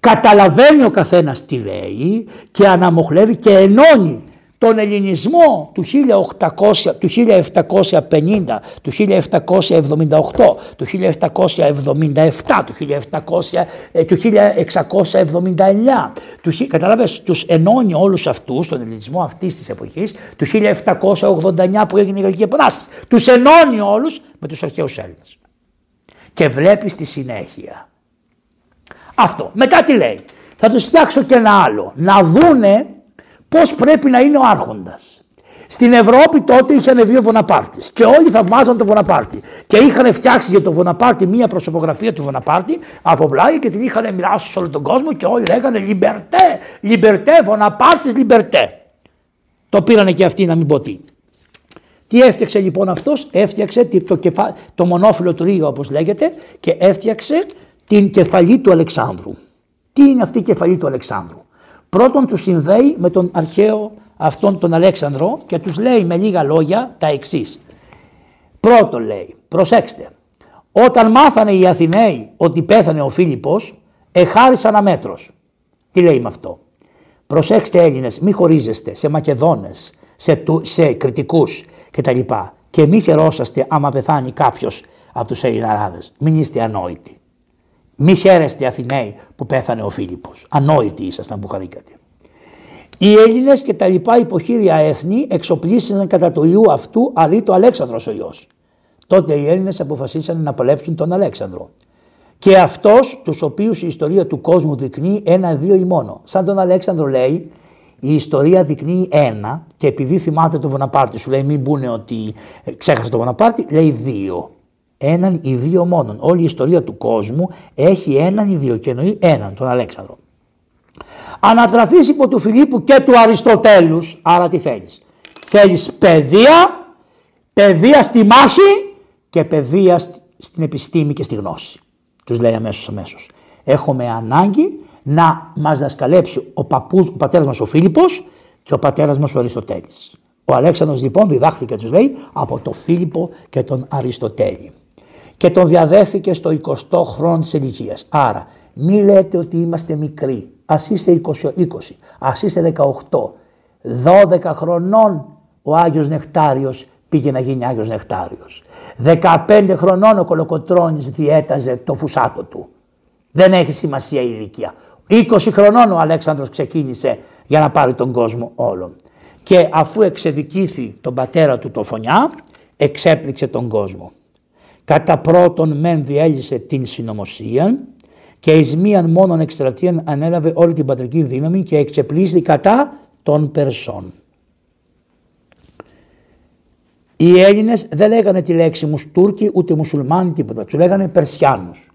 καταλαβαίνει ο καθένας τι λέει και αναμοχλεύει και ενώνει τον ελληνισμό του, 1800, του 1750, του 1778, του 1777, του, 1700, ε, του 1679. Του, καταλάβες, τους ενώνει όλους αυτούς, τον ελληνισμό αυτής της εποχής, του 1789 που έγινε η Γαλλική Επανάσταση. Τους ενώνει όλους με τους αρχαίους Έλληνες. Και βλέπει στη συνέχεια. Αυτό. Μετά τι λέει. Θα τους φτιάξω και ένα άλλο. Να δούνε πώς πρέπει να είναι ο άρχοντας. Στην Ευρώπη τότε είχε ανεβεί ο Βοναπάρτης και όλοι θαυμάζαν τον Βοναπάρτη. Και είχαν φτιάξει για τον Βοναπάρτη μία προσωπογραφία του Βοναπάρτη από πλάγια και την είχαν μοιράσει σε όλο τον κόσμο και όλοι λέγανε Liberté, Liberté, Βοναπάρτης, Liberté. Το πήρανε και αυτοί να μην πω τι. Τι έφτιαξε λοιπόν αυτός, έφτιαξε το, κεφα... το μονόφυλλο του Ρίγα όπως λέγεται και έφτιαξε την κεφαλή του Αλεξάνδρου. Τι είναι αυτή η κεφαλή του Αλεξάνδρου; Πρώτον τους συνδέει με τον αρχαίο αυτόν τον Αλέξανδρο και τους λέει με λίγα λόγια τα εξής. Πρώτον λέει, προσέξτε, όταν μάθανε οι Αθηναίοι ότι πέθανε ο Φίλιππος, εχάρισαν αμέτρος. Τι λέει με αυτό; Προσέξτε Έλληνες, μη χωρίζεστε σε Μακεδόνες, σε, σε κριτικούς κτλ. Και μη χαιρόσαστε άμα πεθάνει κάποιος από τους Ελληναράδες. Μην είστε ανόητοι. Μη χαίρεστε Αθηναίοι που πέθανε ο Φίλιππος. Ανόητοι ήσασταν που χαρήκατε. Οι Έλληνες και τα λοιπά υποχείρια έθνη εξοπλίστηκαν κατά του ιού αυτού αρή το Αλέξανδρος ο ιός. Τότε οι Έλληνες αποφασίσαν να παλέψουν τον Αλέξανδρο. Και αυτός τους οποίους η ιστορία του κόσμου δεικνύει ένα-δύο ή μόνο. Σαν τον Αλέξανδρο λέει η ιστορία δεικνύει ένα και επειδή θυμάται τον Βοναπάρτη σου λέει μην πούνε ότι ξέχασε τον Βοναπάρτη λέει δύο έναν ή δύο μόνον. Όλη η ιστορία του κόσμου έχει έναν ή δύο και εννοεί έναν, τον Αλέξανδρο. Ανατραφείς υπό του Φιλίππου και του Αριστοτέλους, άρα τι θέλεις. Θέλεις παιδεία, παιδεία στη μάχη και παιδεία στην επιστήμη και στη γνώση. Τους λέει αμέσως αμέσως. Έχουμε ανάγκη να μας δασκαλέψει ο, παππούς, ο πατέρας μας ο Φίλιππος και ο πατέρας μας ο Αριστοτέλης. Ο Αλέξανδρος λοιπόν διδάχθηκε τους λέει από τον Φίλιππο και τον Αριστοτέλη και τον διαδέθηκε στο 20 χρόνο της ηλικία. Άρα μη λέτε ότι είμαστε μικροί. Ας είστε 20, 20 ας είστε 18, 12 χρονών ο Άγιος Νεκτάριος πήγε να γίνει Άγιος Νεκτάριος. 15 χρονών ο Κολοκοτρώνης διέταζε το φουσάτο του. Δεν έχει σημασία η ηλικία. 20 χρονών ο Αλέξανδρος ξεκίνησε για να πάρει τον κόσμο όλον. Και αφού εξεδικήθη τον πατέρα του το φωνιά, εξέπληξε τον κόσμο. Κατά πρώτον μεν διέλυσε την συνωμοσία και εις μίαν μόνον εκστρατείαν ανέλαβε όλη την πατρική δύναμη και εξεπλήστη κατά των Περσών. Οι Έλληνες δεν λέγανε τη λέξη Τούρκοι ούτε Μουσουλμάνοι τίποτα. Τους λέγανε Περσιάνους,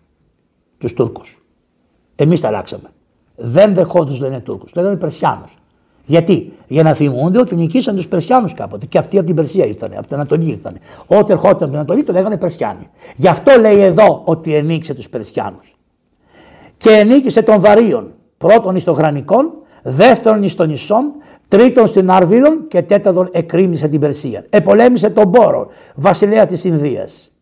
τους Τούρκους. Εμείς τα αλλάξαμε. Δεν δεχόντους λένε Τούρκους, λέγανε Περσιάνους. Γιατί, για να θυμούνται ότι νικήσαν τους Περσιάνους κάποτε. Και αυτοί από την Περσία ήρθαν, από την Ανατολή ήρθαν. Ό,τι ερχόταν από την Ανατολή το λέγανε Περσιάνοι. Γι' αυτό λέει εδώ ότι ενίκησε τους Περσιάνους. Και ενίκησε των Βαρίων. Πρώτον εις των Γρανικών, δεύτερον εις των Ισών, τρίτον στην Αρβίλων και τέταρτον εκρήμησε την Περσία. Επολέμησε τον Πόρο, βασιλέα της Ινδίας.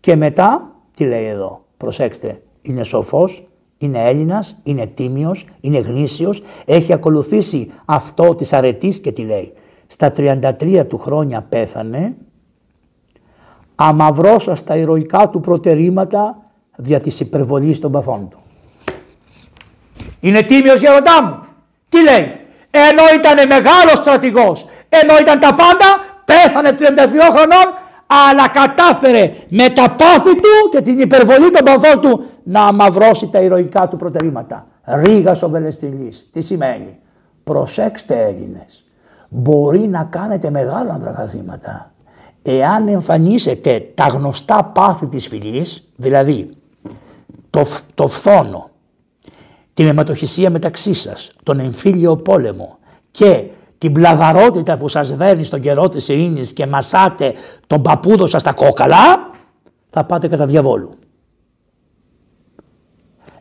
Και μετά, τι λέει εδώ, προσέξτε, είναι σοφός, είναι Έλληνας, είναι τίμιος, είναι γνήσιος, έχει ακολουθήσει αυτό της αρετής και τι λέει. Στα 33 του χρόνια πέθανε, αμαυρώσα στα ηρωικά του προτερήματα δια της υπερβολής των παθών του. Είναι τίμιος γεροντά μου. Τι λέει. Ενώ ήταν μεγάλος στρατηγός, ενώ ήταν τα πάντα, πέθανε 32 χρονών αλλά κατάφερε με τα πάθη του και την υπερβολή των παθών του να αμαυρώσει τα ηρωικά του προτερήματα. Ρίγας ο Βελεστηλής. Τι σημαίνει; Προσέξτε Έλληνες. Μπορεί να κάνετε μεγάλα ανδραγαθήματα. Εάν εμφανίσετε τα γνωστά πάθη της φυλής, δηλαδή το, το φθόνο, την αιματοχυσία μεταξύ σας, τον εμφύλιο πόλεμο και την πλαδαρότητα που σας δένει στον καιρό της ειρήνης και μασάτε τον παππούδο σας στα κόκαλα, θα πάτε κατά διαβόλου.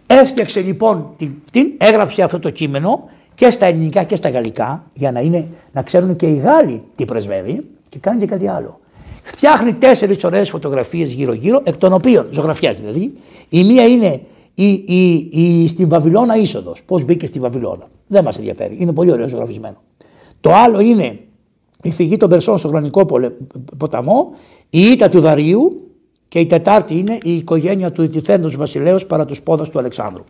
Έφτιαξε λοιπόν την, έγραψε αυτό το κείμενο και στα ελληνικά και στα γαλλικά για να, είναι, να ξέρουν και οι Γάλλοι τι πρεσβεύει και κάνει και κάτι άλλο. Φτιάχνει τέσσερις ωραίες φωτογραφίες γύρω-γύρω, εκ των οποίων, ζωγραφιά δηλαδή, η μία είναι η, η, η, στην Βαβυλώνα είσοδος. Πώς μπήκε στη Βαβυλώνα. Δεν μας ενδιαφέρει. Είναι πολύ ωραίο ζωγραφισμένο. Το άλλο είναι η φυγή των Περσών στο Χρονικό ποταμό, η ήττα του Δαρίου και η τετάρτη είναι η οικογένεια του ιτηθέντος βασιλέως παρά τους πόδας του Αλεξάνδρου.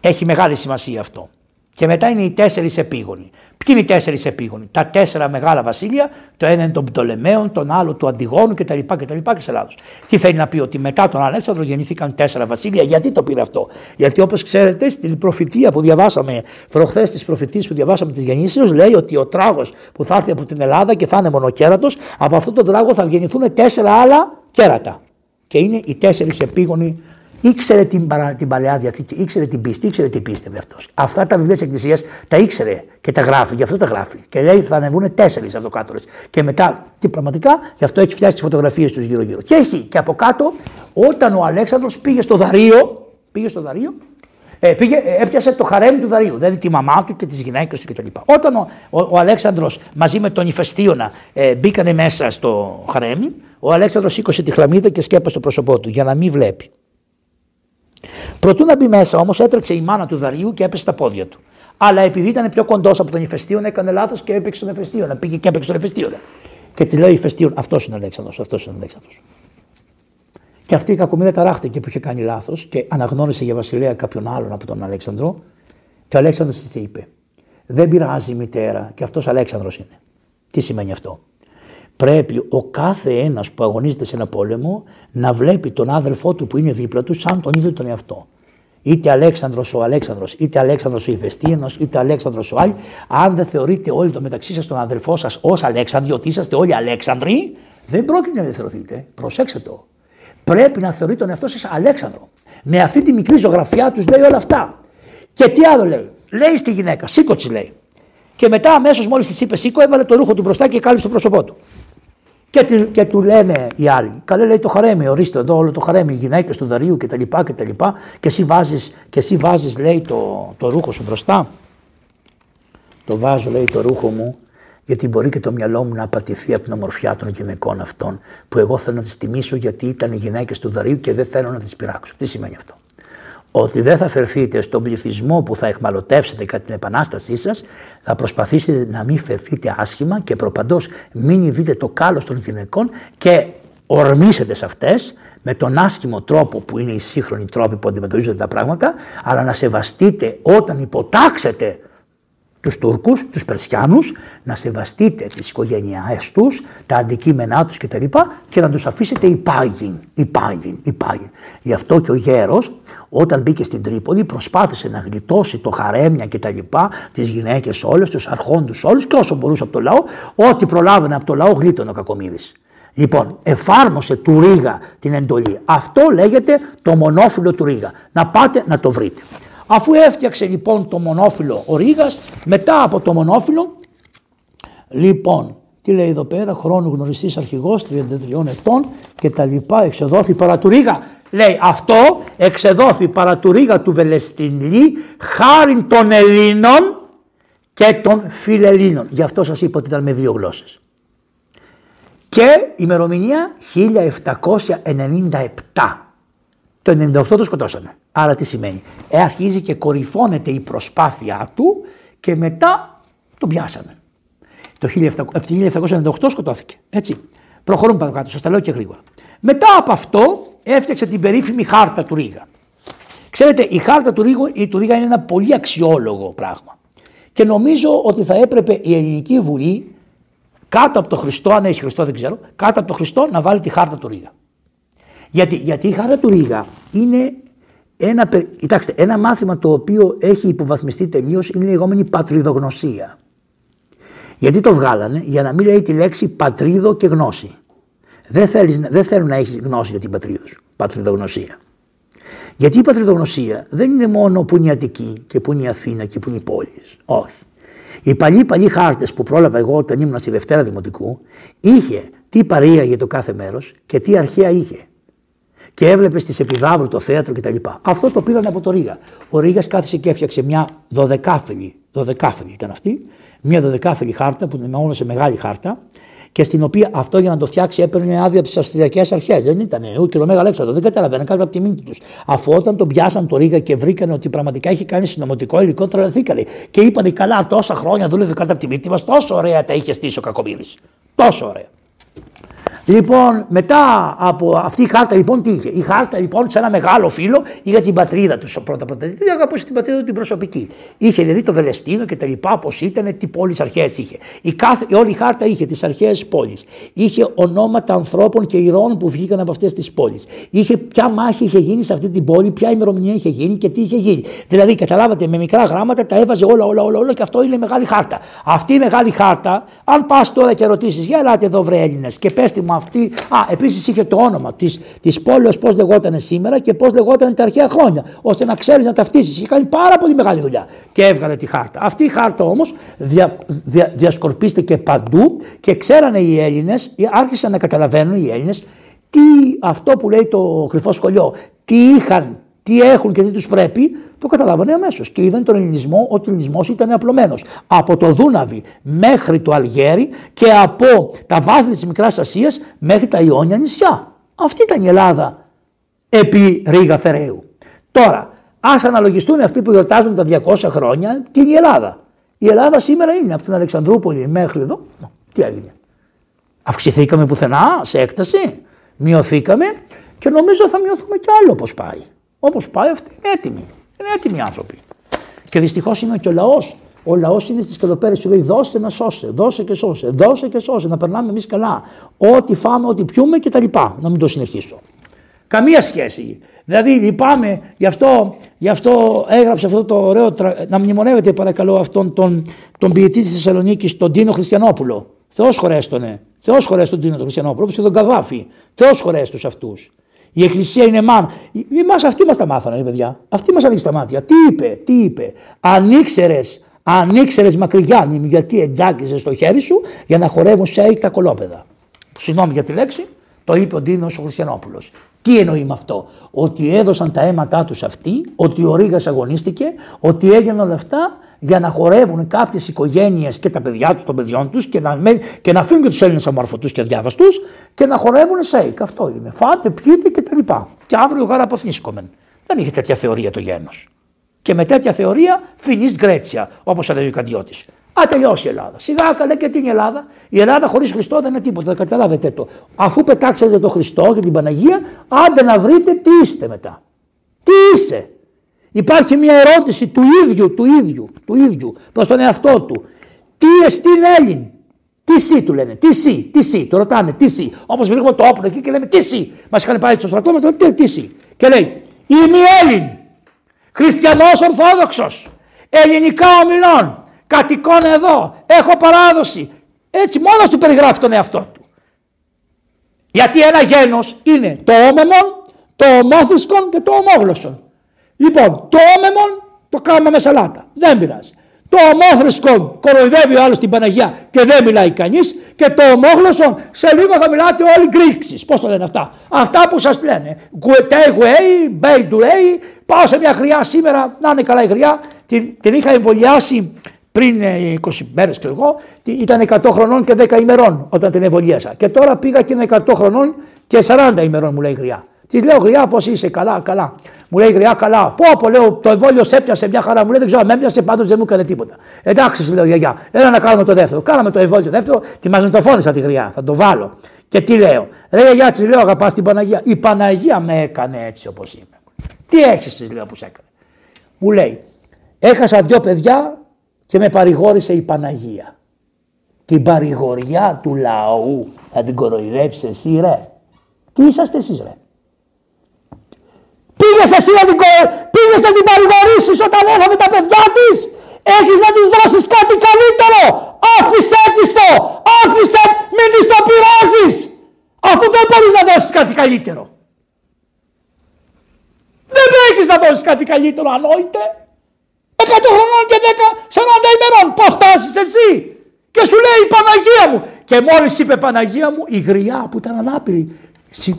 Έχει μεγάλη σημασία αυτό. Και μετά είναι οι τέσσερις επίγονοι. Ποιοι είναι οι τέσσερις επίγονοι, Τα τέσσερα μεγάλα βασίλεια, το ένα είναι των Πτολεμαίων, τον άλλο του Αντιγόνου κτλ. κτλ και Ελλάδο. Τι θέλει να πει, ότι μετά τον Αλέξανδρο γεννήθηκαν τέσσερα βασίλεια. Γιατί το πήρε αυτό, Γιατί όπως ξέρετε, στην προφητεία που διαβάσαμε, προχθές της προφητείας που διαβάσαμε της γεννήσεως, λέει ότι ο τράγος που θα έρθει από την Ελλάδα και θα είναι μονοκέρατος, από αυτό τον τράγο θα γεννηθούν τέσσερα άλλα κέρατα. Και είναι οι τέσσερις επίγονοι ήξερε την, παρα, την παλαιά διαθήκη, ήξερε την πίστη, ήξερε τι πίστευε αυτός. Αυτά τα βιβλία της Εκκλησίας τα ήξερε και τα γράφει, γι' αυτό τα γράφει. Και λέει θα ανεβούν τέσσερις αυτοκάτορες. Και μετά, τι πραγματικά, γι' αυτό έχει φτιάξει τις φωτογραφίες τους γύρω-γύρω. Και έχει και από κάτω, όταν ο Αλέξανδρος πήγε στο Δαρίο, πήγε στο Δαρίο, ε, πήγε, ε, έπιασε το χαρέμι του Δαρίου, δηλαδή τη μαμά του και τις γυναίκες του κτλ. Όταν ο, ο, ο Αλέξανδρος μαζί με τον Ιφαιστίωνα ε, μπήκανε μέσα στο χαρέμι, ο Αλέξανδρος σήκωσε τη χλαμίδα και σκέπασε το πρόσωπό του για να μην βλέπει. Προτού να μπει μέσα όμως, έτρεξε η μάνα του Δαρίου και έπεσε στα πόδια του. Αλλά επειδή ήταν πιο κοντός από τον Ιφαιστίον, έκανε λάθος και έπαιξε τον Ιφαιστίον. Πήγε και έπαιξε τον Ιφαιστίον. Και της λέει ο Ιφαιστίον, αυτός είναι ο Αλέξανδρος, αυτός είναι ο Αλέξανδρος. Και αυτή η κακομοίρα ταράχτηκε που είχε κάνει λάθος και αναγνώρισε για βασιλέα κάποιον άλλον από τον Αλέξανδρο. Και ο Αλέξανδρος της είπε: Δεν πειράζει μητέρα, και αυτός Αλέξανδρος είναι. Τι σημαίνει αυτό; Πρέπει ο κάθε ένας που αγωνίζεται σε ένα πόλεμο να βλέπει τον άδελφό του που είναι δίπλα του σαν τον ίδιο τον εαυτό. Είτε Αλέξανδρος ο Αλέξανδρος, είτε Αλέξανδρος ο Ιφαιστίανος, είτε Αλέξανδρος ο Άλλη, αν δεν θεωρείτε όλοι το μεταξύ σας τον αδελφό σας ως Αλέξανδροι, ότι είσαστε όλοι Αλέξανδροι, δεν πρόκειται να ελευθερωθείτε. Προσέξτε το. Πρέπει να θεωρείτε τον εαυτό σας Αλέξανδρο. Με αυτή τη μικρή ζωγραφιά τους λέει όλα αυτά. Και τι άλλο λέει. Λέει στη γυναίκα, σήκω λέει. Και μετά αμέσως μόλις της είπε σήκω, έβαλε το ρούχο του μπροστά και κάλυψε το πρόσωπό του. Και, και του λένε οι άλλοι, καλέ λέει το χαρέμι, ορίστε εδώ όλο το χαρέμι, οι γυναίκες του Δαρίου κτλ. Και, και, και, και εσύ βάζεις και εσύ βάζεις, λέει το, το ρούχο σου μπροστά. Το βάζω λέει το ρούχο μου γιατί μπορεί και το μυαλό μου να απατηθεί από την ομορφιά των γυναικών αυτών που εγώ θέλω να τις τιμήσω γιατί ήταν οι γυναίκες του Δαρίου και δεν θέλω να τις πειράξω. Τι σημαίνει αυτό; Ότι δεν θα φερθείτε στον πληθυσμό που θα εχμαλωτεύσετε κατά την επανάστασή σας, θα προσπαθήσετε να μην φερθείτε άσχημα και προπαντός μην δείτε το κάλος των γυναικών και ορμήσετε σε αυτές με τον άσχημο τρόπο που είναι οι σύγχρονοι τρόποι που αντιμετωπίζονται τα πράγματα, αλλά να σεβαστείτε όταν υποτάξετε τους Τούρκους, τους Περσιάνους, να σεβαστείτε τις οικογένειές τους, τα αντικείμενά τους κτλ. Και, και να τους αφήσετε υπάγειν, υπάγειν, υπάγειν. Γι' αυτό και ο γέρος όταν μπήκε στην Τρίπολη προσπάθησε να γλιτώσει το χαρέμια και τα λοιπά, τις γυναίκες όλες, τους αρχόντους όλους και όσο μπορούσε από το λαό, ό,τι προλάβαινε από το λαό γλίτωνε ο Κακομίδης. Λοιπόν, εφάρμοσε του Ρίγα την εντολή. Αυτό λέγεται το μονόφιλο του Ρίγα. Να πάτε να το βρείτε. Αφού έφτιαξε λοιπόν το μονόφιλο ο Ρήγας, μετά από το μονόφιλο, λοιπόν, τι λέει εδώ πέρα, χρόνου γνωριστής αρχηγός 33 ετών και τα λοιπά, εξεδόθη παρά του Ρήγα. Λέει αυτό εξεδόθη παρά του Ρήγα του Βελεστινλή χάρη των Ελλήνων και των Φιλελλήνων. Γι' αυτό σας είπα ότι ήταν με δύο γλώσσες. Και ημερομηνία 1797. Το 98 το σκοτώσανε. Άρα τι σημαίνει; Ε, αρχίζει και κορυφώνεται η προσπάθειά του και μετά τον πιάσανε. Το 1798 σκοτώθηκε. Έτσι. Προχωρούμε πάνω κάτω, σας τα λέω και γρήγορα. Μετά από αυτό έφτιαξε την περίφημη χάρτα του Ρίγα. Ξέρετε, η χάρτα του Ρίγα, η του Ρίγα είναι ένα πολύ αξιόλογο πράγμα. Και νομίζω ότι θα έπρεπε η Ελληνική Βουλή κάτω από το Χριστό, αν έχει Χριστό δεν ξέρω, κάτω από το Χριστό να βάλει τη χάρτα του Ρίγα. Γιατί, γιατί η χάρτα του Ρίγα είναι ένα, κοιτάξτε, ένα μάθημα το οποίο έχει υποβαθμιστεί τελείως είναι η λεγόμενη πατριδογνωσία. Γιατί το βγάλανε, για να μην λέει τη λέξη πατρίδο και γνώση. Δεν, θέλεις, δεν θέλουν να έχεις γνώση για την πατρίδα σου. Πατριδογνωσία. Γιατί η πατριδογνωσία δεν είναι μόνο που είναι η Αττική και που είναι η Αθήνα και που είναι οι πόλεις. Όχι. Οι παλιοί παλιοί χάρτες που πρόλαβα εγώ όταν ήμουν στη Δευτέρα Δημοτικού είχε τι παρήγα για το κάθε μέρος και τι αρχαία είχε. Και έβλεπες στη Επιδαύρου το θέατρο κτλ. Αυτό το πήραν από το Ρίγα. Ο Ρίγα κάθισε και έφτιαξε μια δωδεκάφυλλη, δωδεκάφυλλη ήταν αυτή, μια δωδεκάφυλλη χάρτα που είναι σε μεγάλη χάρτα και στην οποία αυτό για να το φτιάξει έπαιρνε άδεια από τις Αυστριακές Αρχές. Δεν ήταν ο κ. Μέγα Αλέξανδρο, δεν καταλαβαίναν κάτω από τη μύτη τους. Αφού όταν τον πιάσαν το Ρίγα και βρήκαν ότι πραγματικά έχει κάνει συνωμοτικό υλικό, τρελαθήκανε. Και είπαν καλά, τόσα χρόνια δούλευε κάτω από τη μύτη μας, τόσο ωραία τα είχε στήσει ο Κακομήρη. Τόσο ωραία. Λοιπόν, μετά από αυτή η χάρτα, λοιπόν, τι είχε; Η χάρτα, λοιπόν, σε ένα μεγάλο φίλο για την πατρίδα του. Πρώτα πρώτα. Δεν αγαπούσε την πατρίδα του την προσωπική. Είχε δηλαδή το Βελεστίνο και τα λοιπά, πώς ήταν, τι πόλεις αρχαίε είχε. Η, κάθε, η όλη η χάρτα είχε τις αρχαίες πόλεις. Είχε ονόματα ανθρώπων και ηρώων που βγήκαν από αυτές τις πόλεις. Είχε ποια μάχη είχε γίνει σε αυτή την πόλη, ποια ημερομηνία είχε γίνει και τι είχε γίνει. Δηλαδή, καταλάβατε, με μικρά γράμματα τα έβαζε όλα, όλα, όλα, όλα και αυτό είναι μεγάλη χάρτα. Αυτή η μεγάλη χάρτα, αν πας τώρα και ρωτήσεις, για ελάτε εδώ βρε Έλληνες και πέστε μου αυτή. Α, επίσης είχε το όνομα της της πόλεως πώς λεγόταν σήμερα και πώς λεγόταν τα αρχαία χρόνια. ώστε να ξέρεις να ταυτίσεις. Είχε κάνει πάρα πολύ μεγάλη δουλειά και έβγαλε τη χάρτα. Αυτή η χάρτα όμως δια, δια, διασκορπίστηκε παντού και ξέρανε οι Έλληνες, άρχισαν να καταλαβαίνουν οι Έλληνες τι αυτό που λέει το κρυφό σχολείο, τι είχαν, τι έχουν και τι τους πρέπει, το καταλάβανε αμέσως και είδαν τον ελληνισμό ότι ο ελληνισμός ήταν απλωμένος. Από το Δούναβι μέχρι το Αλγέρι και από τα βάθη της Μικράς Ασίας μέχρι τα Ιόνια νησιά. Αυτή ήταν η Ελλάδα επί Ρίγα Φεραίου. Τώρα, ας αναλογιστούν αυτοί που γιορτάζουν τα 200 χρόνια, τι είναι η Ελλάδα. Η Ελλάδα σήμερα είναι από την Αλεξανδρούπολη μέχρι εδώ. Τι έγινε. Αυξηθήκαμε πουθενά σε έκταση, μειωθήκαμε και νομίζω θα μειωθούμε κι άλλο όπω πάει. Όπως πάει αυτή είναι έτοιμη. Είναι έτοιμοι άνθρωποι. Και δυστυχώς είναι και ο λαός. Ο λαός είναι στις καλοπέρες σου λέει: Δώσε να σώσε, δώσε και σώσε, δώσε και σώσε, να περνάμε εμείς καλά. Ό,τι φάμε, ό,τι πιούμε και τα λοιπά. Να μην το συνεχίσω. Καμία σχέση. Δηλαδή λυπάμαι, γι' αυτό, γι αυτό έγραψε αυτό το ωραίο. Να μνημονεύετε παρακαλώ αυτόν τον, τον ποιητή της Θεσσαλονίκης, τον Τίνο Χριστιανόπουλο. Θεός χωρέστονε. Θεός χωρέστον τον Τίνο Χριστιανόπουλο, όπως και τον Καβάφη. Θεός χωρέστος αυτούς. Η Εκκλησία είναι μάνα. Εμάς αυτοί μας τα μάθανε, παιδιά. Αυτοί μας ανοίξαν τα μάτια. Τι είπε, τι είπε. Αν ήξερες, αν ήξερες μακριγιάννη γιατί ετζάκιζε στο χέρι σου για να χορεύουν σε τα κολόπεδα. Συγγνώμη για τη λέξη, το είπε ο Ντίνος ο Χριστιανόπουλος. Τι εννοεί με αυτό, Ότι έδωσαν τα αίματά τους αυτοί, ότι ο Ρίγα αγωνίστηκε, ότι έγιναν όλα αυτά για να χορεύουν κάποιες οικογένειες και τα παιδιά τους των παιδιών τους και να, και να αφήνουν και τους Έλληνες αμόρφωτου και αδιάβαστους και να χορεύουν σέικ. Αυτό είναι. Φάτε, πιείτε και τα λοιπά. Και αύριο γάρα αποθνίσκομεν. Δεν είχε τέτοια θεωρία το γένος. Και με τέτοια θεωρία φινεί γκρέτσια, όπως έλεγε ο Καντιώτης. Α, τελειώσει η Ελλάδα. Σιγά καλέ και την Ελλάδα; Η Ελλάδα χωρίς Χριστό δεν είναι τίποτα. Καταλάβετε το. Αφού πετάξετε το Χριστό και την Παναγία, άντε να βρείτε τι είστε μετά. Τι είσαι; Υπάρχει μια ερώτηση του ίδιου, του ίδιου, του ίδιου προς τον εαυτό του. Τι εστίν Έλλην; Τι σύ του λένε, τι σύ, τι σύ, το ρωτάνε, τι σύ. Όπως βρίσκουμε το όπλο εκεί και λέμε τι σύ. Μας είχαν πάει στο στρατό μας, τι, τι σύ. Και λέει, είμαι Έλλην, χριστιανός ορθόδοξος, ελληνικά ομιλών, κατοικών εδώ, έχω παράδοση. Έτσι μόνος του περιγράφει τον εαυτό του. Γιατί ένα γένος είναι το όμεμον, το ομόθυσκον και το ομόγλωσσον. Λοιπόν, το όμεμον το κάνουμε με σαλάτα. Δεν πειράζει. Το ομόθρησκο κοροϊδεύει ο άλλος την Παναγία και δεν μιλάει κανείς. Και το ομόγλωσσο σε λίγο θα μιλάτε όλοι γκρίξεις. Πώς το λένε αυτά; Αυτά που σας λένε. Γκουετέγουέι, μπέιντουέι. Πάω σε μια χρειά σήμερα, να είναι καλά η χρειά. Την, την είχα εμβολιάσει πριν 20 ε, μέρες και εγώ. Ήταν 100 χρονών και 10 ημερών όταν την εμβολιάσα. Και τώρα πήγα και είναι 100 χρονών και 40 ημερών μου λέει η χρειά. Της λέω γριά, πώς είσαι, καλά, καλά. Μου λέει γριά, καλά. Πω, πω, λέω, το εμβόλιο σε έπιασε μια χαρά. Μου λέει, δεν ξέρω, με έπιασε, πάντως δεν μου έκανε τίποτα. Εντάξει, λέω γιαγιά, έλα να κάνουμε το δεύτερο. Κάναμε το εμβόλιο το δεύτερο, τη μαγνητοφώνησα τη γριά, θα το βάλω. Και τι λέω, ρε γιαγιά, της λέω, αγαπάς την Παναγία. Η Παναγία με έκανε έτσι όπως είμαι. Τι έχεις, της λέω, που σε έκανε. Μου λέει, έχασα δυο παιδιά και με παρηγόρησε η Παναγία. Την παρηγοριά του λαού θα την κοροϊδέψει εσύ, ρε. Τι είσαστε εσείς, ρε. Πήγες εσύ να την, πήγες να την παρηγορήσεις όταν έφαμε τα παιδιά της. Έχεις να της δώσεις κάτι καλύτερο. Άφησέ της το. Άφησέ, μην της το πειράζεις. Αφού δεν μπορείς να δώσεις κάτι καλύτερο. Δεν έχεις να δώσεις κάτι καλύτερο, ανόητε. Εκατό χρονών και 10, 40 ημερών. Πώς φτάσεις εσύ; Και σου λέει η Παναγία μου. Και μόλις είπε Παναγία μου, η γριά που ήταν ανάπηρη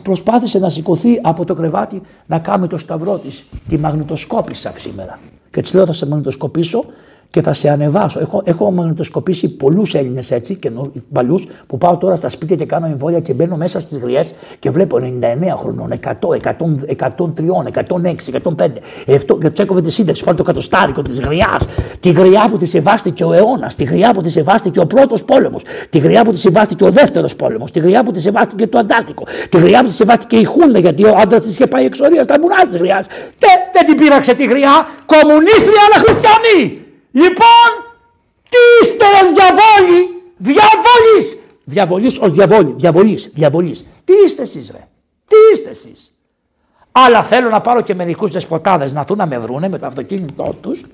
προσπάθησε να σηκωθεί από το κρεβάτι να κάνει το σταυρό της. Τη μαγνητοσκόπησα σήμερα. Και της λέω θα σε μαγνητοσκοπήσω και θα σε ανεβάσω. Έχω, έχω μαγνητοσκοπήσει πολλούς Έλληνες έτσι και παλιούς που πάω τώρα στα σπίτια και κάνω εμβόλια και μπαίνω μέσα στις γριές και βλέπω 99 χρονών, 100, 100 103, 106, 105. Αυτό, και τους έκοβε τη σύνταξη. Πάρει το κατοστάρικο της γριάς. Τη γριά που τη σεβάστηκε ο αιώνας. Τη γριά που τη σεβάστηκε ο πρώτος πόλεμος. Τη γριά που τη σεβάστηκε ο δεύτερος πόλεμος. Τη γριά που τη σεβάστηκε το Αντάρτικο. Τη γριά που τη σεβάστηκε η Χούντα γιατί ο άντρας της είχε πάει εξορίας στα μουρά της γριάς. Δεν, δεν την πείραξε τη γριά. Κομμουνίστρια αλλά χριστιανή. Λοιπόν, τι είστε ρε διαβόλοι, διαβόλης, διαβολής, ως διαβόλη, διαβολής, διαβολής. Τι είστε εσείς ρε, τι είστε εσείς. Αλλά θέλω να πάρω και μερικούς δεσποτάδες να έρθουν να με βρούνε με το αυτοκίνητό τους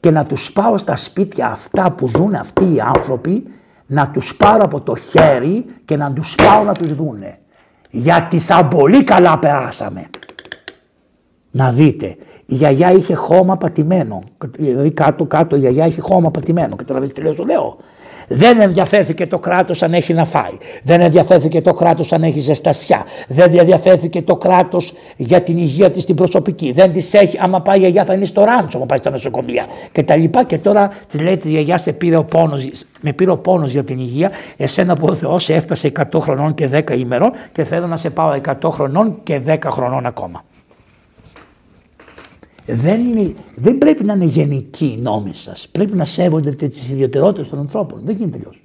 και να τους πάω στα σπίτια αυτά που ζουν αυτοί οι άνθρωποι, να τους πάρω από το χέρι και να τους πάω να τους δούνε. Γιατί σαν πολύ καλά περάσαμε. Να δείτε, η γιαγιά είχε χώμα πατημένο. Δηλαδή κάτω-κάτω η γιαγιά είχε χώμα πατημένο. Καταλαβαίνετε τι λέω, σου λέω. Δεν ενδιαφέρθηκε το κράτος αν έχει να φάει. Δεν ενδιαφέρθηκε το κράτος αν έχει ζεστασιά. Δεν ενδιαφέρθηκε το κράτος για την υγεία της την προσωπική. Δεν της έχει, άμα πάει η γιαγιά θα είναι στο ράντσο, άμα πάει στα νοσοκομεία. Και τα λοιπά. Και τώρα της λέει τη γιαγιά σε πήρε ο πόνος, με πήρε ο πόνος για την υγεία. Εσένα που ο Θεός έφτασε 100 χρονών και 10 ημερών και θέλω να σε πάω 100 χρονών και 10 χρονών ακόμα δεν, είναι, δεν πρέπει να είναι γενικοί οι νόμοι σας. Πρέπει να σέβονται τις ιδιαιτερότητε των ανθρώπων. Δεν γίνεται αλλιώς.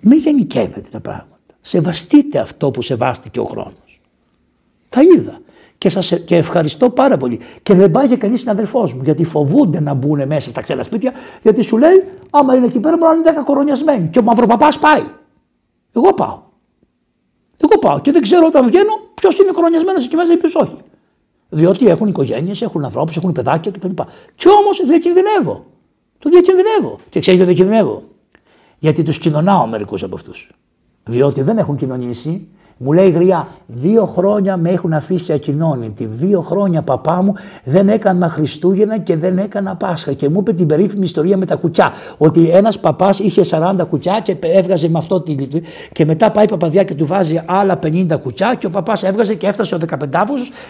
Μην γενικεύετε τα πράγματα. Σεβαστείτε αυτό που σεβάστηκε ο χρόνος. Τα είδα. Και, σας, και ευχαριστώ πάρα πολύ. Και δεν πάει για κανείς συναδελφός μου, γιατί φοβούνται να μπουν μέσα στα ξένα σπίτια, γιατί σου λέει, άμα είναι εκεί πέρα, μπορεί να είναι 10 κορονιασμένοι. Και ο μαυροπαπά πάει. Εγώ πάω. Εγώ πάω και δεν ξέρω όταν βγαίνω ποιος είναι κορονιασμένος εκεί μέσα ή ποιος όχι. Διότι έχουν οικογένειες, έχουν ανθρώπους, έχουν παιδάκια κτλ. Κι όμως διακινδυνεύω. Το διακινδυνεύω. Και ξέρεις γιατί διακινδυνεύω; Γιατί τους κοινωνάω μερικούς από αυτούς. Διότι δεν έχουν κοινωνήσει, μου λέει γριά, δύο χρόνια με έχουν αφήσει ακοινώνητη. Δύο χρόνια παπά μου δεν έκανα Χριστούγεννα και δεν έκανα Πάσχα. Και μου είπε την περίφημη ιστορία με τα κουτσιά. Ότι ένας παπάς είχε 40 κουτσιά και έβγαζε με αυτό τη λιτή. Και μετά πάει η παπαδιά και του βάζει άλλα 50 κουτσιά και ο παπάς έβγαζε και έφτασε ο 15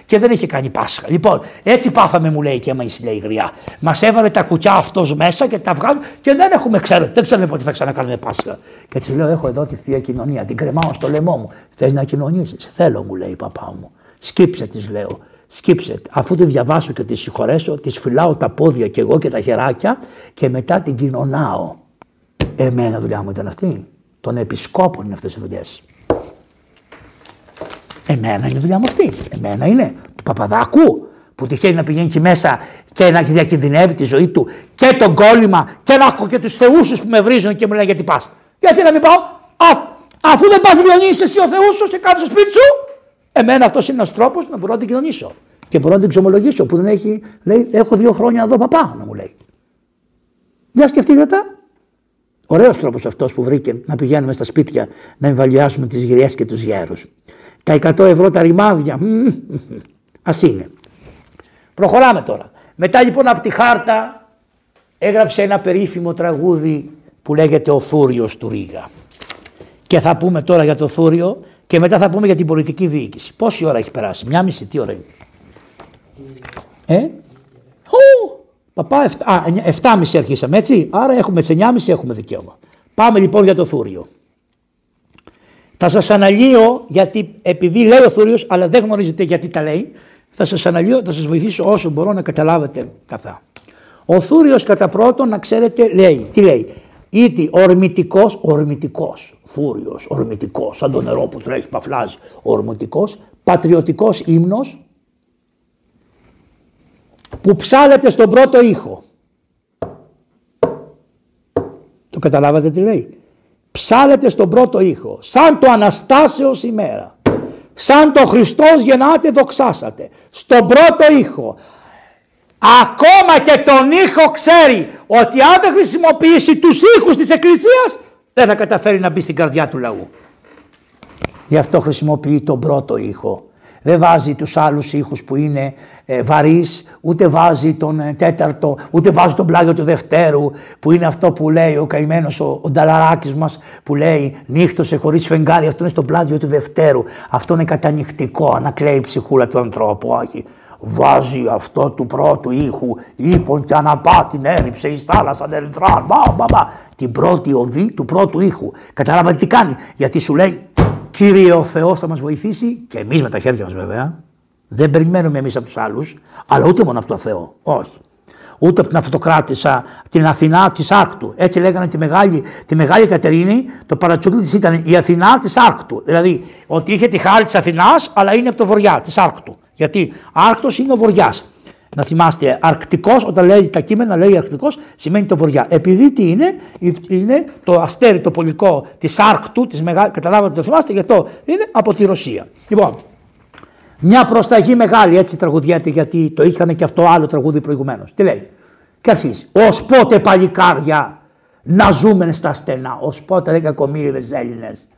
και δεν είχε κάνει Πάσχα. Λοιπόν, έτσι πάθαμε, μου λέει και άμα λέει γριά. Μας έβαλε τα κουτσιά αυτός μέσα και τα βγάζουν και δεν έχουμε ξέρω. Δεν ξέρουμε πότε θα ξανακάνουμε Πάσχα. Και έτσι λέω: Έχω εδώ τη θεία κοινωνία, την κρεμάω στο λαιμό μου. Θες να κοινωνήσει. Θέλω, μου λέει η παπά μου. Σκύψε, της λέω. Σκύψε. Αφού τη διαβάσω και τη συγχωρέσω, της φυλάω τα πόδια και εγώ και τα χεράκια και μετά την κοινωνάω. Εμένα δουλειά μου ήταν αυτή. Των επισκόπων είναι αυτές οι δουλειές. Εμένα είναι η δουλειά μου αυτή. Εμένα είναι του Παπαδάκου που τυχαίνει να πηγαίνει εκεί μέσα και να διακινδυνεύει τη ζωή του και τον κόλλημα και να έχω και τους θεούσου που με βρίζουν και μου λένε γιατί πας. Γιατί να μην πάω, Α, αφού δεν πας κοινωνήσει εσύ ο Θεός σου σε κάποιο σπίτι σου, εμένα αυτός είναι ένας τρόπος να μπορώ να την κοινωνήσω. Και μπορώ να την ξομολογήσω που δεν έχει, λέει, έχω δύο χρόνια εδώ παπά να μου λέει. Για σκεφτείτε τα. Ωραίος τρόπος αυτός που βρήκε να πηγαίνουμε στα σπίτια να εμβαλιάσουμε τις γυριές και τους γέρους. Τα 100 ευρώ τα ρημάδια. Α είναι. Προχωράμε τώρα. Μετά λοιπόν από τη χάρτα έγραψε ένα περίφημο τραγούδι που λέγεται «Ο Θούριος του Ρίγα». Και θα πούμε τώρα για το Θούριο και μετά θα πούμε για την πολιτική διοίκηση. Πόση ώρα έχει περάσει, μια μισή, τι ώρα είναι; Ε, Ου, παπά, 7,5 αρχίσαμε έτσι, άρα έχουμε τι 9,5 έχουμε δικαίωμα. Πάμε λοιπόν για το Θούριο. Θα σας αναλύω, γιατί επειδή λέει ο Θούριος, αλλά δεν γνωρίζετε γιατί τα λέει, θα σας αναλύω, θα σας βοηθήσω όσο μπορώ να καταλάβετε αυτά. Ο Θούριος κατά πρώτον να ξέρετε λέει, τι λέει, Ήτι ορμητικός, ορμητικός, φούριος, ορμητικός, σαν το νερό που τρέχει, παφλάζει, ορμητικός, πατριωτικός ύμνος, που ψάλεται στον πρώτο ήχο. Το καταλάβατε τι λέει; Ψάλεται στον πρώτο ήχο, σαν το Αναστάσεως ημέρα. Σαν το Χριστός γεννάτε δοξάσατε. Στον πρώτο ήχο. Ακόμα και τον ήχο ξέρει ότι αν δεν χρησιμοποιήσει τους ήχους της Εκκλησίας δεν θα καταφέρει να μπει στην καρδιά του λαού. Γι' αυτό χρησιμοποιεί τον πρώτο ήχο. δεν βάζει τους άλλους ήχους που είναι ε, βαρύς, ούτε βάζει τον ε, τέταρτο, ούτε βάζει τον πλάγιο του δευτέρου που είναι αυτό που λέει ο καημένος ο, ο Νταλαράκης μας που λέει νύχτωσε χωρίς φεγγάρι, αυτό είναι στο πλάγιο του δευτέρου. Αυτό είναι κατανυχτικό, ανακλαίει η ψυχούλα του ανθρώπου, όχι. Βάζει αυτό του πρώτου ήχου, λοιπόν και αναπά την έριψε η θάλασσα ερυθρά, μπα, μπα, μπα, την πρώτη οδή του πρώτου ήχου. Καταλάβατε τι κάνει, γιατί σου λέει Κύριε ο Θεός θα μας βοηθήσει και εμείς με τα χέρια μας βέβαια. Δεν περιμένουμε εμείς από τους άλλους, αλλά ούτε μόνο από τον Θεό. Όχι. Ούτε από την αυτοκράτησα, την Αθηνά της Άρκτου. Έτσι λέγανε τη μεγάλη, τη μεγάλη Κατερίνη, το παρατσούκλι της ήταν η Αθηνά της Άρκτου. Δηλαδή ότι είχε τη χάρη της Αθηνάς, αλλά είναι από το βορειά, της Άρκτου. Γιατί Άρκτος είναι ο βορειά. Να θυμάστε, αρκτικός, όταν λέει τα κείμενα, λέει αρκτικός, σημαίνει το βορειά. Επειδή τι είναι, είναι το αστέρι το πολικό της Άρκτου, της μεγάλη, καταλάβατε το θυμάστε, γιατί είναι από τη Ρωσία. Λοιπόν, μια προσταγή μεγάλη, έτσι τραγουδιέται, γιατί το είχαν και αυτό άλλο τραγούδι προηγουμένως. Τι λέει, και αρχίζει. Ω πότε παλικάρια να ζούμε στα στενά, ως πότε ρε κακομίριδε Έλληνες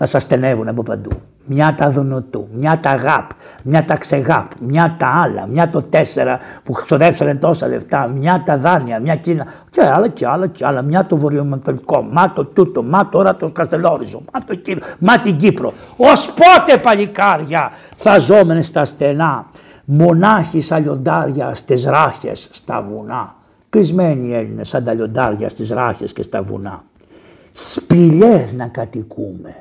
θα σας στενεύουν από παντού μια τα δουνουτού, μια τα γαπ, μια τα ξεγάπ, μια τα άλλα, μια το τέσσερα που ξοδέψανε τόσα λεφτά, μια τα δάνεια, μια Κίνα και άλλα και άλλα και άλλα, μια το βορειομετωπικό, μα το τούτο, μα τώρα το Καστελόριζο, μα το Κύπρο, μα την Κύπρο. Ως πότε παλικάρια θα ζώμενες στα στενά, μονάχοι σαν λιοντάρια στις ράχες στα βουνά. Κλεισμένοι οι Έλληνες σαν τα λιοντάρια στις ράχες και στα βουνά. Σπηλιές να κατοικούμε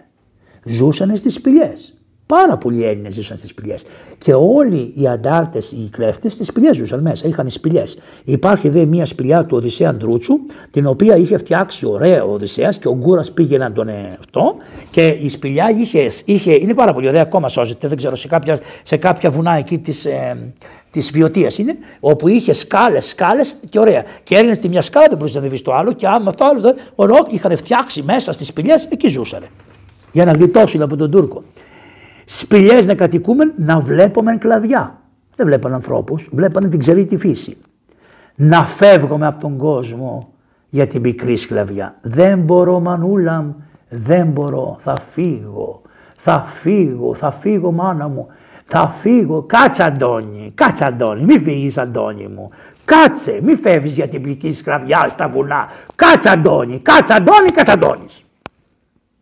ζούσαν στις σπηλιές. Πάρα πολλοί Έλληνες ζούσαν στις σπηλιές. Και όλοι οι αντάρτες, οι κλέφτες, στις σπηλιές ζούσαν μέσα, είχαν σπηλιές. Υπάρχει δε μια σπηλιά του Οδυσσέα Ντρούτσου, την οποία είχε φτιάξει ωραία ο Οδυσσέας και ο Γκούρας πήγε να τον αυτό. Και η σπηλιά είχε, είχε, είναι πάρα πολύ ωραία, ακόμα σώζεται, δεν ξέρω, σε κάποια, σε κάποια βουνά εκεί της. Ε, Της βιωτεία είναι, όπου είχε σκάλες, σκάλες και ωραία. Και έριχνε τη μια σκάλα, δεν μπορούσες να ανεβεί στο άλλο, και άμα το άλλο, ο είχαν φτιάξει μέσα στις σπηλιές, εκεί ζούσαν για να γλιτώσουν από τον Τούρκο. Σπηλιές να κατοικούμε να βλέπουμε κλαδιά. Δεν βλέπαν ανθρώπους, βλέπανε την ξερή τη φύση. Να φεύγουμε από τον κόσμο για την πικρή σκλαβιά. Δεν μπορώ μανούλα μου, δεν μπορώ, θα φύγω, θα φύγω, θα φύγω μάνα μου, θα φύγω. Κάτσε Αντώνη, κάτσε Αντώνη, μη φύγεις Αντώνη μου. Κάτσε, μη φεύγεις για την πικρή σκλαβιά στα βουνά. Κάτσε Αντώνη, κάτσε Αντώνη, κάτσε Αντώνης.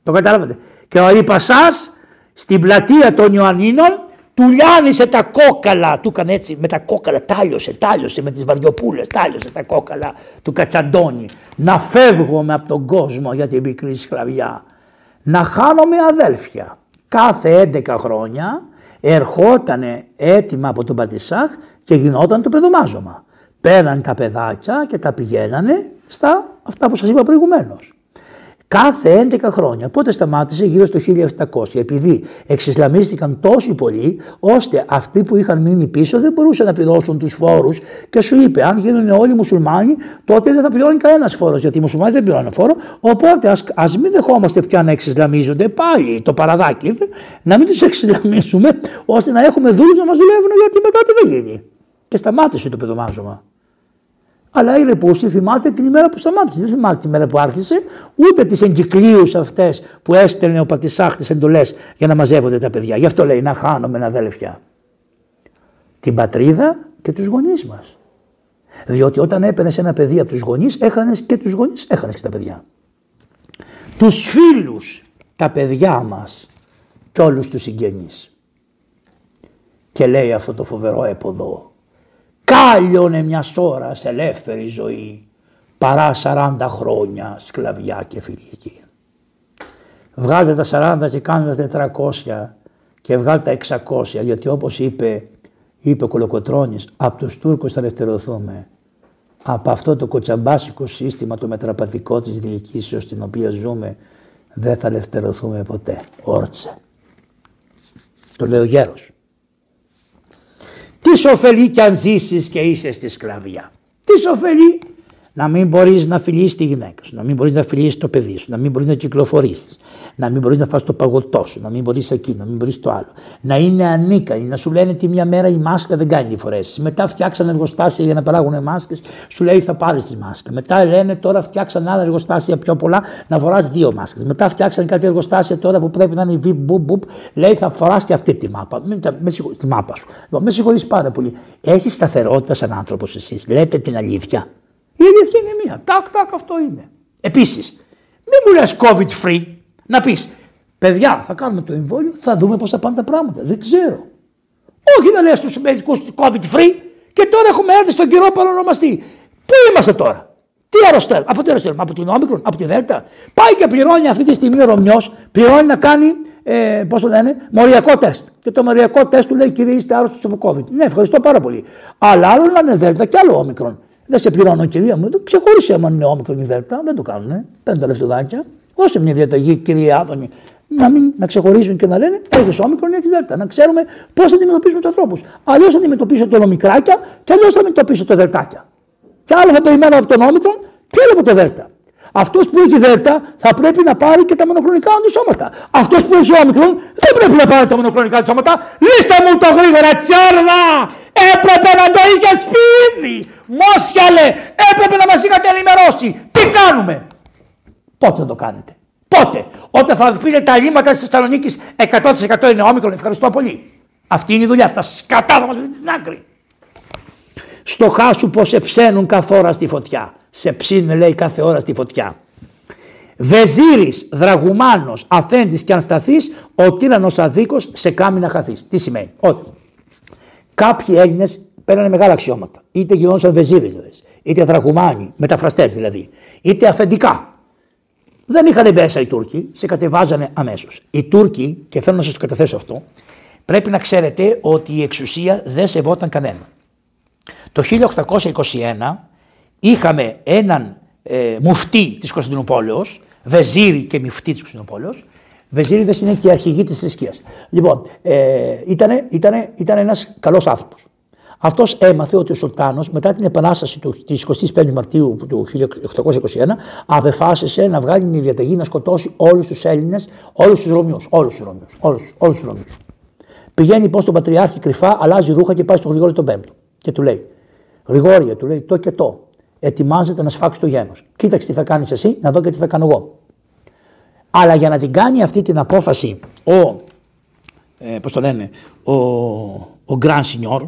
Το καταλάβατε. Και ο Ιπασάς στην πλατεία των Ιωαννίνων του λιάνισε τα κόκαλα, του έκανε έτσι με τα κόκαλα, τάλιωσε, τάλιωσε με τις βαριοπούλες, τάλιωσε τα κόκαλα του Κατσαντώνη. Να φεύγουμε από τον κόσμο για την πικρή σκλαβιά. Να χάνομαι αδέλφια. Κάθε 11 χρόνια ερχόταν έτοιμα από τον Πατησάχ και γινόταν το παιδομάζωμα. Πέραν τα παιδάκια και τα πηγαίνανε στα αυτά που σας είπα προηγουμένως. Κάθε 11 χρόνια. Πότε σταμάτησε γύρω στο 1700. Επειδή εξισλαμίστηκαν τόσοι πολλοί, ώστε αυτοί που είχαν μείνει πίσω δεν μπορούσαν να πληρώσουν τους φόρους. Και σου είπε, αν γίνουν όλοι μουσουλμάνοι, τότε δεν θα πληρώνει κανένας φόρος. Γιατί οι μουσουλμάνοι δεν πληρώνουν φόρο. Οπότε ας μην δεχόμαστε πια να εξισλαμίζονται. Πάλι το παραδάκι, να μην τους εξισλαμίσουμε, ώστε να έχουμε δούλους να μας δουλεύουν, γιατί μετά τι δεν γίνει. Και σταμάτησε το παιδομάζωμα. Αλλά η Ρεπούση θυμάται την ημέρα που σταμάτησε. Δεν θυμάται την ημέρα που άρχισε, ούτε τις εγκυκλίους αυτές που έστελνε ο Πατησάχ τι εντολές για να μαζεύονται τα παιδιά. Γι' αυτό λέει να χάνουμε αδέλφια. Την πατρίδα και τους γονείς μας. Διότι όταν έπαιρνες ένα παιδί από τους γονείς, έχανες και τους γονείς, έχανες και τα παιδιά. Τους φίλους, τα παιδιά μας και όλους τους συγγενείς. Και λέει αυτό το φοβερό έποδο κάλιονε μια ώρα ελεύθερη ζωή παρά 40 χρόνια σκλαβιά και φιλική. Βγάλτε τα 40 και κάντε τα 400 και βγάλτε τα 600 γιατί όπως είπε, είπε ο Κολοκοτρώνης από τους Τούρκους θα ελευθερωθούμε. Από αυτό το κοτσαμπάσικο σύστημα το μετραπατικό της διοικήσεως στην οποία ζούμε δεν θα ελευθερωθούμε ποτέ. Όρτσε. Το λέει ο γέρος. Τι ωφελεί κι αν ζήσεις και είσαι στη σκλαβιά. Τι ωφελεί να μην μπορείς να φιλήσει τη γυναίκα σου, να μην μπορείς να φιλήσει το παιδί σου, να μην μπορείς να κυκλοφορήσεις, να μην μπορείς να φας το παγωτό σου, να μην μπορείς εκεί, να μην μπορείς το άλλο. Να είναι ανίκανοι, να σου λένε ότι μια μέρα η μάσκα δεν κάνει τη φορέση. Μετά φτιάξαν εργοστάσια για να παράγουν μάσκες, σου λέει θα πάρεις τη μάσκα. Μετά λένε τώρα φτιάξαν άλλα εργοστάσια πιο πολλά να φοράς δύο μάσκες. Μετά φτιάξαν κάποια εργοστάσια τώρα που πρέπει να είναι βι μπουπ λέει θα φοράς και αυτή τη μάπα. Με, με τη μάπα σου. Λοιπόν, με συγχωρείς πάρα πολύ. Έχεις σταθερότητα σαν άνθρωπος εσείς. Λέτε την αλήθεια. Η αλήθεια είναι μία. Τάκ, τάκ, αυτό είναι. Επίσης, μην μου λες COVID free να πεις παιδιά, θα κάνουμε το εμβόλιο, θα δούμε πώς θα πάνε τα πράγματα. Δεν ξέρω. Όχι να λες στους μερικούς COVID free και τώρα έχουμε έρθει στον καιρό παρονομαστή. Πού είμαστε τώρα; Τι αρρωσταίνουμε, από τι αρρωσταίνουμε, από την Όμικρον, από τη Δέλτα. Πάει και πληρώνει αυτή τη στιγμή ο Ρωμιός, πληρώνει να κάνει, ε, πώς το λένε, μοριακό τεστ. Και το μοριακό τεστ του λέει, κύριε, είστε άρρωστος από COVID. Ναι, ευχαριστώ πάρα πολύ. Αλλά άλλο να είναι Δέλτα και άλλο Όμικρον. Δεν σε πληρώνω, κυρία μου. Το ξεχώρισε άμα είναι όμικρον η Δέλτα. Δεν το κάνουν. Πέντε τα λεφτουδάκια. Δώσε μια διαταγή, κυρία Άδωνη, να μην να ξεχωρίζουν και να λένε έχεις όμικρον ή έχεις Δέλτα. Να ξέρουμε πώς θα αντιμετωπίσουμε τους ανθρώπους. Αλλιώς θα αντιμετωπίσω το ομικράκια και αλλιώς θα αντιμετωπίσω το Δελτάκια. Και άλλο θα περιμένω από τον όμικρον και άλλο από το Δέλτα. Αυτός που έχει Δέλτα θα πρέπει να πάρει και τα μονοκλονικά αντισώματα. Αυτός που έχει όμικρον δεν πρέπει να πάρει τα μονοκλονικά αντισώματα. Λύσε μου το γρήγορα, τσιάρδα! Έπρεπε να το είχε σπίτι! Μόσιαλε! Έπρεπε να μας είχατε ενημερώσει! Τι κάνουμε! Πότε θα το κάνετε; Πότε; Όταν θα πείτε τα λίμματα της Θεσσαλονίκης 100% είναι όμικρον. Ευχαριστώ πολύ. Αυτή είναι η δουλειά. Τα σκατά θα μα την άκρη. Στο χάσου πως σε ψένουν κάθε ώρα στη φωτιά. Σε ψήνουν λέει κάθε ώρα στη φωτιά. Βεζίρης, δραγουμάνος, αφέντης και αν σταθείς, ο τύρανος αδίκος σε κάμει να χαθείς. Τι σημαίνει; Ότι κάποιοι Έλληνες παίρνανε μεγάλα αξιώματα. Είτε γινόντουσαν βεζίρες, δηλαδή, είτε δραγουμάνοι, μεταφραστές δηλαδή, είτε αφεντικά. Δεν είχαν μέσα οι Τούρκοι, σε κατεβάζανε αμέσως. Οι Τούρκοι, και θέλω να σας το καταθέσω αυτό, πρέπει να ξέρετε ότι η εξουσία δεν σεβόταν κανένα. Το 1821 είχαμε έναν ε, μουφτή της Κωνσταντινούπολεως, βεζίρι και μουφτή της Κωνσταντινούπολεως, Βεζίριδες είναι και η αρχηγοί της θρησκείας. Λοιπόν, ε, ήταν, ήτανε, ήτανε ένας καλός άνθρωπος. Αυτός έμαθε ότι ο Σουλτάνος μετά την επανάσταση της 25η Μαρτίου του 1821 απεφάσισε να βγάλει μια διαταγή να σκοτώσει όλους τους Έλληνες, όλους τους Ρωμιούς. Όλους τους Ρωμιούς. Όλους, τους Πηγαίνει πώ τον Πατριάρχη κρυφά, αλλάζει ρούχα και πάει στον Γρηγόρη τον Πέμπτο. Και του λέει: Γρηγόρια, του λέει το και το. Ετοιμάζεται να σφάξει το γένος. Κοίταξε τι θα κάνεις εσύ, να δω και τι θα κάνω εγώ. Αλλά για να την κάνει αυτή την απόφαση ο, ε, πώς το λένε, ο, ο Grand Signor,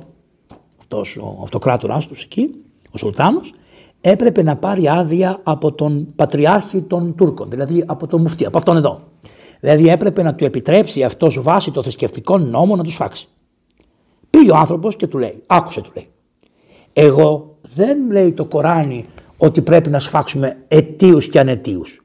αυτός ο αυτοκράτοράς τους εκεί, ο Σουλτάνος, έπρεπε να πάρει άδεια από τον Πατριάρχη των Τούρκων, δηλαδή από τον Μουφτή, από αυτόν εδώ. Δηλαδή έπρεπε να του επιτρέψει αυτός βάσει των θρησκευτικών νόμων να τους φάξει. Πήγε ο άνθρωπος και του λέει, άκουσε του λέει, εγώ δεν λέει το Κοράνι ότι πρέπει να σφάξουμε αιτίους και ανετίους.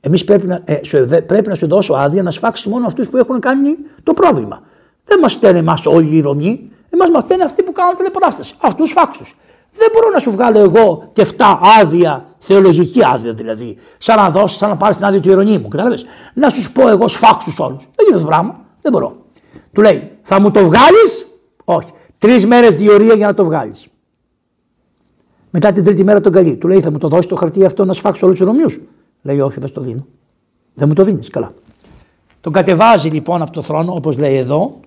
Εμείς πρέπει, να, ε, σου, πρέπει να σου δώσω άδεια να σφάξεις μόνο αυτούς που έχουν κάνει το πρόβλημα. Δεν μας φταίνε εμάς όλοι οι Ρωμοί, εμάς μας φταίνε αυτοί που κάνουν τηλεπαράσταση. Αυτούς φάξου. Δεν μπορώ να σου βγάλω εγώ και 7 άδεια, θεολογική άδεια δηλαδή, σαν να δώσει, σαν να πάρεις την άδεια του Ιερονίμου. Κατάλαβες; Να σου πω εγώ σφάξους όλους. Δεν γίνεται το πράγμα. Δεν μπορώ. Του λέει, θα μου το βγάλεις, όχι. Τρεις μέρες διορία για να το βγάλεις. Μετά την τρίτη μέρα τον καλεί. Του λέει, θα μου το δώσεις το χαρτί αυτό να σφάξω όλους τους Ρωμιούς; Λέει, όχι, δεν το δίνω. Δεν μου το δίνεις. Καλά. Τον κατεβάζει λοιπόν από το θρόνο, όπως λέει εδώ,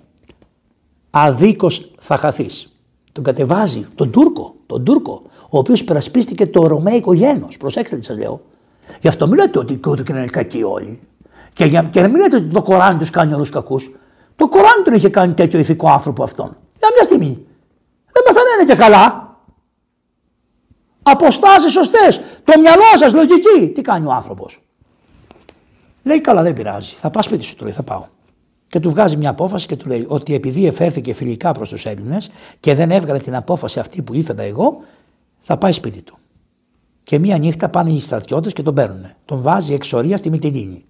αδίκως θα χαθείς. Τον κατεβάζει τον Τούρκο, τον Τούρκο, ο οποίος υπερασπίστηκε το Ρωμαϊκό γένος. Προσέξτε τι σας λέω. Γι' αυτό μην λέτε ότι και είναι κακοί όλοι. Και, για, και μην λέτε ότι το Κοράνι τους κάνει όλους κακούς. Το Κοράνι τον είχε κάνει τέτοιο ηθικό άνθρωπο αυτόν. Για μια στιγμή. Δεν μας ανένε και καλά. Αποστάσεις σωστές. Το μυαλό σας, λογική. Τι κάνει ο άνθρωπος. Λέει καλά, δεν πειράζει. Θα πας σπίτι σου, του λέει, θα πάω. Και του βγάζει μια απόφαση και του λέει ότι επειδή εφέρθηκε φιλικά προς τους Έλληνες και δεν έβγαλε την απόφαση αυτή που ήθελα εγώ, θα πάει σπίτι του. Και μία νύχτα πάνε οι στρατιώτες και τον παίρνουν. Τον βάζει εξορία στη Μητυλίνη.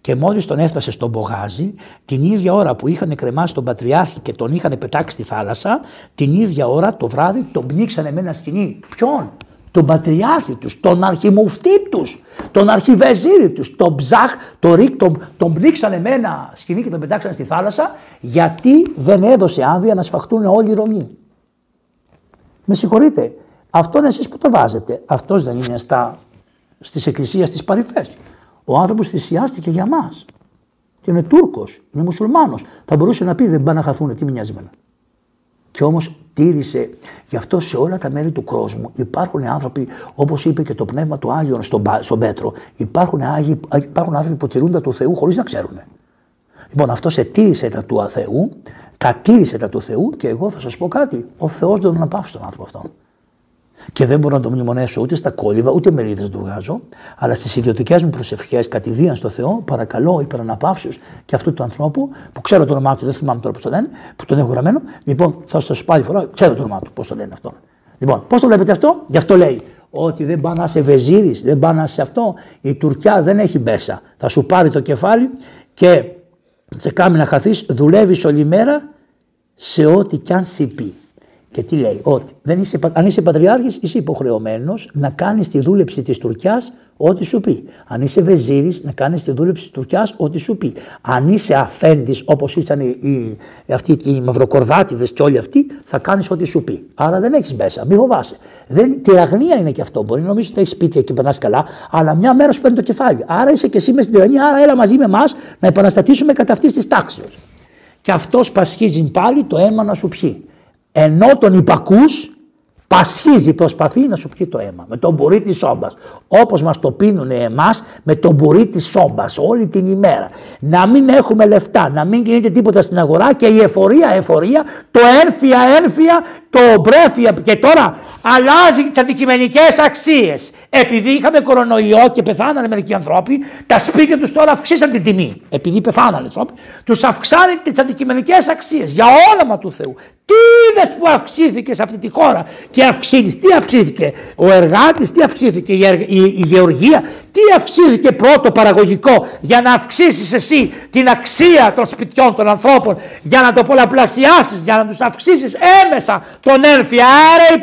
Και μόλις τον έφτασε στον Μπογάζι, την ίδια ώρα που είχαν κρεμάσει τον Πατριάρχη και τον είχαν πετάξει στη θάλασσα, την ίδια ώρα το βράδυ τον πνίξανε με ένα σκηνή. Ποιον; Τον πατριάρχη τους, τον αρχιμουφτή τους, τον αρχιβεζίρι τους, τον ψάχ, τον ρίκ, τον, τον πνίξανε με ένα σκηνή και τον πετάξανε στη θάλασσα γιατί δεν έδωσε άδεια να σφαχτούν όλοι οι Ρωμοί. Με συγχωρείτε, Αυτό εσείς που το βάζετε. Αυτός δεν είναι στα, στις εκκλησίες της παρυφές. Ο άνθρωπος θυσιάστηκε για μας. Και είναι Τούρκος, είναι μουσουλμάνος. Θα μπορούσε να πει δεν πάνε να χαθούν, τι με νοιάζει εμένα. Και όμως τήρησε. Γι' αυτό σε όλα τα μέρη του κόσμου υπάρχουν άνθρωποι, όπως είπε και το πνεύμα του Άγιον στον, στον Πέτρο, υπάρχουν, Άγιοι, υπάρχουν άνθρωποι που τηρούν τα του Θεού χωρίς να ξέρουν. Λοιπόν, αυτό σε τήρησε τα του Θεού, τα τήρησε τα του Θεού και εγώ θα σας πω κάτι. Ο Θεός δεν τον αναπαύσει τον άνθρωπο αυτόν. Και δεν μπορώ να το μνημονέσω ούτε στα κόλληβα, ούτε μερίδες του βγάζω, αλλά στις ιδιωτικές μου προσευχές, κατηδίαν στο Θεό, παρακαλώ υπεραναπαύσεως και αυτού του ανθρώπου, που ξέρω το όνομά του, δεν θυμάμαι τώρα πώς το λένε, που τον έχω γραμμένο. Λοιπόν, θα σας πάλι φορά, ξέρω το όνομά του, πώς το λένε αυτό. Λοιπόν, πώς το βλέπετε αυτό, γι' αυτό λέει ότι δεν πάει να είσαι βεζίρη, δεν πάει να είσαι αυτό. Η Τουρκιά δεν έχει μπέσα. Θα σου πάρει το κεφάλι και σε κάνει να χαθείς, δουλεύεις όλη μέρα σε ό,τι κι αν σου και τι λέει, ότι δεν είσαι, αν είσαι πατριάρχης, είσαι υποχρεωμένος να κάνεις τη δούλεψη της Τουρκιάς ό,τι σου πει. Αν είσαι βεζίρης, να κάνεις τη δούλεψη της Τουρκιάς ό,τι σου πει. Αν είσαι αφέντης, όπως ήταν οι, οι, αυτοί οι μαυροκορδάτιδες και όλοι αυτοί, θα κάνεις ό,τι σου πει. Άρα δεν έχεις μέσα, μην φοβάσαι. Δεν, τυραγνία είναι και αυτό. Μπορεί να νομίζεις ότι έχεις σπίτια και περνάς καλά, αλλά μια μέρα σου παίρνει το κεφάλι. Άρα είσαι και εσύ μες στην τυραννία, άρα έλα μαζί με εμάς να επαναστατήσουμε κατά αυτής της τάξης. Και αυτός πασχίζει πάλι το αίμα να σου πιει ενώ τον υπακούς πασχίζει, προσπαθεί να σου πιει το αίμα με τον μπουρί της σόμπας. Όπως μας το πίνουν εμάς με τον μπουρί της σόμπας όλη την ημέρα. Να μην έχουμε λεφτά, να μην γίνεται τίποτα στην αγορά και η εφορία, εφορία, το έρφια, έρφια, το μπρέφια και τώρα αλλάζει τις αντικειμενικές αξίες. Επειδή είχαμε κορονοϊό και πεθάνανε μερικοί άνθρωποι, τα σπίτια τους τώρα αυξήσαν την τιμή. Επειδή πεθάνανε άνθρωποι, τους αυξάνει τις αντικειμενικές αξίες για όνομα του Θεού. Τι είδες που αυξήθηκε σε αυτή τη χώρα και αυξήνεις, τι αυξήθηκε, ο εργάτης, τι αυξήθηκε, η, η, η γεωργία, τι αυξήθηκε πρώτο παραγωγικό για να αυξήσεις εσύ την αξία των σπιτιών των ανθρώπων, για να το πολλαπλασιάσεις, για να τους αυξήσεις έμεσα τον έρφια. Άρα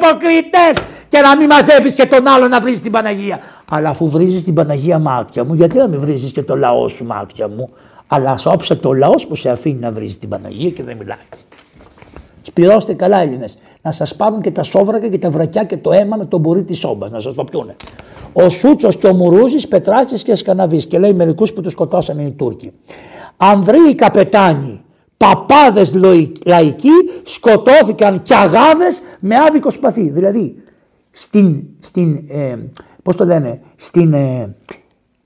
υποκριτέ και να μην μαζεύεις και τον άλλο να βρεις την Παναγία. Αλλά αφού βρίζεις την Παναγία μάτια μου, γιατί να μην βρίζεις και το λαό σου μάτια μου; Αλλά σώψε το λαός που σε αφήνει να βρει την Παναγία και δεν μιλάει. Σπυρώστε καλά Έλληνες. Να σας πάρουν και τα σόβρακα και τα βρακιά και το αίμα με τον μπορεί της σόμπας. Να σας το πιούνε. Ο Σούτσος και ο Μουρούζης, Πετράκης και Σκαναβής. Και λέει μερικούς που τους σκοτώσανε οι Τούρκοι. Ανδρείοι καπετάνοι, παπάδες λαϊκοί σκοτώθηκαν κι αγάδες με άδικο σπαθί. Δηλαδή στην, στην ε, πώς το λένε, στην, ε,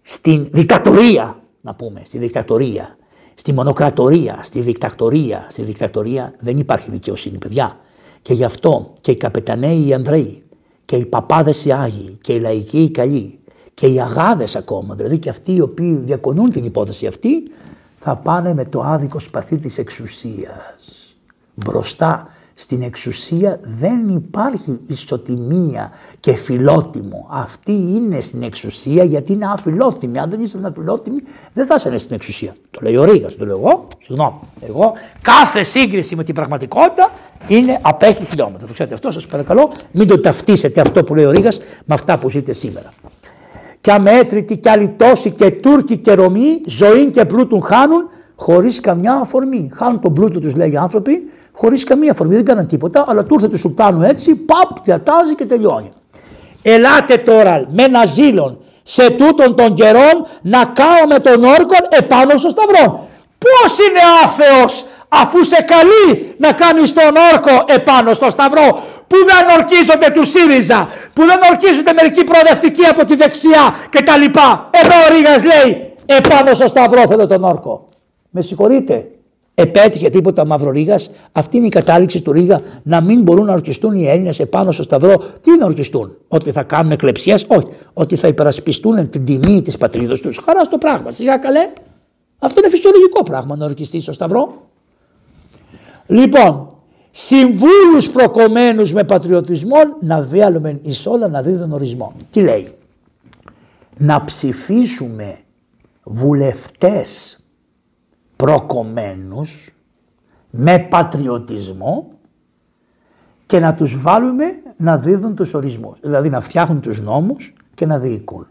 στην δικτατορία να πούμε, στη δικτατορία Στη μονοκρατορία, στη δικτακτορία, στη δικτακτορία δεν υπάρχει δικαιοσύνη, παιδιά. Και γι' αυτό και οι καπεταναίοι οι Ανδρέοι και οι παπάδες οι Άγιοι και οι λαϊκοί οι καλοί και οι αγάδες ακόμα, δηλαδή και αυτοί οι οποίοι διακονούν την υπόθεση αυτή, θα πάνε με το άδικο σπαθί της εξουσίας μπροστά στην εξουσία δεν υπάρχει ισοτιμία και φιλότιμο. Αυτή είναι στην εξουσία γιατί είναι αφιλότιμη. Αν δεν ήσασταν αφιλότιμοι δεν θα ήσασταν στην εξουσία. Το λέει ο Ρήγας, το λέω εγώ. Συγγνώμη. Εγώ κάθε σύγκριση με την πραγματικότητα είναι απέχει χιλιόμετρα. Το ξέρετε αυτό, σας παρακαλώ. Μην το ταυτίσετε αυτό που λέει ο Ρήγας με αυτά που ζείτε σήμερα. Κι αμέτρητοι κι αλυτόσοι και Τούρκοι και Ρωμοί ζωή και πλούτουν χάνουν χωρίς καμιά αφορμή. Χάνουν τον πλούτο τους λέει οι άνθρωποι χωρίς καμία φορμή, δεν κάναν τίποτα, αλλά του ήρθε του Σουλτάνου έτσι, παπ, διατάζει και τελειώνει. Ελάτε τώρα με ένα ζήλον σε τούτον των καιρών να κάω με τον όρκο επάνω στο σταυρό. Πώς είναι άθεος αφού σε καλεί να κάνεις τον όρκο επάνω στο σταυρό που δεν ορκίζονται του ΣΥΡΙΖΑ, που δεν ορκίζονται μερικοί προοδευτικοί από τη δεξιά κτλ. Εδώ ο Ρήγας λέει επάνω στο σταυρό θέλω τον όρκο. Με συγχωρείτε, επέτυχε τίποτα Μαυρορίγα. Αυτή είναι η κατάληξη του Ρίγα να μην μπορούν να ορκιστούν οι Έλληνες επάνω στο Σταυρό. Τι να ορκιστούν, Ότι θα κάνουν εκλεψίε, Όχι. Ότι θα υπερασπιστούν την τιμή της πατρίδα τους. Χαρά στο πράγμα. Σιγά καλέ. Αυτό είναι φυσιολογικό πράγμα να ορκιστεί στο Σταυρό. Λοιπόν, συμβούλους προκομμένους με πατριωτισμό να διάλουμε εις όλα να δίδουν ορισμό. Τι λέει; Να ψηφίσουμε βουλευτές προκομμένους με πατριωτισμό και να τους βάλουμε να δίδουν τους ορισμούς. Δηλαδή να φτιάχνουν τους νόμους και να διοικούν.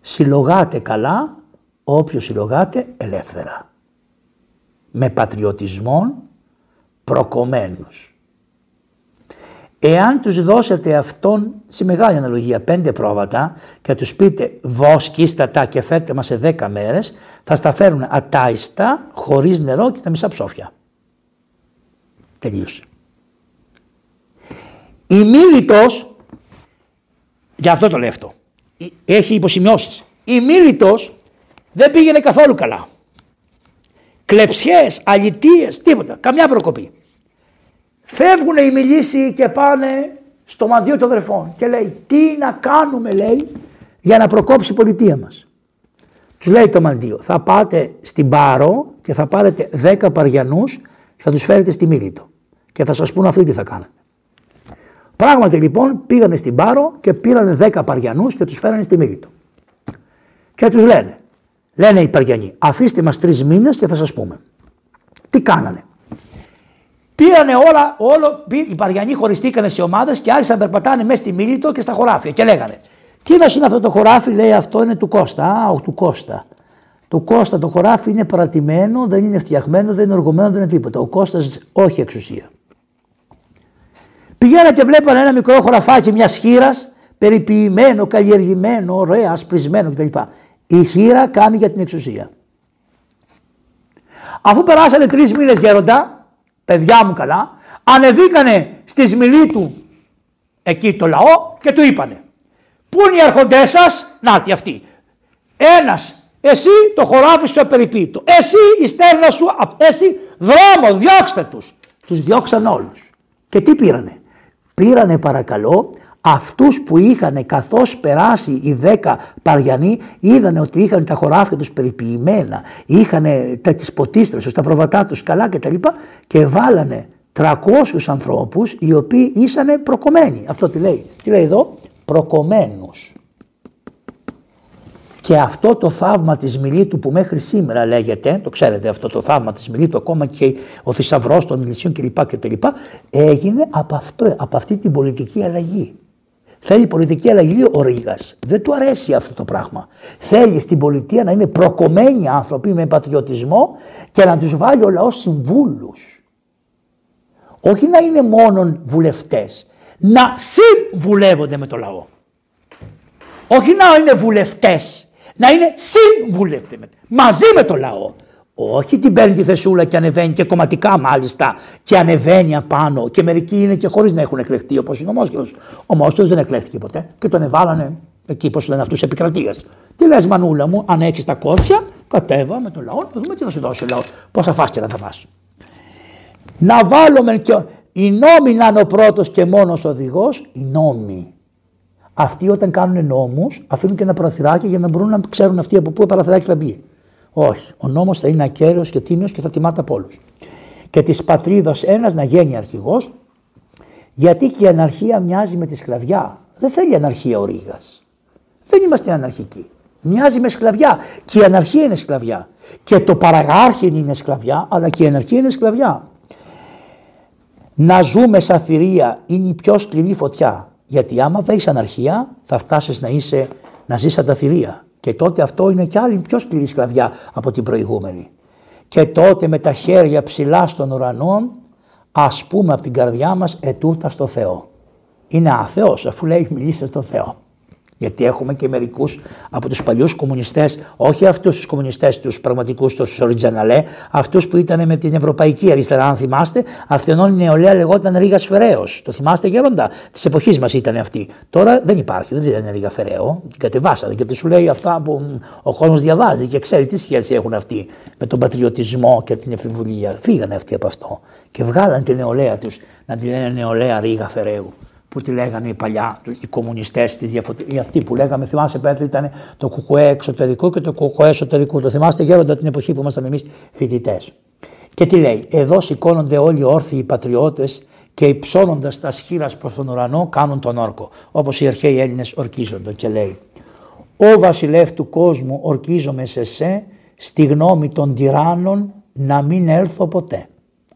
Συλλογάτε καλά όποιος συλλογάτε ελεύθερα. Με πατριωτισμό προκομμένους. Εάν τους δώσετε αυτόν, σε μεγάλη αναλογία, πέντε πρόβατα και τους πείτε βόσκιστα τα και φέρτε μας σε δέκα μέρες, θα στα φέρουν ατάιστα, χωρίς νερό και τα μισά ψόφια. Τελείωσε. Η Μίλητος, για αυτό το λέω αυτό, έχει υποσημειώσεις. Η Μίλητος δεν πήγαινε καθόλου καλά. Κλεψιές, αλητίες, τίποτα, καμιά προκοπή. Φεύγουν οι μιλήσιοι και πάνε στο μαντίο των αδερφών και λέει τι να κάνουμε λέει για να προκόψει η πολιτεία μας. Τους λέει το μαντίο θα πάτε στην Πάρο και θα πάρετε 10 παριανούς και θα τους φέρετε στη Μίλητο και θα σας πούν αυτοί τι θα κάνετε. Πράγματι λοιπόν πήγανε στην Πάρο και πήραν 10 παριανούς και τους φέρανε στη Μίλητο. Και τους λένε, λένε οι παριανοί, αφήστε μας τρεις μήνες και θα σας πούμε. Τι κάνανε. Πήρανε όλα, όλο, οι Παριανοί χωριστήκανε σε ομάδες και άρχισαν να περπατάνε μέσα στη Μίλητο και στα χωράφια και λέγανε. Τι να είναι αυτό το χωράφι, λέει αυτό είναι του Κώστα. Α, του Κώστα. Το Κώστα το χωράφι είναι παρατημένο, δεν είναι φτιαγμένο, δεν είναι οργωμένο, δεν είναι τίποτα. Ο Κώστας όχι εξουσία. Πηγαίνανε και βλέπανε ένα μικρό χωραφάκι μιας χείρας, περιποιημένο, καλλιεργημένο, ωραία, ασπρισμένο κτλ. Η χείρα κάνει για την εξουσία. Αφού περάσανε τρεις μήνες γέροντα, παιδιά μου καλά, ανεβήκανε στη σμιλή του εκεί το λαό και του είπανε Πού είναι οι αρχοντές σας, τι αυτοί. Ένας, εσύ το χωράφι σου απεριποίητο, εσύ η στέρνα σου, εσύ δρόμο, διώξτε τους. Τους διώξαν όλους. Και τι πήρανε; Πήρανε παρακαλώ αυτούς που είχαν καθώς περάσει οι δέκα παριανοί είδαν ότι είχαν τα χωράφια τους περιποιημένα, είχαν τις ποτίστρες τους, τα προβατά τους καλά κτλ. Και, και βάλανε 300 ανθρώπους οι οποίοι ήσαν προκομμένοι. Αυτό τι λέει. Τι λέει εδώ; Προκομμένους. Και αυτό το θαύμα της Μιλήτου που μέχρι σήμερα λέγεται, το ξέρετε αυτό το θαύμα της Μιλήτου, ακόμα και ο θησαυρός των Μιλησίων κλπ. έγινε από, αυτό, από αυτή την πολιτική αλλαγή. Θέλει πολιτική αλλαγή ο Ρήγας. Δεν του αρέσει αυτό το πράγμα. Θέλει στην πολιτεία να είναι προκομμένοι άνθρωποι με πατριωτισμό και να τους βάλει ο λαός συμβούλους. Όχι να είναι μόνο βουλευτές. Να συμβουλεύονται με το λαό. Όχι να είναι βουλευτές. Να είναι συμβουλεύτε μαζί με το λαό. Όχι την παίρνει τη θεσούλα και ανεβαίνει και κομματικά μάλιστα και ανεβαίνει απάνω και μερικοί είναι και χωρίς να έχουν εκλεχτεί όπως είναι ο Μόσχελο. Ο Μόσχελο δεν εκλέχθηκε ποτέ και τον εβάλανε εκεί, πώς λένε αυτούς, επικρατεία. Τι λες, Μανούλα μου, αν έχεις τα κότσια, κατέβα με τον λαό, να δούμε τι θα σου δώσει ο λαός. Πόσα φάσκερα θα φας. Να βάλουμε και. Οι νόμοι να είναι ο πρώτος και μόνος οδηγός, οι νόμοι. Αυτοί όταν κάνουν νόμους αφήνουν και ένα παραθυράκι για να μπορούν να ξέρουν αυτοί από πού παραθυράκι θα μπει. Όχι. Ο νόμος θα είναι ακέραιος και τίμιος και θα τιμάται από όλους. Και της πατρίδος ένας να γίνει αρχηγός, γιατί και η αναρχία μοιάζει με τη σκλαβιά. Δεν θέλει αναρχία ο Ρήγας. Δεν είμαστε αναρχικοί. Μοιάζει με σκλαβιά. Και η αναρχία είναι σκλαβιά. Και το παραγάρχη είναι σκλαβιά, αλλά και η αναρχία είναι σκλαβιά. Να ζούμε σαν θηρία είναι η πιο σκληρή φωτιά. Γιατί άμα έχει αναρχία, θα φτάσεις να, είσαι, να ζεις σαν τα θηρία. Και τότε αυτό είναι κι άλλη πιο σκληρή σκλαβιά από την προηγούμενη. Και τότε με τα χέρια ψηλά στον ουρανό ας πούμε από την καρδιά μας ετούτα στο Θεό. Είναι άθεος αφού λέει μιλήστε στο Θεό. Γιατί έχουμε και μερικούς από τους παλιούς κομμουνιστές, όχι αυτούς τους κομμουνιστές, τους πραγματικούς, τους οριτζαναλέ, αυτούς που ήταν με την Ευρωπαϊκή Αριστερά, αν θυμάστε. Αυτενών η νεολαία λεγόταν Ρίγα Φεραίο. Το θυμάστε, Γέροντα; Της εποχής μας ήταν αυτή. Τώρα δεν υπάρχει, δεν λένε Ρίγα Φεραίο. Την κατεβάσανε γιατί σου λέει αυτά που ο κόσμος διαβάζει και ξέρει τι σχέση έχουν αυτοί με τον πατριωτισμό και την εφηβουλία. Φύγανε αυτοί από αυτό και βγάλαν την νεολαία τους να τη λένε νεολαία Ρίγα Φεραίου που τη λέγανε οι παλιά, οι κομμουνιστές, οι αυτοί που λέγαμε, θυμάσαι Πέτρη, ήταν το κουκουέ εξωτερικό και το κουκουέ εσωτερικό. Το θυμάστε γέροντα την εποχή που ήμασταν εμείς φοιτητές. Και τι λέει, εδώ σηκώνονται όλοι οι όρθιοι πατριώτες και υψώνοντας τα σχήρα προς τον ουρανό κάνουν τον όρκο. Όπως οι αρχαίοι Έλληνες ορκίζονται και λέει. Ο βασιλεύς του κόσμου ορκίζομαι σε σε, στη γνώμη των τυράννων να μην έρθω ποτέ.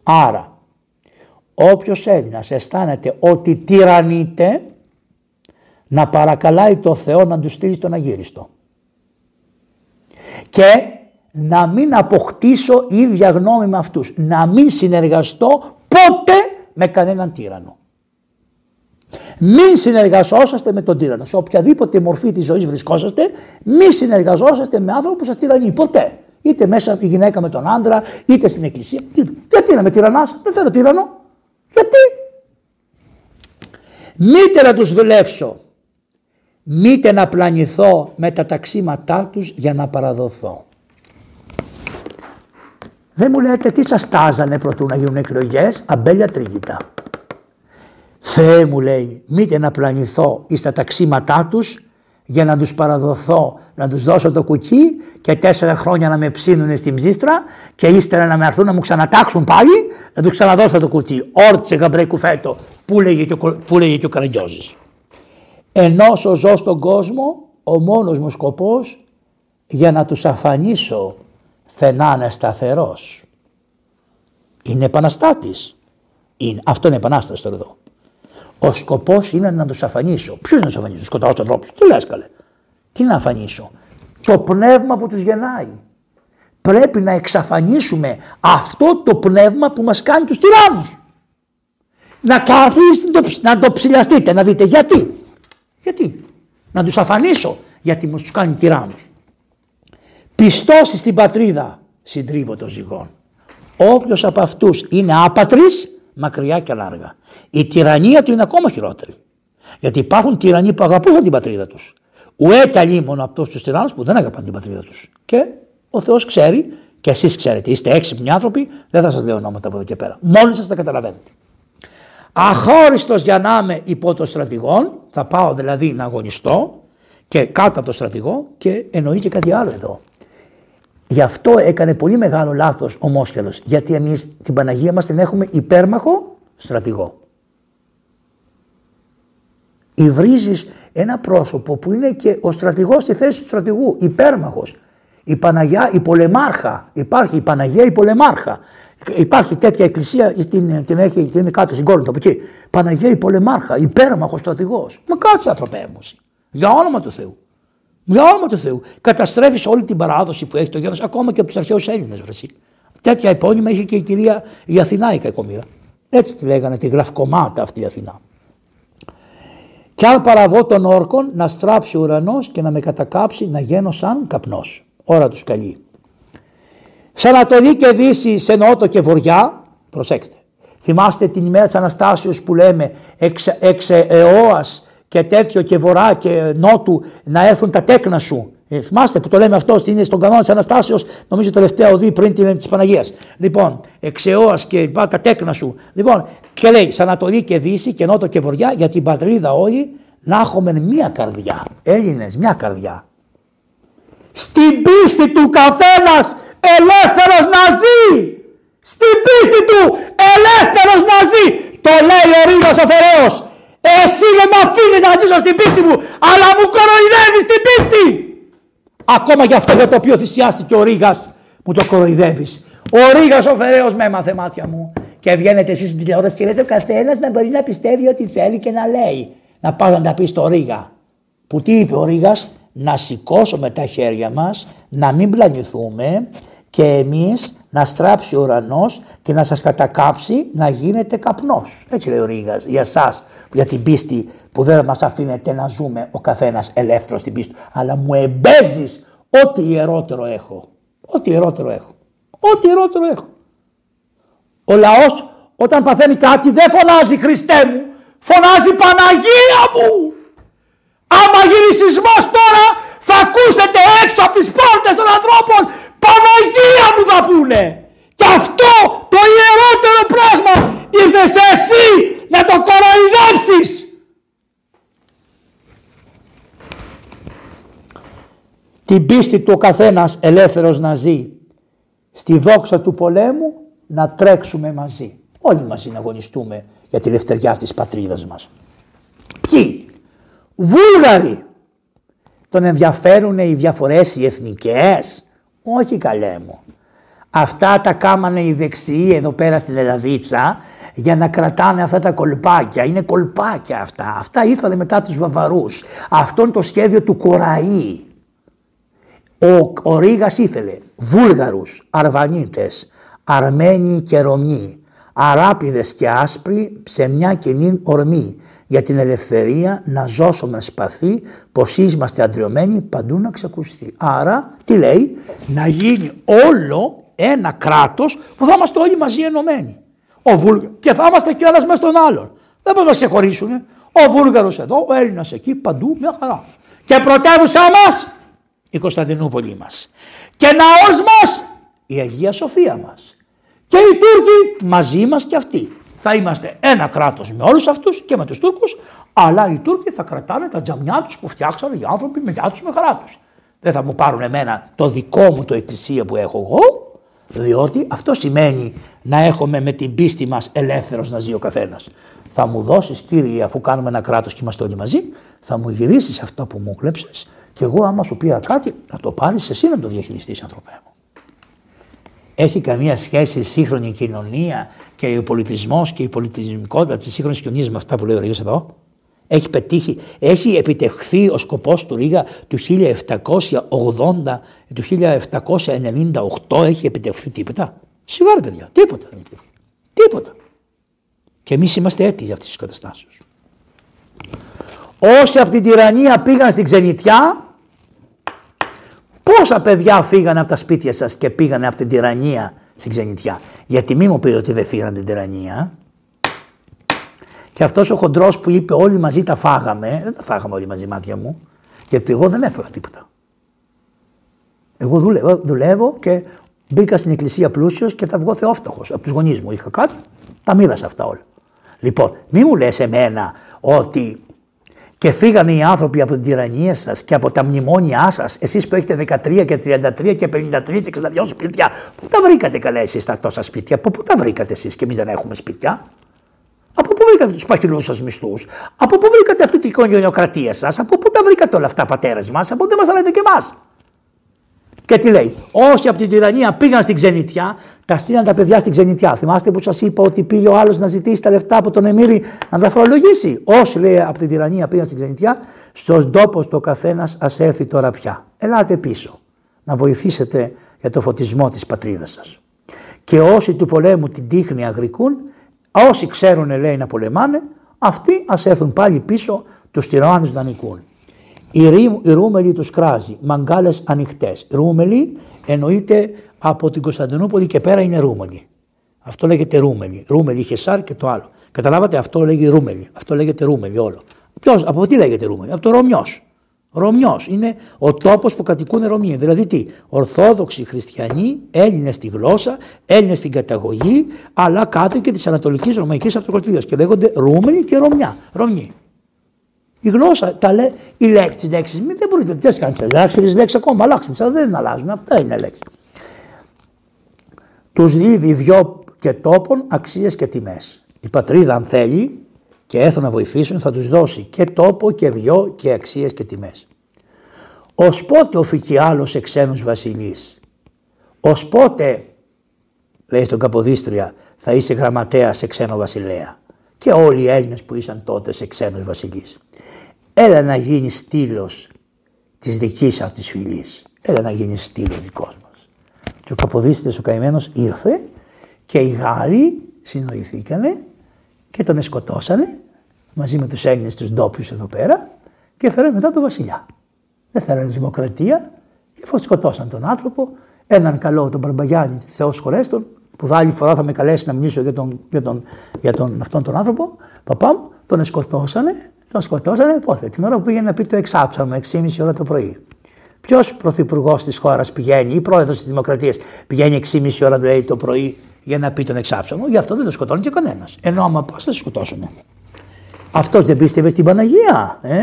Άρα όποιος Έλληνας αισθάνεται ότι τυραννείται να παρακαλάει το Θεό να του στείλει τον Αγύριστο. Και να μην αποκτήσω ίδια γνώμη με αυτούς. Να μην συνεργαστώ ποτέ με κανέναν τύρανο. Μην συνεργαζόσαστε με τον τύρανο. Σε οποιαδήποτε μορφή της ζωής βρισκόσαστε, μην συνεργαζόσαστε με άνθρωπο που σας τυραννεί. Ποτέ. Είτε μέσα η γυναίκα με τον άντρα, είτε στην εκκλησία. Γιατί να με τυραννάς, δεν θέλω τύρανο. Γιατί; Μήτε να τους δουλεύσω. Μήτε να πλανηθώ με τα ταξίματά τους για να παραδοθώ. Δεν μου λέτε τι σας τάζανε προτού να γίνουν εκλογές, αμπέλια τρίγητα. Θεέ μου λέει, μήτε να πλανηθώ εις τα ταξίματά τους για να τους παραδοθώ, να τους δώσω το κουκί και τέσσερα χρόνια να με ψήνουν στην ψίστρα και ύστερα να με έρθουν να μου ξανατάξουν πάλι, να τους ξαναδώσω το κουκί. Όρτσε γαμπρέ κουφέτο, που λέγει και, που λέγει και ο Καραγκιόζης. Ενώ ζω στον κόσμο, ο μόνος μου σκοπός για να τους αφανίσω είναι σταθερός. Είναι επαναστάτης. Είναι, αυτό είναι επανάσταση τώρα εδώ. Ο σκοπός είναι να τους αφανίσω. Ποιο να τους αφανίσω, σκοτάω τους ανθρώπους. Τι λες, καλέ. Τι να αφανίσω. Το πνεύμα που τους γεννάει. Πρέπει να εξαφανίσουμε αυτό το πνεύμα που μας κάνει τους τυράννους. Να καθίσετε να το ψηλιαστείτε, να δείτε γιατί. Γιατί; Να τους αφανίσω γιατί μας τους κάνει τυράννους. Πιστώσεις στην πατρίδα συντρίβω των ζυγών. Όποιος από αυτούς είναι άπατρης μακριά και λάργα. Η τυραννία του είναι ακόμα χειρότερη. Γιατί υπάρχουν τυραννοί που αγαπούσαν την πατρίδα τους. Ουέτα μόνο από τους τυράννους που δεν αγαπάνε την πατρίδα τους. Και ο Θεός ξέρει, και εσείς ξέρετε, είστε έξυπνοι άνθρωποι, δεν θα σας λέω ονόματα από εδώ και πέρα. Μόλι σας τα καταλαβαίνετε. Αχώριστος για να είμαι υπό το στρατηγόν, θα πάω δηλαδή να αγωνιστώ και κάτω από το στρατηγό και εννοεί και κάτι άλλο εδώ. Γι' αυτό έκανε πολύ μεγάλο λάθος ο Μόσχελος. Γιατί εμείς την Παναγία μας την έχουμε υπέρμαχο στρατηγό. Υβρίζεις ένα πρόσωπο που είναι και ο στρατηγός στη θέση του στρατηγού, υπέρμαχος. Η Παναγιά, η πολεμάρχα. Υπάρχει η Παναγία, η πολεμάρχα. Υπάρχει τέτοια εκκλησία, στην, την, έχει, την είναι κάτω στην Κόρινθο από εκεί. Παναγία η πολεμάρχα, υπέρμαχος στρατηγός. Μα κάτσε ανθρωπέ Για όνομα του Θεού. Για όνομα του Θεού. Καταστρέφει όλη την παράδοση που έχει το γένο, ακόμα και από του αρχαίου Έλληνε. Τέτοια επώνυμα είχε και η κυρία η Αθηνά η κακομήρα. Έτσι τη λέγανε τη γραφκομάτα αυτή η Αθηνά. Κι αν παραβώ των όρκων να στράψει ο ουρανός και να με κατακάψει να γίνω σαν καπνός. Ώρα τους καλεί. Σαν Ανατολή και Δύση, σε νότο και βοριά, προσέξτε. Θυμάστε την ημέρα της Αναστάσεως που λέμε εξ, εξ και τέτοιο και βορρά και νότου να έρθουν τα τέκνα σου ε, θυμάστε που το λέμε αυτό, είναι στον κανόνα της Αναστάσεως, νομίζω τελευταία οδή πριν την της Παναγίας. Λοιπόν, εξαιώα και τα τέκνα σου. Λοιπόν, και λέει, σαν Ανατολή και Δύση και Νότο και Βοριά, για την πατρίδα όλοι να έχουμε μία καρδιά. Έλληνες, μία καρδιά. Στην πίστη του καθένας ελεύθερος να ζει. Στην πίστη του ελεύθερος να ζει. Το λέει ο Ρίγα ο Φεραίος. Εσύ δεν με αφήνεις να ζήσω στην πίστη μου, αλλά μου κοροϊδεύεις την πίστη. Ακόμα και αυτό για το οποίο θυσιάστηκε ο Ρίγα, μου το κοροϊδεύεις. Ο Ρίγα ο Φεραίος με έμαθε μάτια μου. Και βγαίνετε εσείς στην τηλεόραση και λέτε ο καθένας να μπορεί να πιστεύει ό,τι θέλει και να λέει. Να πάω να τα πει στο Ρίγα. Που τι είπε ο Ρίγα, να σηκώσουμε τα χέρια μας, να μην πλανηθούμε και εμείς να στράψει ο ουρανός και να σας κατακάψει να γίνετε καπνός. Έτσι λέει ο Ρίγα για εσάς για την πίστη που δεν μας αφήνεται να ζούμε ο καθένας ελεύθερος στην πίστη αλλά μου εμπέζεις ό,τι ιερότερο έχω. Ό,τι ιερότερο έχω. Ό,τι ιερότερο έχω. Ο λαός όταν παθαίνει κάτι δεν φωνάζει Χριστέ μου, φωνάζει Παναγία μου. Άμα γίνει σεισμός τώρα θα ακούσετε έξω από τις πόρτες των ανθρώπων Παναγία μου θα πούνε. Και αυτό το ιερότερο πράγμα ήρθες εσύ να το κοροϊδέψεις. Την πίστη του ο καθένας ελεύθερος να ζει. Στη δόξα του πολέμου να τρέξουμε μαζί. Όλοι μαζί να αγωνιστούμε για τη λευτεριά της πατρίδας μας. Ποιοι; Βούλγαροι. Τον ενδιαφέρουν οι διαφορές οι εθνικές; Όχι καλέ μου. Αυτά τα κάμανε οι δεξιοί εδώ πέρα στην Ελλαδίτσα για να κρατάνε αυτά τα κολπάκια. Είναι κολπάκια αυτά. Αυτά ήρθαν μετά τους Βαβαρούς. Αυτό είναι το σχέδιο του Κοραή. Ο, ο Ρήγας ήθελε Βούλγαρους, Αρβανίτες, Αρμένοι και Ρωμοί. αράπιδες και άσπροι σε μια κοινή ορμή για την ελευθερία να ζώσουμε σπαθί πως είμαστε αντριωμένοι παντού να ξεκουστεί. Άρα τι λέει να γίνει όλο ένα κράτος που θα είμαστε όλοι μαζί ενωμένοι. Ο Βούλγα... Και θα είμαστε κι ένας μέσα στον άλλον. Δεν μπορούν να σε χωρίσουν. Ο Βούλγαρος εδώ, ο Έλληνας εκεί, παντού μια χαρά. Και πρωτεύουσά μας η Κωνσταντινούπολη μας. Και ναός μας η Αγία Σοφία μας. Και οι Τούρκοι μαζί μας και αυτοί. Θα είμαστε ένα κράτος με όλους αυτούς και με τους Τούρκους, αλλά οι Τούρκοι θα κρατάνε τα τζαμιά τους που φτιάξανε οι άνθρωποι με γιά τους με χαρά τους. Δεν θα μου πάρουν εμένα το δικό μου το εκκλησία που έχω εγώ, διότι αυτό σημαίνει να έχουμε με την πίστη μας ελεύθερος να ζει ο καθένας. Θα μου δώσεις κύριε αφού κάνουμε ένα κράτος και είμαστε όλοι μαζί, θα μου γυρίσεις αυτό που μου κλέψες και εγώ άμα σου πει κάτι να το πάρεις εσύ να το διαχειριστείς ανθρωπέ μου. Έχει καμία σχέση η σύγχρονη κοινωνία και ο πολιτισμός και η πολιτισμικότητα της σύγχρονης κοινωνίας με αυτά που λέει ο Ρίγα εδώ; Έχει πετύχει, έχει επιτευχθεί ο σκοπός του Ρίγα του 1780, του 1798 έχει επιτευχθεί τίποτα; Σιγά ρε παιδιά, τίποτα δεν έχει επιτευχθεί. Τίποτα. Και εμείς είμαστε έτοιμοι για αυτές τις καταστάσεις. Όσοι από την τυραννία πήγαν στην ξενιτιά, Πόσα παιδιά φύγανε από τα σπίτια σας και πήγανε από την τυραννία στην ξενιτιά; Γιατί μη μου πείτε ότι δεν φύγανε από την τυραννία. Και αυτός ο χοντρός που είπε όλοι μαζί τα φάγαμε, δεν τα φάγαμε όλοι μαζί μάτια μου, γιατί εγώ δεν έφερα τίποτα. Εγώ δουλεύω, δουλεύω και μπήκα στην εκκλησία πλούσιος και θα βγω θεόφτωχος. Από τους γονείς μου είχα κάτι, τα μοίρασα αυτά όλα. Λοιπόν, μη μου λες εμένα ότι και φύγανε οι άνθρωποι από την τυραννία σας και από τα μνημόνια σας, εσείς που έχετε 13 και 33 και 53 και 62 σπίτια, πού τα βρήκατε καλά εσείς τα τόσα σπίτια, από πού τα βρήκατε εσείς και εμείς δεν έχουμε σπίτια; Από πού βρήκατε τους παχυλούς σας μισθούς, από πού βρήκατε αυτή την οικογενειοκρατία σας, από πού τα βρήκατε όλα αυτά πατέρες μας, από δεν μας λέτε και εμάς; Και τι λέει, όσοι από την τυραννία πήγαν στην ξενιτιά, τα στείλαν τα παιδιά στην ξενιτιά. Θυμάστε που σας είπα ότι πήγε ο άλλος να ζητήσει τα λεφτά από τον Εμμύρη να τα φορολογήσει. Όσοι λέει από την τυραννία πήγαν στην ξενιτιά, στους τόπο το καθένας ας έρθει τώρα πια. Ελάτε πίσω να βοηθήσετε για το φωτισμό της πατρίδας σας. Και όσοι του πολέμου την τύχνη αγρικούν, όσοι ξέρουν λέει να πολεμάνε, αυτοί ας έρθουν πάλι πίσω τους τυράννους να νικούν. Η, ρή, η Ρούμελη τους κράζει, μαγκάλες ανοιχτές. Ρούμελη εννοείται από την Κωνσταντινούπολη και πέρα είναι Ρούμελη. Αυτό λέγεται Ρούμελη. Ρούμελη είχε σάρ και το άλλο. Καταλάβατε, αυτό λέγεται Ρούμελη. Αυτό λέγεται Ρούμελη όλο. Ποιος, από τι λέγεται Ρούμελη, από το Ρωμιός. Ρωμιός είναι ο τόπος που κατοικούν Ρωμιοί. Δηλαδή τι, Ορθόδοξοι Χριστιανοί, Έλληνες στη γλώσσα, Έλληνες στην καταγωγή, αλλά κάτοικοι της Ανατολικής Ρωμαϊκής Αυτοκρατορίας και λέγονται Ρούμελοι και Ρωμιά. Ρωμιοί. Η γλώσσα, τα λέει, οι λέξεις, λέξεις. Μην δεν μπορείτε, τι κάνει, αλλάξτε τι λέξει ακόμα, αλλάξτε τι, δεν αλλάζουν. Αυτά είναι λέξεις. Τους δίδει δυο και τόπων αξίες και τιμές. Η πατρίδα, αν θέλει και έρθουν να βοηθήσουν, θα τους δώσει και τόπο και δυο και αξίες και τιμές. Ω πότε οφείκει άλλος σε ξένους βασιλείς, ως πότε, λέει στον Καποδίστρια, θα είσαι γραμματέας σε ξένο βασιλέα; Και όλοι οι Έλληνες που ήσαν τότε σε ξένους βασιλείς. Έλα να γίνεις στήλος της δικής σα τη φυλής. Έλα να γίνεις στήλος δικό μα. Και ο Καποδίστρια ο καημένος ήρθε και οι Γάλλοι συνοηθήκανε και τον σκοτώσανε μαζί με τους Έλληνε τους ντόπιους εδώ πέρα και έφεραν μετά τον βασιλιά. Δεν θέλανε δημοκρατία και αφού σκοτώσαν τον άνθρωπο, έναν καλό τον Μπαρμπαγιάννη, Θεός χωρέστον, που άλλη φορά θα με καλέσει να μιλήσω για τον, για τον, για τον, αυτόν τον άνθρωπο, παπά μου, τον σκοτώσανε τον σκοτώσανε πότε, την ώρα που πήγαινε να πει το εξάψαμε, 6,5 ώρα το πρωί. Ποιος πρωθυπουργός της χώρας πηγαίνει ή πρόεδρος της Δημοκρατίας πηγαίνει 6,5 ώρα λέει, το πρωί για να πει τον εξάψαμο, γι' αυτό δεν τον σκοτώνει και κανένας. Ενώ άμα πας θα σκοτώσουν. Αυτός δεν πίστευε στην Παναγία, ε;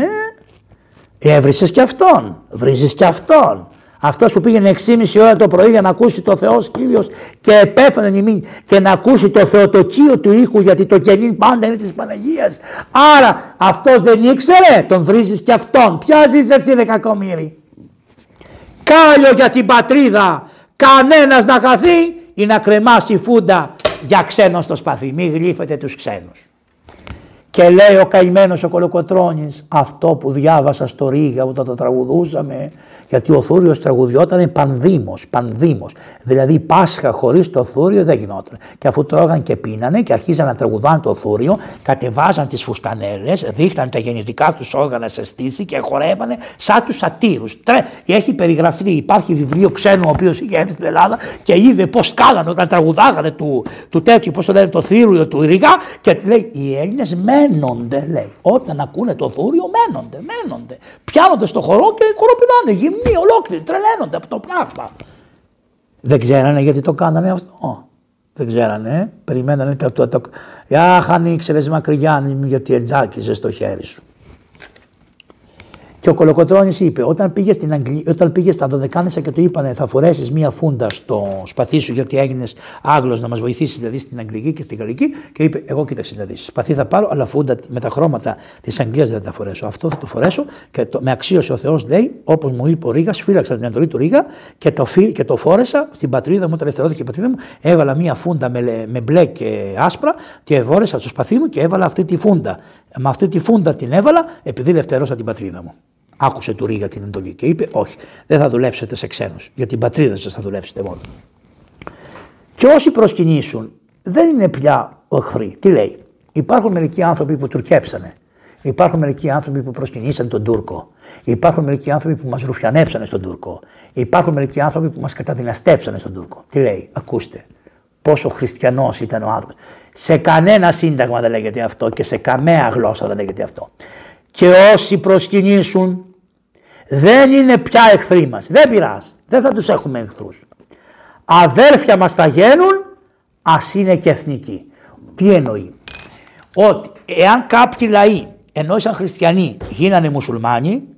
Έβρισες και αυτόν, βρίζεις και αυτόν. Αυτός που πήγαινε 6,5 ώρα το πρωί για να ακούσει το Θεός κύριος και επέφανε νημή και να ακούσει το θεοτοκείο του ήχου γιατί το κενήν πάντα είναι της Παναγίας. Άρα αυτός δεν ήξερε, τον βρίζεις και αυτόν. Ποια ζεις εσύ, δεκακομύρι. Κάλιο για την πατρίδα. Κανένας να χαθεί ή να κρεμάσει φούντα για ξένο στο σπαθί. Μην γλύφετε τους ξένους. Και λέει ο καημένος ο Κολοκοτρώνης, αυτό που διάβασα στο Ρίγα όταν το τραγουδούσαμε, γιατί ο Θούριο τραγουδιόταν πανδήμος, πανδήμος. Δηλαδή Πάσχα χωρίς το Θούριο δεν γινόταν. Και αφού τρώγαν και πίνανε και αρχίζαν να τραγουδάνε το Θούριο, κατεβάζαν τις φουστανέλες, δείχναν τα γεννητικά τους όργανα σε στήση και χορεύανε σαν τους σατήρους. Έχει περιγραφεί, υπάρχει βιβλίο ξένου ο οποίος είχε έρθει στην Ελλάδα και είδε πώς κάνανε όταν τραγουδάγανε του, του τέτοιου, πώς το λένε, το Θούριο του Ρίγα και λέει οι Έλληνες μένονται, λέει. Όταν ακούνε το θούριο, μένονται, μένονται. Πιάνονται στο χορό και χοροπηδάνε, γυμνοί, ολόκληροι, τρελαίνονται από το πράγμα. Δεν ξέρανε γιατί το κάνανε αυτό. Δεν ξέρανε, περιμένανε το. το, το... Αχ, αν ήξερε μακριά, γιατί ετζάκιζε στο χέρι σου. Και ο Κολοκοτρώνης είπε, όταν πήγες, στην Αγγλία, όταν πήγες στα Δωδεκάνησα και του είπανε θα φορέσεις μία φούντα στο σπαθί σου γιατί έγινες Άγγλος να μας βοηθήσεις δηλαδή στην Αγγλική και στην Γαλλική και είπε, εγώ κοίταξε να δεις. Σπαθί θα πάρω, αλλά φούντα με τα χρώματα της Αγγλίας δεν θα τα φορέσω. Αυτό θα το φορέσω και το, με αξίωσε ο Θεός, λέει, όπως μου είπε ο Ρίγας, φύλαξα την εντολή του Ρίγα και το, και το φόρεσα στην πατρίδα μου, όταν ελευθερώθηκε η πατρίδα μου, έβαλα μία φούντα με, με μπλε και άσπρα και φόρεσα στο σπαθί μου και έβαλα αυτή τη φούντα. Με αυτή τη φούντα την έβαλα επειδή ελευθερώσα την πατρίδα μου. Άκουσε του Ρίγα την εντολή και είπε: Όχι, δεν θα δουλέψετε σε ξένους. Για την πατρίδα σας θα δουλέψετε μόνο. Και όσοι προσκυνήσουν δεν είναι πια οχθροί. Τι λέει, Υπάρχουν μερικοί άνθρωποι που τουρκέψανε. Υπάρχουν μερικοί άνθρωποι που προσκυνήσαν τον Τούρκο. Υπάρχουν μερικοί άνθρωποι που μας ρουφιανέψανε στον Τούρκο. Υπάρχουν μερικοί άνθρωποι που μας καταδυναστέψανε στον Τούρκο. Τι λέει, ακούστε, πόσο χριστιανός ήταν ο άνθρωπος. Σε κανένα σύνταγμα δεν λέγεται αυτό και σε καμία γλώσσα δεν λέγεται αυτό. Και όσοι προσκυνήσουν δεν είναι πια εχθροί μας. Δεν πειράζει. Δεν θα τους έχουμε εχθρούς. Αδέρφια μας θα γίνουν, ας είναι και εθνικοί. Τι εννοεί; Ότι εάν κάποιοι λαοί, ενώ σαν χριστιανοί, γίνανε μουσουλμάνοι,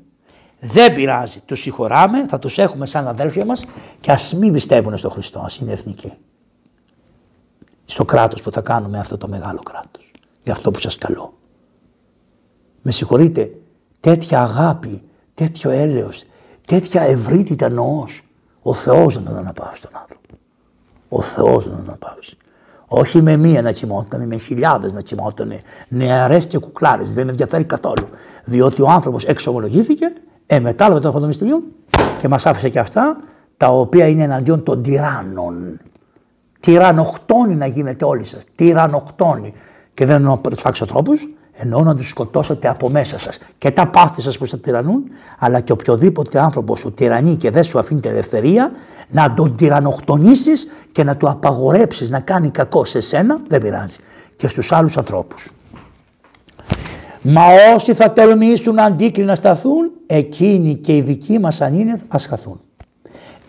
δεν πειράζει. Τους συγχωράμε, θα τους έχουμε σαν αδέρφια μας και ας μην πιστεύουν στο Χριστό, ας είναι εθνικοί. Στο κράτος που θα κάνουμε αυτό το μεγάλο κράτος. Για αυτό που σας καλώ. Με συγχωρείτε, τέτοια αγάπη τέτοιο έλεος, τέτοια ευρύτητα νοός. Ο Θεός να τον αναπαύσει τον άνθρωπο. Ο Θεός να τον αναπαύσει. Όχι με μία να κοιμόταν, με χιλιάδες να κοιμόταν, νεαρές και κουκλάρες, δεν με ενδιαφέρει καθόλου. Διότι ο άνθρωπος εξομολογήθηκε, εμετάλλευε το το μυστήριο και μας άφησε και αυτά τα οποία είναι εναντίον των τυράννων. Τυραννοκτόνοι να γίνετε όλοι σας, τυραννοκτόνοι. Και δεν εννοώ τους φαξοτρόπους, εννοώ να τους σκοτώσετε από μέσα σας και τα πάθη σας που σας τυραννούν, αλλά και οποιοδήποτε άνθρωπο σου τυραννεί και δεν σου αφήνει την ελευθερία, να τον τυρανοκτονήσεις και να του απαγορέψεις να κάνει κακό σε σένα, δεν πειράζει. Και στους άλλους ανθρώπους. Μα όσοι θα τελμήσουν αντίκρι να σταθούν, εκείνοι και οι δικοί μας αν είναι, ας χαθούν.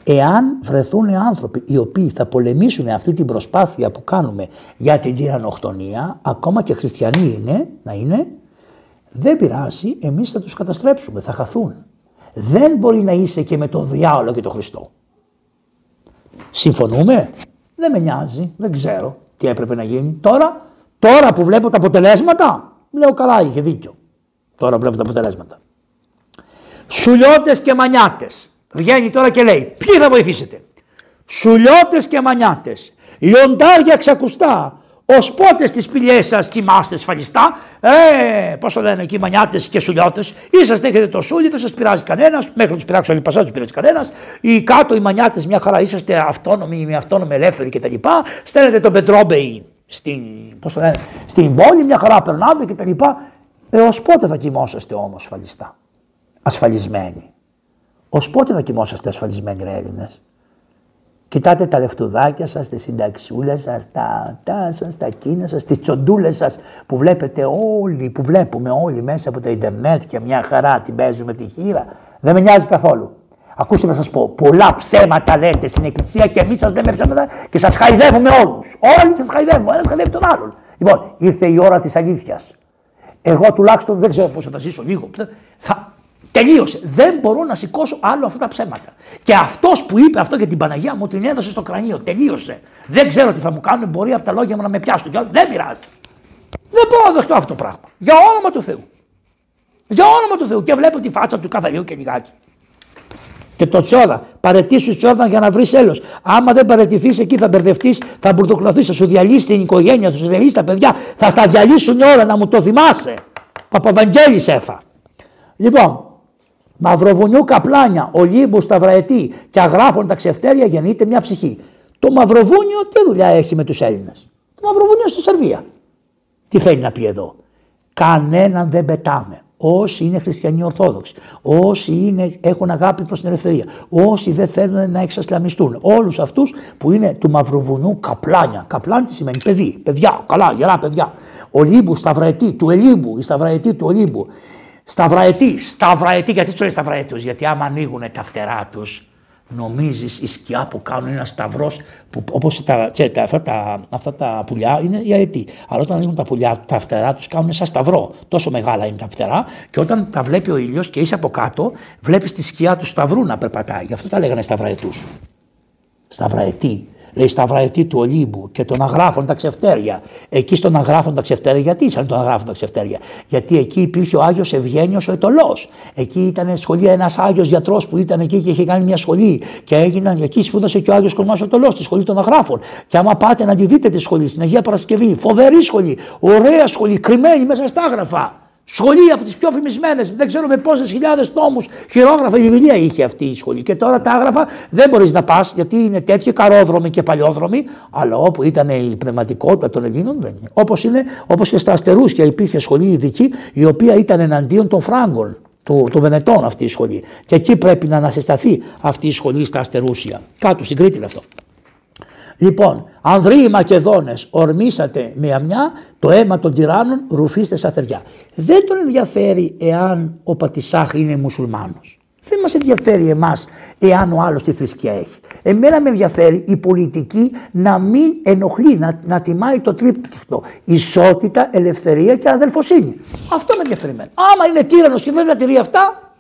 Εάν βρεθούν άνθρωποι οι οποίοι θα πολεμήσουν αυτή την προσπάθεια που κάνουμε για την τυρανοκτονία, ακόμα και χριστιανοί είναι, να είναι, δεν πειράζει, εμείς θα τους καταστρέψουμε, θα χαθούν. Δεν μπορεί να είσαι και με το διάολο και το Χριστό. Συμφωνούμε, δεν με νοιάζει, δεν ξέρω τι έπρεπε να γίνει. Τώρα, τώρα που βλέπω τα αποτελέσματα, λέω καλά είχε δίκιο. Τώρα βλέπω τα αποτελέσματα. Σουλιώτες και μανιάτες Βγαίνει τώρα και λέει: Ποιοι θα βοηθήσετε; Σουλιώτες και μανιάτε, λιοντάρια ξακουστά, ως πότες στι πηγέ σας κοιμάστε σφαλιστά. Ε, πώς το λένε εκεί, μανιάτες και σουλιώτες. Είσαστε, έχετε το σούλι, δεν σας πειράζει κανένας. Μέχρι να τους πειράξει όλοι πασά, τους πειράζει κανένας. Οι κάτω οι μανιάτες, μια χαρά, είσαστε αυτόνομοι, με αυτόνομοι ελεύθεροι κτλ. Στέλνετε τον Πετρόμπεϊ στην, πώς το λένε, στην πόλη, μια χαρά περνάτε κτλ. Ε, ως πότε θα κοιμόσαστε όμως ασφαλιστά, ασφαλισμένοι; Ω πότε θα κοιμόσαστε ασφαλισμένοι ρε Έλληνες; Κοιτάτε τα λεφτουδάκια σας, τις συνταξιούλες σας, τα τα σας, τα κίνα σας, τις τσοντούλες σας που βλέπετε όλοι, που βλέπουμε όλοι μέσα από το ίντερνετ και μια χαρά την παίζουμε τη χείρα. Δεν με νοιάζει καθόλου. Ακούστε να σας πω, πολλά ψέματα λέτε στην εκκλησία και εμείς σας λέμε ψέματα και σας χαϊδεύουμε όλους. Όλοι σας χαϊδεύουμε, ο ένας χαϊδεύει τον άλλον. Λοιπόν, ήρθε η ώρα της αλήθειας. Εγώ τουλάχιστον δεν ξέρω πώς θα τα ζήσω λίγο. Θα, Τελείωσε. Δεν μπορώ να σηκώσω άλλο αυτά τα ψέματα. Και αυτός που είπε αυτό για την Παναγία μου την έδωσε στο κρανίο. Τελείωσε. Δεν ξέρω τι θα μου κάνουν. Μπορεί από τα λόγια μου να με πιάσουν. Δεν πειράζει. Δεν μπορώ να δεχτώ αυτό το πράγμα. Για όνομα του Θεού. Για όνομα του Θεού. Και βλέπω τη φάτσα του καθαριού και λιγάκι. Και το Τσόδα. Παρετήσου Τσόδα για να βρεις έλος. Άμα δεν παρετηθείς εκεί θα μπερδευτείς, θα μπουρδοκλωθεί, θα σου διαλύσει την οικογένεια, θα σου διαλύσει τα παιδιά, θα στα διαλύσουν όλα να μου το θυμάσαι. Παπαβαγγέλη έφα. Λοιπόν, Μαυροβουνιού καπλάνια, Ολύμπου σταυραετή και αγράφων τα ξεφτέρια γεννείται μια ψυχή. Το Μαυροβούνιο τι δουλειά έχει με τους Έλληνες; Το Μαυροβούνιο στη Σερβία. Τι θέλει να πει εδώ; Κανέναν δεν πετάμε. Όσοι είναι χριστιανοί Ορθόδοξοι, όσοι είναι, έχουν αγάπη προς την ελευθερία, όσοι δεν θέλουν να εξασλαμιστούν, όλους αυτούς που είναι του Μαυροβουνιού καπλάνια. Καπλάνι τι σημαίνει; Παιδί, παιδιά, καλά, γερά παιδιά. Ολύμπου, σταυραετή, του Ελίμπου, η σταυραετή του Ολύμπου. Σταυραετή, σταυραετή, γιατί τους λέει σταυραετούς, γιατί άμα ανοίγουν τα φτερά τους, νομίζεις η σκιά που κάνουν ένας σταυρός, όπως τα, ξέρετε, αυτά, τα, αυτά τα πουλιά είναι η αετή. Αλλά όταν ανοίγουν τα πουλιά, τα φτερά τους κάνουν σαν σταυρό. Τόσο μεγάλα είναι τα φτερά, και όταν τα βλέπει ο ήλιος και είσαι από κάτω, βλέπεις τη σκιά του σταυρού να περπατάει. Γι' αυτό τα λέγανε σταυραετούς. Σταυραετή. Λέει στα βραετή του Ολύμπου και των αγράφων τα ξεφτέρια. Εκεί στον αγράφων τα ξεφτέρια, γιατί ήσαν τον αγράφων τα ξεφτέρια; Γιατί εκεί υπήρχε ο Άγιος Ευγένιος ο Ετωλός. Εκεί ήταν σχολή ένας Άγιος γιατρός που ήταν εκεί και είχε κάνει μια σχολή. Και έγιναν, εκεί σπούδασε και ο Άγιος Κοσμά ο Ετωλός, στη σχολή των αγράφων. Και άμα πάτε να τη δείτε τη σχολή στην Αγία Παρασκευή, φοβερή σχολή, ωραία σχολή, κρυμμένη μέσα στα άγραφα. Σχολή από τις πιο φημισμένες, δεν ξέρω με πόσες χιλιάδες τόμους χειρόγραφα βιβλία είχε αυτή η σχολή. Και τώρα τα άγραφα δεν μπορείς να πας γιατί είναι τέτοιοι καρόδρομοι και παλιόδρομοι, αλλά όπου ήταν η πνευματικότητα των Ελλήνων δεν είναι. Όπως είναι, όπως και στα Αστερούσια υπήρχε σχολή ειδική η οποία ήταν εναντίον των Φράγκων, του, του Βενετών αυτή η σχολή. Και εκεί πρέπει να ανασυσταθεί αυτή η σχολή στα Αστερούσια. Κάτω στην Κρήτη είναι αυτό. Λοιπόν, Ανδροί οι Μακεδόνες ορμήσατε με αμιά το αίμα των τυράννων ρουφίστε στα θεριά. Δεν τον ενδιαφέρει εάν ο Πατησάχ είναι μουσουλμάνος. Δεν μας ενδιαφέρει εμάς εάν ο άλλος τη θρησκεία έχει. Εμένα με ενδιαφέρει η πολιτική να μην ενοχλεί, να, να τιμάει το τρίπτυχτο. Ισότητα, ελευθερία και αδελφοσύνη. Αυτό με ενδιαφέρει εμένα. Άμα είναι τύρανος και δεν τα τηρεί αυτά,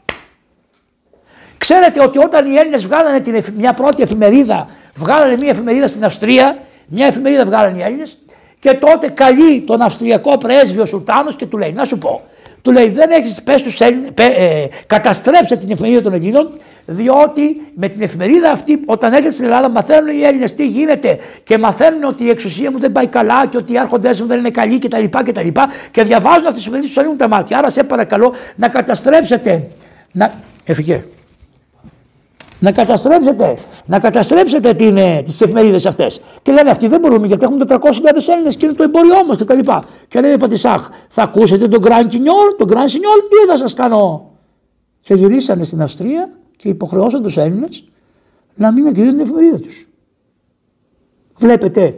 Ξέρετε ότι όταν οι Έλληνες βγάλανε την, μια πρώτη εφημερίδα, βγάλανε μια εφημερίδα στην Αυστρία, μια εφημερίδα βγάλανε οι Έλληνες και τότε καλεί τον Αυστριακό πρέσβη Σουλτάνος και του λέει: Να σου πω, του λέει: Δεν έχεις πες τους Έλληνε, ε, καταστρέψε την εφημερίδα των Ελλήνων, διότι με την εφημερίδα αυτή, όταν έρχεται στην Ελλάδα, μαθαίνουν οι Έλληνες τι γίνεται και μαθαίνουν ότι η εξουσία μου δεν πάει καλά και ότι οι άρχοντές μου δεν είναι καλοί κτλ. Και, και, και διαβάζουν αυτή τη εφημερίδα, τους ανοίγουν τα μάτια. Άρα σε παρακαλώ να καταστρέψετε. Να... Έφυγε να καταστρέψετε, να καταστρέψετε την, ε, τις εφημερίδες αυτές. Και λένε αυτοί δεν μπορούμε γιατί έχουν 400.000 Έλληνες και είναι το εμπόριό μας και τα λοιπά. Και λέει Πατησάχ, θα ακούσετε τον Grand Signor, τον Grand Signor, τι θα σας κάνω; Και γυρίσανε στην Αυστρία και υποχρεώσαν τους Έλληνες να μην εκδίδουν την εφημερίδα τους. Βλέπετε,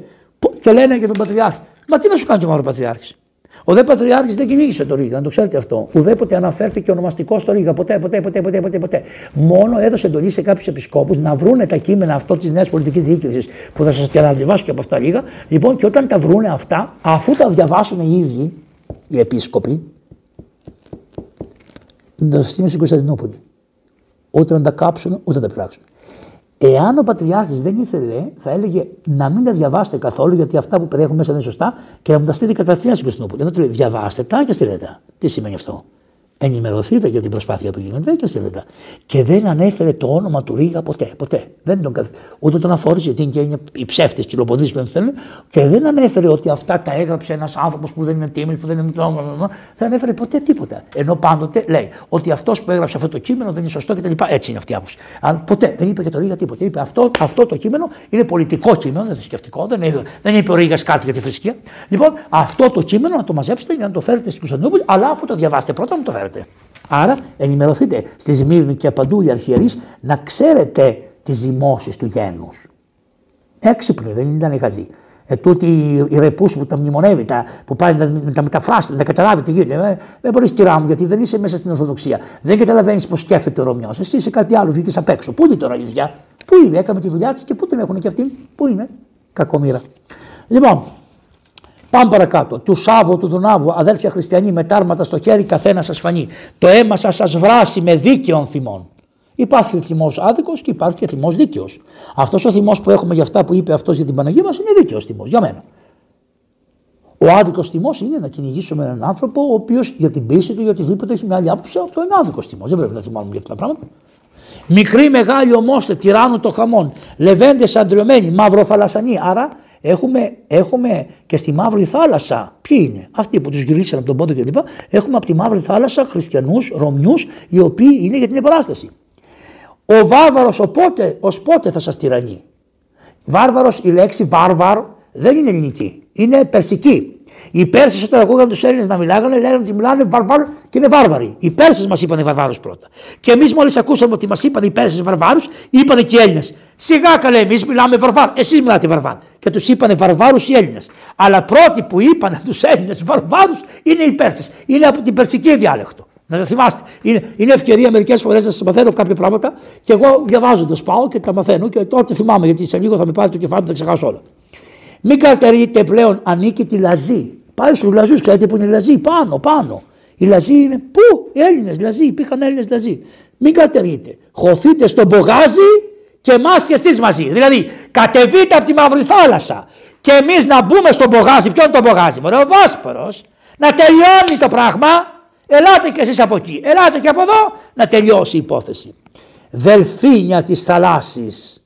και λένε για τον Πατριάρχη, μα τι να σου κάνει ο Μαύρο Πατριάρχης. Ο δε Πατριάρχης δεν κυνήγησε το Ρίγα, να το ξέρετε αυτό. Ουδέποτε αναφέρθηκε ονομαστικός στο Ρίγα. Ποτέ, ποτέ, ποτέ, ποτέ, ποτέ, ποτέ. Μόνο έδωσε εντολή σε κάποιους επισκόπους να βρούνε τα κείμενα αυτό της νέας πολιτικής διοίκησης που θα σας διαβάσω και από αυτά λίγα. Λοιπόν, και όταν τα βρούνε αυτά, αφού τα διαβάσουν οι ίδιοι οι επίσκοποι, να τα στείλουν στην Κωνσταντινούπολη. Ούτε να τα κάψουν, ούτε να τα πειράξουν. Εάν ο Πατριάρχης δεν ήθελε, θα έλεγε να μην τα διαβάσετε καθόλου, γιατί αυτά που περιέχουν μέσα δεν είναι σωστά και να μου τα στείλει κατευθείαν στην Κωνσταντινούπολη. Ενώ του λέει διαβάστε τα και στείλετε τα. Τι σημαίνει αυτό; Ενημερωθείτε για την προσπάθεια που γίνεται και στείλετε. Και δεν ανέφερε το όνομα του Ρίγα ποτέ. ποτέ. Δεν τον καθ... Ούτε τον αφόρησε γιατί είναι και είναι οι ψεύτες και οι που θέλουν. Και δεν ανέφερε ότι αυτά τα έγραψε ένας άνθρωπος που δεν είναι τίμη, που δεν είναι. Δεν ανέφερε ποτέ τίποτα. Ενώ πάντοτε λέει ότι αυτός που έγραψε αυτό το κείμενο δεν είναι σωστό κτλ. Έτσι είναι αυτή η άποψη. Αν ποτέ δεν είπε για το Ρίγα τίποτα. Είπε αυτό, αυτό το κείμενο είναι πολιτικό κείμενο, δεν είναι θρησκευτικό, δεν, είναι, δεν είπε ο Ρίγας κάτι για τη θρησκεία. Λοιπόν, αυτό το κείμενο να το μαζέψετε για να το φέρετε στην Κωνσταντινούπολη, αλλά αφού το διαβάσετε πρώτα, μου το φέρετε. Άρα ενημερωθείτε στη Σμύρνη και παντού οι αρχιερείς να ξέρετε τις ζυμώσεις του γένους. Έξυπνοι, δεν ήταν οι χαζοί. Ε, τούτοι οι ρεπούς που τα μνημονεύει, τα, που πάει να τα μεταφράσει, να τα καταλάβει τι γίνεται. Ε, δεν μπορείς κυρά μου, γιατί δεν είσαι μέσα στην Ορθοδοξία. Δεν καταλαβαίνεις πώ σκέφτεται ο Ρωμιός. Εσύ είσαι κάτι άλλο, βγήκες απ' έξω. Πού είναι τώρα η αλήθεια, Πού είναι, έκαμε τη δουλειά της και πού την έχουν και αυτήν, Πού είναι, κακομήρα. Λοιπόν, Πάμε παρακάτω. Του Σάββου, του Δουνάβου, αδέρφια χριστιανοί με τάρματα στο χέρι, καθένα σας φανεί. Το αίμα σας σας βράσει με δίκαιων θυμών. Υπάρχει θυμός άδικος και υπάρχει και θυμός δίκαιος. Αυτός ο θυμός που έχουμε για αυτά που είπε αυτός για την Παναγία μας είναι δίκαιος θυμός για μένα. Ο άδικος θυμός είναι να κυνηγήσουμε έναν άνθρωπο ο οποίος για την πίστη του ή οτιδήποτε έχει μια άλλη άποψη. Αυτό είναι άδικος θυμός. Δεν πρέπει να θυμάμαι για αυτά τα πράγματα. Μικρή μεγάλη ομόστε, τυράννου το χαμόν, λεβέντες αντριωμένοι, μαυροθαλασσανοί. Άρα έχουμε, έχουμε και στη Μαύρη Θάλασσα. Ποιοι είναι, αυτοί που τους γυρίσαν από τον Πόντο κλπ. Έχουμε από τη Μαύρη Θάλασσα χριστιανούς, Ρωμιούς, οι οποίοι είναι για την επανάσταση. Ο βάρβαρος οπότε, ως πότε θα σας τυραννεί; Βάρβαρος, η λέξη βάρβαρ δεν είναι ελληνική, είναι περσική. Οι Πέρσες όταν ακούγαν τους Έλληνες να μιλάγανε, λένε ότι μιλάνε βαρβάρ και είναι βάρβαροι. Οι Πέρσες μας είπαν βαρβάρους πρώτα. Και εμείς μόλις ακούσαμε ότι μας είπαν οι Πέρσες βαρβάρους, είπαν και οι Έλληνες. Σιγά καλέ, εμείς μιλάμε βαρβάρ. Εσείς μιλάτε βαρβάρ. Και τους είπαν βαρβάρους οι Έλληνες. Αλλά πρώτοι που είπαν τους Έλληνες βαρβάρους είναι οι Πέρσες. Είναι από την περσική διάλεκτο. Να το θυμάστε. Είναι, είναι ευκαιρία μερικές φορές να σας μαθαίνω κάποια πράγματα και εγώ διαβάζοντας πάω και τα μαθαίνω και τότε θυμάμαι γιατί σε λίγο θα με πάρει το κεφάλι μου θα ξεχάσω όλα. Μην καρτερείτε πλέον ανήκει τη λαζή. Πάει στους λαζού, ξέρετε που είναι οι λαζοί, πάνω, πάνω. Οι λαζοί είναι πού, οι Έλληνες λαζοί, υπήρχαν Έλληνες λαζοί. Μην καρτερείτε. Χωθείτε στον Μπογάζι και εμάς και εσείς μαζί. Δηλαδή, κατεβείτε από τη Μαύρη Θάλασσα και εμείς να μπούμε στον Μπογάζι. Ποιο είναι το Μπογάζι, Μωρέ, ο Βάσπορος. Να τελειώνει το πράγμα. Ελάτε κι εσείς από εκεί. Ελάτε και από εδώ να τελειώσει η υπόθεση. Δελφίνια της θαλάσσης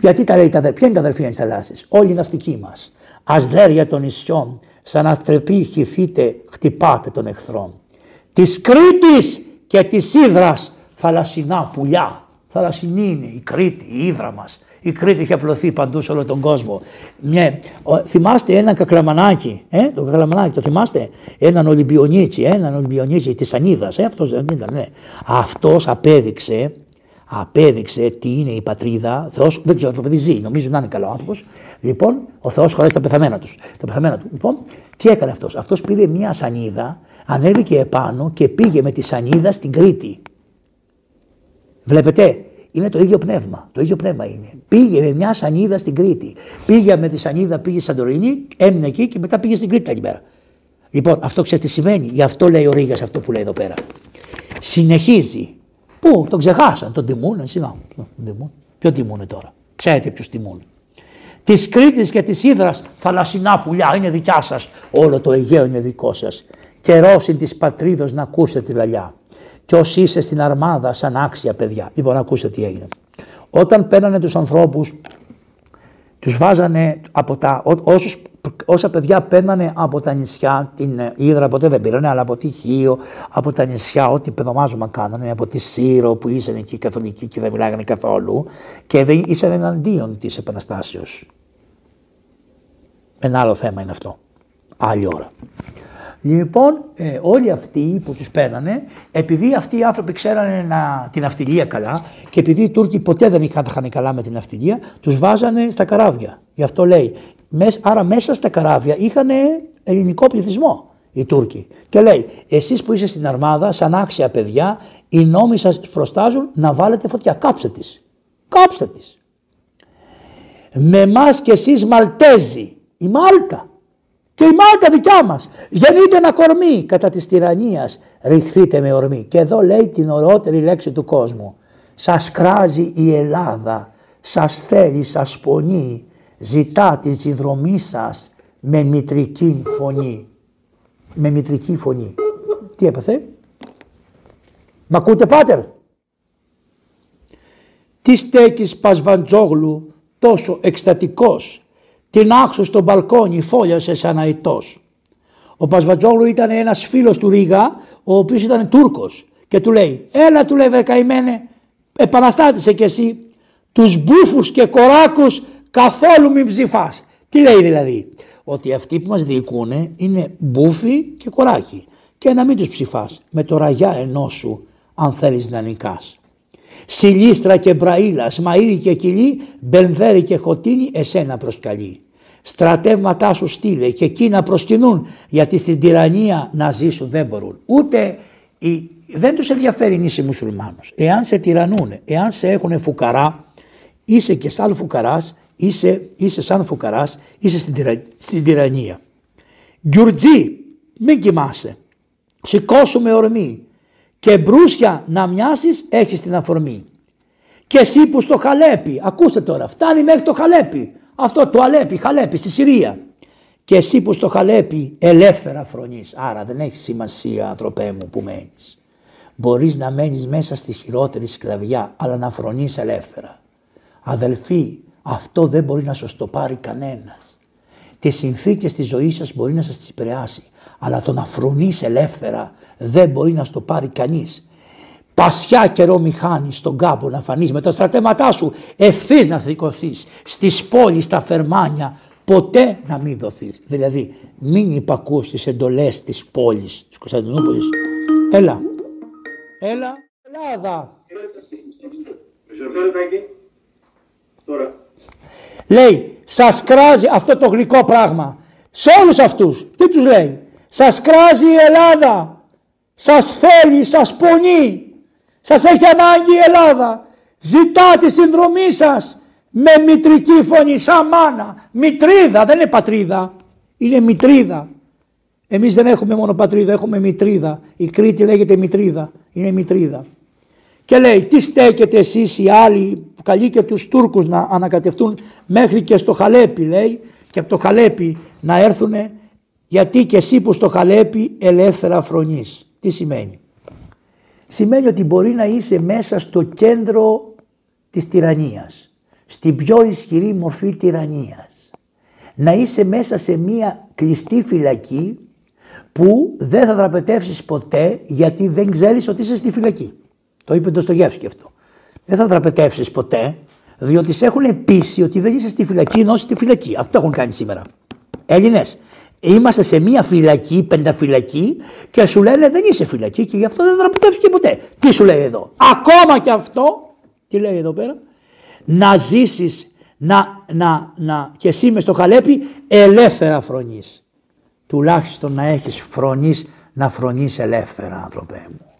γιατί τα λέει τα αδέρφια, ποια είναι τα αδερφία της θαλάσσης, όλοι οι ναυτικοί μας. Ασδέρια των νησιών, σαν αστρεπή χυθείτε, χτυπάτε τον εχθρό. Της Κρήτης και της Ήδρας, θαλασσινά πουλιά. Θαλασσινή είναι η Κρήτη, η Ήδρα μας. Η Κρήτη έχει απλωθεί παντού σε όλο τον κόσμο. Μια, ο, θυμάστε ένα κακλαμανάκι, ε, το κακλαμανάκι, το θυμάστε; Έναν Ολυμπιονίτσι, έναν Ολυμπιονίτσι της Ανίδας. Ε, αυτός δεν ήταν, ναι. Αυτός απέδειξε απέδειξε τι είναι η πατρίδα. Θεός, δεν ξέρω, το παιδί ζει, νομίζω να είναι καλό άνθρωπος. Λοιπόν, ο Θεός χωράει τα πεθαμένα τους. Τα πεθαμένα του. Λοιπόν, τι έκανε αυτός; Αυτός πήρε μια σανίδα, ανέβηκε επάνω και πήγε με τη σανίδα στην Κρήτη. Βλέπετε, είναι το ίδιο πνεύμα. Το ίδιο πνεύμα είναι. Πήγε με μια σανίδα στην Κρήτη. Πήγε με τη σανίδα, πήγε στην Σαντορίνη, έμεινε εκεί και μετά πήγε στην Κρήτη εκεί πέρα. Λοιπόν, αυτό ξέρεις τι σημαίνει; Γι' αυτό λέει ο Ρίγα αυτό που λέει εδώ πέρα. Συνεχίζει Πού, τον ξεχάσαν, τον τιμούν, εσύ να, τιμούν. Ποιο τιμούν τώρα, ξέρετε ποιου τιμούν. Της Κρήτης και της Ήδρας θαλασσινά πουλιά είναι δικιά σας. Όλο το Αιγαίο είναι δικό σας. Καιρό είναι της πατρίδος να ακούσετε τη λαλιά. Κι όσοι είσαι στην αρμάδα, σαν άξια παιδιά. Λοιπόν, να ακούσετε τι έγινε. Όταν παίρνανε τους ανθρώπους, τους βάζανε από τα. Όσους όσα παιδιά παίρνανε από τα νησιά, την Ήδρα ποτέ δεν πήρανε, αλλά από τη Χίο, από τα νησιά, ό,τι παιδομάζωμα κάνανε, από τη Σύρο που ήσαν εκεί καθολικοί και δεν μιλάγανε καθόλου και δεν ήσαν εναντίον της Επαναστάσεως. Ένα άλλο θέμα είναι αυτό. Άλλη ώρα. Λοιπόν, ε, όλοι αυτοί που τους παίρνανε, επειδή αυτοί οι άνθρωποι ξέρανε να, την αυτιλία καλά και επειδή οι Τούρκοι ποτέ δεν είχαν καλά με την αυτιλία, τους βάζανε στα καράβια. Γι' αυτό λέει, άρα μέσα στα καράβια είχαν ελληνικό πληθυσμό οι Τούρκοι. Και λέει, εσείς που είστε στην αρμάδα, σαν άξια παιδιά, οι νόμοι σας προστάζουν να βάλετε φωτιά. Κάψτε τις. Κάψτε τις. Με εμάς και εσείς Μαλτέζοι, η Μάλτα, και η Μάλτα δικιά μας. Γεννείτε ένα κορμί κατά της τυραννίας, ρηχθείτε με ορμή. Και εδώ λέει την ωραιότερη λέξη του κόσμου. Σας κράζει η Ελλάδα, σας θέλει, σας πονεί, ζητά τη συνδρομή σας με μητρική φωνή. Με μητρική φωνή. Τι έπαθε; Μ' ακούτε πάτερ; Τι στέκεις Πασβαντζόγλου τόσο εκστατικός; Την άξω στο μπαλκόνι φόλιασε σαν αητός. Ο Πασβαντζόγλου ήταν ένας φίλος του Ρίγα, ο οποίος ήταν Τούρκος και του λέει «Έλα» του λέει «Βεκαημένε, επαναστάτησε κι εσύ, τους μπούφους και κοράκους Καθόλου μην ψηφάς. Τι λέει δηλαδή, ότι αυτοί που μας διοικούν είναι μπούφοι και κοράκι και να μην τους ψηφάς με το ραγιά ενός σου αν θέλεις να νικάς. Σιλίστρα και μπραήλα, σμαΐλι και κοιλί, μπενδέρι και χωτίνι εσένα προσκαλεί. Στρατεύματά σου στείλε και εκεί να προσκυνούν γιατί στην τυραννία να ζήσουν δεν μπορούν. Ούτε οι, δεν τους ενδιαφέρει είσαι μουσουλμάνος. Εάν σε τυραννούν, εάν σε έχουν φουκαρά, είσαι και σαν φουκαράς είσαι, είσαι σαν φουκαράς, είσαι στην, τυρα, στην τυραννία. Γκιουρτζή, μην κοιμάσαι. Σηκώσου με ορμή και μπρούσια να μοιάσεις έχεις την αφορμή. Και εσύ που στο Χαλέπι, ακούστε τώρα, φτάνει μέχρι το Χαλέπι, αυτό το Αλέπι, Χαλέπι στη Συρία. Και εσύ που στο Χαλέπι ελεύθερα φρονείς, άρα δεν έχει σημασία ανθρωπέ μου που μένεις. Μπορείς να μένεις μέσα στη χειρότερη σκλαβιά αλλά να φρονείς ελεύθερα. Αδελφοί, αυτό δεν μπορεί να σας το πάρει κανένας. Τις συνθήκες της ζωής σας μπορεί να σας τις επηρεάσει, αλλά το να φρονείς ελεύθερα δεν μπορεί να στο πάρει κανείς. Πασιά καιρό μη χάνεις στον κάμπο να φανείς με τα στρατεύματά σου ευθύς να θρηκωθείς στις πόλεις, στα φερμάνια ποτέ να μην δοθείς. Δηλαδή μην υπακούς τις εντολές της πόλης της Κωνσταντινούπολης. Έλα. Έλα. Ελλάδα. Λέει, σας κράζει αυτό το γλυκό πράγμα. Σε όλους αυτούς. Τι τους λέει; Σας κράζει η Ελλάδα. Σας θέλει, σας πονεί. Σας έχει ανάγκη η Ελλάδα. Ζητά τη συνδρομή σας με μητρική φωνή σαν μάνα. Μητρίδα, δεν είναι πατρίδα. Είναι μητρίδα. Εμείς δεν έχουμε μόνο πατρίδα, έχουμε μητρίδα. Η Κρήτη λέγεται μητρίδα. Είναι μητρίδα. Και λέει τι στέκετε εσείς οι άλλοι που καλεί και τους Τούρκους να ανακατευτούν μέχρι και στο Χαλέπι λέει και από το Χαλέπι να έρθουν γιατί και εσύ που στο Χαλέπι ελεύθερα φρονείς. Τι σημαίνει. Σημαίνει ότι μπορεί να είσαι μέσα στο κέντρο της τυραννίας. Στην πιο ισχυρή μορφή τυραννίας. Να είσαι μέσα σε μία κλειστή φυλακή που δεν θα δραπετεύσεις ποτέ γιατί δεν ξέρεις ότι είσαι στη φυλακή. Το είπε το Στογεύσκη αυτό. Δεν θα δραπετεύσεις ποτέ διότι σε έχουν πείσει ότι δεν είσαι στη φυλακή ενώ είσαι στη φυλακή. Αυτό έχουν κάνει σήμερα. Έλληνες, Είμαστε σε μία φυλακή, πενταφυλακή και σου λένε δεν είσαι φυλακή και γι' αυτό δεν δραπετεύεις και ποτέ. Τι σου λέει εδώ; Ακόμα και αυτό, τι λέει εδώ πέρα, να ζήσεις να, να, να, και εσύ μες στο χαλέπι ελεύθερα φρονείς. Τουλάχιστον να έχεις φρονείς, να φρονείς ελεύθερα άνθρωπέ μου.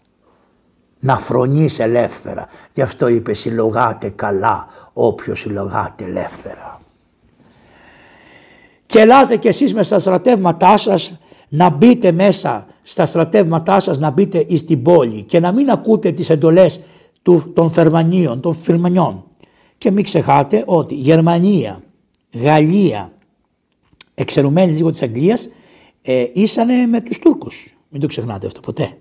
Να φρονείς ελεύθερα. Γι' αυτό είπε συλλογάτε καλά όποιος συλλογάτε ελεύθερα. Και ελάτε κι εσείς μες στα στρατεύματά σας να μπείτε μέσα στα στρατεύματά σας να μπείτε εις την πόλη και να μην ακούτε τις εντολές του, των Φερμανίων, των Φερμανιών. Και μην ξεχάτε ότι Γερμανία, Γαλλία, εξαιρουμένη λίγο της Αγγλίας, ε, ήσανε με τους Τούρκους. Μην το ξεχνάτε αυτό ποτέ.